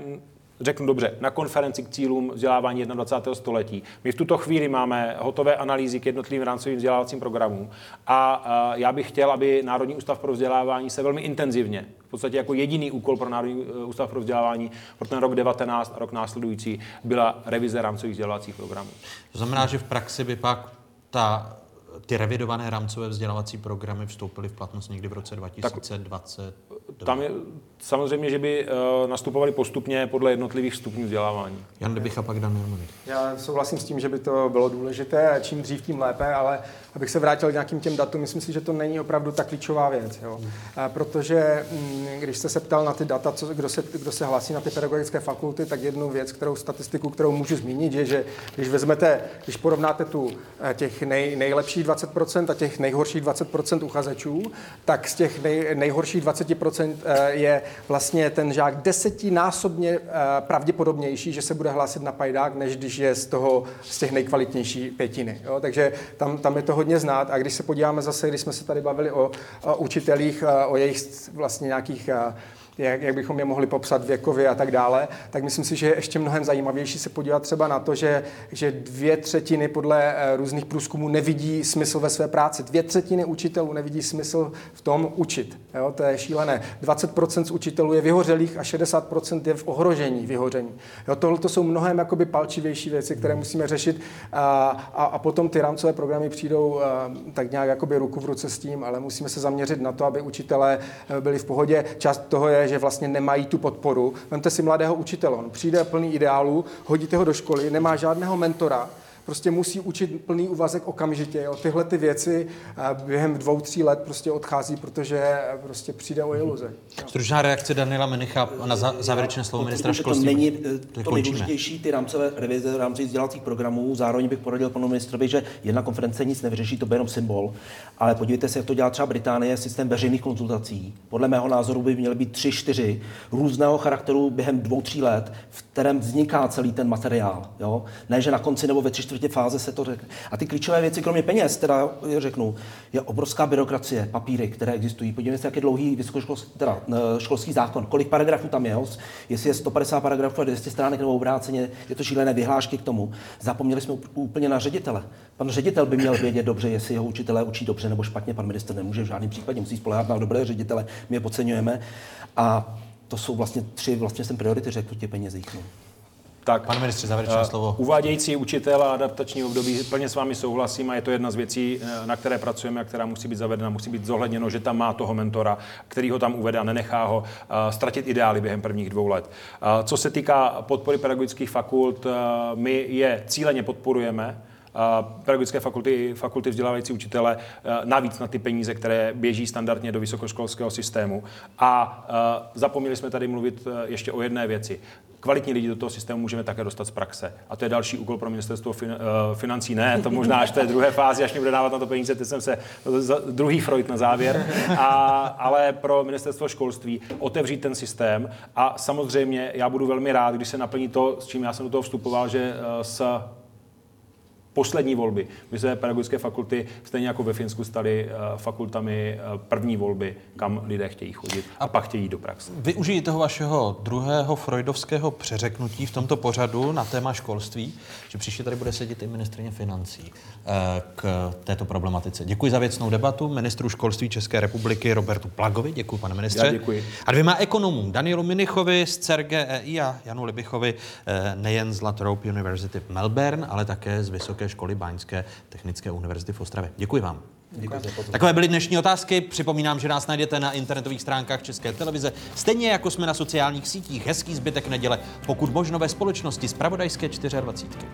řeknu dobře, na konferenci k cílům vzdělávání 21. století. My v tuto chvíli máme hotové analýzy k jednotlivým rámcovým vzdělávacím programům a já bych chtěl, aby Národní ústav pro vzdělávání se velmi intenzivně, v podstatě jako jediný úkol pro Národní e, ústav pro vzdělávání pro ten rok 19 a rok následující byla revize rámcových vzdělávacích programů. To znamená, že v praxi by pak ta ty revidované rámcové vzdělávací programy vstoupily v platnost někdy v roce 2020? Tak, tam je samozřejmě, že by uh, nastupovali postupně podle jednotlivých stupňů vzdělávání. Jan Debich a pak Dan Jermanik. Já souhlasím s tím, že by to bylo důležité a čím dřív, tím lépe, ale abych se vrátil k nějakým těm datům, myslím si, že to není opravdu ta klíčová věc. Jo? A protože mm, když jste se ptal na ty data, co, kdo, se, kdo se hlásí na ty pedagogické fakulty, tak jednu věc, kterou statistiku, kterou můžu zmínit, je, že když vezmete, když porovnáte tu eh, těch nej, nejlepších 20% a těch nejhorších 20% uchazečů, tak z těch nej, nejhorších 20% 10% eh, je vlastně ten žák desetinásobně eh, pravděpodobnější, že se bude hlásit na pajdák, než když je z, toho, z těch nejkvalitnější pětiny. Jo? Takže tam, tam je to hodně znát. A když se podíváme zase, když jsme se tady bavili o, o učitelích, o jejich vlastně nějakých jak, jak bychom je mohli popsat věkově a tak dále, tak myslím si, že je ještě mnohem zajímavější se podívat třeba na to, že, že dvě třetiny podle eh, různých průzkumů nevidí smysl ve své práci. Dvě třetiny učitelů nevidí smysl v tom učit. Jo, to je šílené. 20% z učitelů je vyhořelých a 60% je v ohrožení vyhoření. Jo, tohle to jsou mnohem jakoby palčivější věci, které musíme řešit a, a, a potom ty rámcové programy přijdou a, eh, tak nějak jakoby ruku v ruce s tím, ale musíme se zaměřit na to, aby učitelé eh, byli v pohodě. Část toho je, že vlastně nemají tu podporu. Vemte si mladého učitele, on přijde plný ideálů, hodíte ho do školy, nemá žádného mentora, prostě musí učit plný úvazek okamžitě. Jo. Tyhle ty věci během dvou, tří let prostě odchází, protože prostě přijde o iluze. Stručná reakce Daniela Menicha na závěrečné slovo ministra školství. To není eh, to nejdůležitější, ty rámcové revize rámci vzdělávacích programů. Zároveň bych poradil panu ministrovi, že jedna konference nic nevyřeší, to bude jenom symbol. Ale podívejte se, jak to dělá třeba Británie, systém veřejných konzultací. Podle mého názoru by měly být tři, čtyři různého charakteru během dvou, tří let, v kterém vzniká celý ten materiál. Jo? Ne, že na konci nebo ve tři čtvrtě fáze se to řekne. A ty klíčové věci, kromě peněz, teda řeknu, je obrovská byrokracie, papíry, které existují. Podívejte se, jak je dlouhý teda, školský zákon, kolik paragrafů tam je, jestli je 150 paragrafů a 200 stránek nebo obráceně, je to šílené vyhlášky k tomu. Zapomněli jsme úplně na ředitele. Pan ředitel by měl vědět dobře, jestli jeho učitelé učí dobře nebo špatně. Pan minister nemůže v žádném případě, musí spolehat na dobré ředitele, my je podceňujeme. A to jsou vlastně tři, vlastně jsem priority řekl těch penězích. No. Tak, Pane ministře, závěrečné uh, slovo. Uvádějící učitel a adaptační období, plně s vámi souhlasím a je to jedna z věcí, eh, na které pracujeme a která musí být zavedena, musí být zohledněno, že tam má toho mentora, který ho tam uvede a nenechá ho uh, ztratit ideály během prvních dvou let. Co se týká podpory pedagogických fakult, my je cíleně podporujeme pedagogické fakulty, fakulty vzdělávající učitele navíc na ty peníze, které běží standardně do vysokoškolského systému. A zapomněli jsme tady mluvit ještě o jedné věci kvalitní lidi do toho systému můžeme také dostat z praxe. A to je další úkol pro ministerstvo fin, financí. Ne, to možná až v té druhé fázi, až mě bude dávat na to peníze, teď jsem se, druhý Freud na závěr, a, ale pro ministerstvo školství otevřít ten systém a samozřejmě já budu velmi rád, když se naplní to, s čím já jsem do toho vstupoval, že s poslední volby. Vysoké pedagogické fakulty, stejně jako ve Finsku, staly eh, fakultami eh, první volby, kam lidé chtějí chodit a pak chtějí do praxe. Využijí toho vašeho druhého freudovského přeřeknutí v tomto pořadu na téma školství, že příště tady bude sedět i ministrině financí k této problematice. Děkuji za věcnou debatu ministru školství České republiky Robertu Plagovi. Děkuji, pane ministře. Já děkuji. A dvěma ekonomům, Danielu Minichovi z CERGEI a Janu Libichovi nejen z La Trobe University v Melbourne, ale také z Vysoké školy Báňské technické univerzity v Ostravě. Děkuji vám. Děkuji. Takové byly dnešní otázky. Připomínám, že nás najdete na internetových stránkách České televize, stejně jako jsme na sociálních sítích. Hezký zbytek neděle, pokud možno ve společnosti z Pravodajské 24.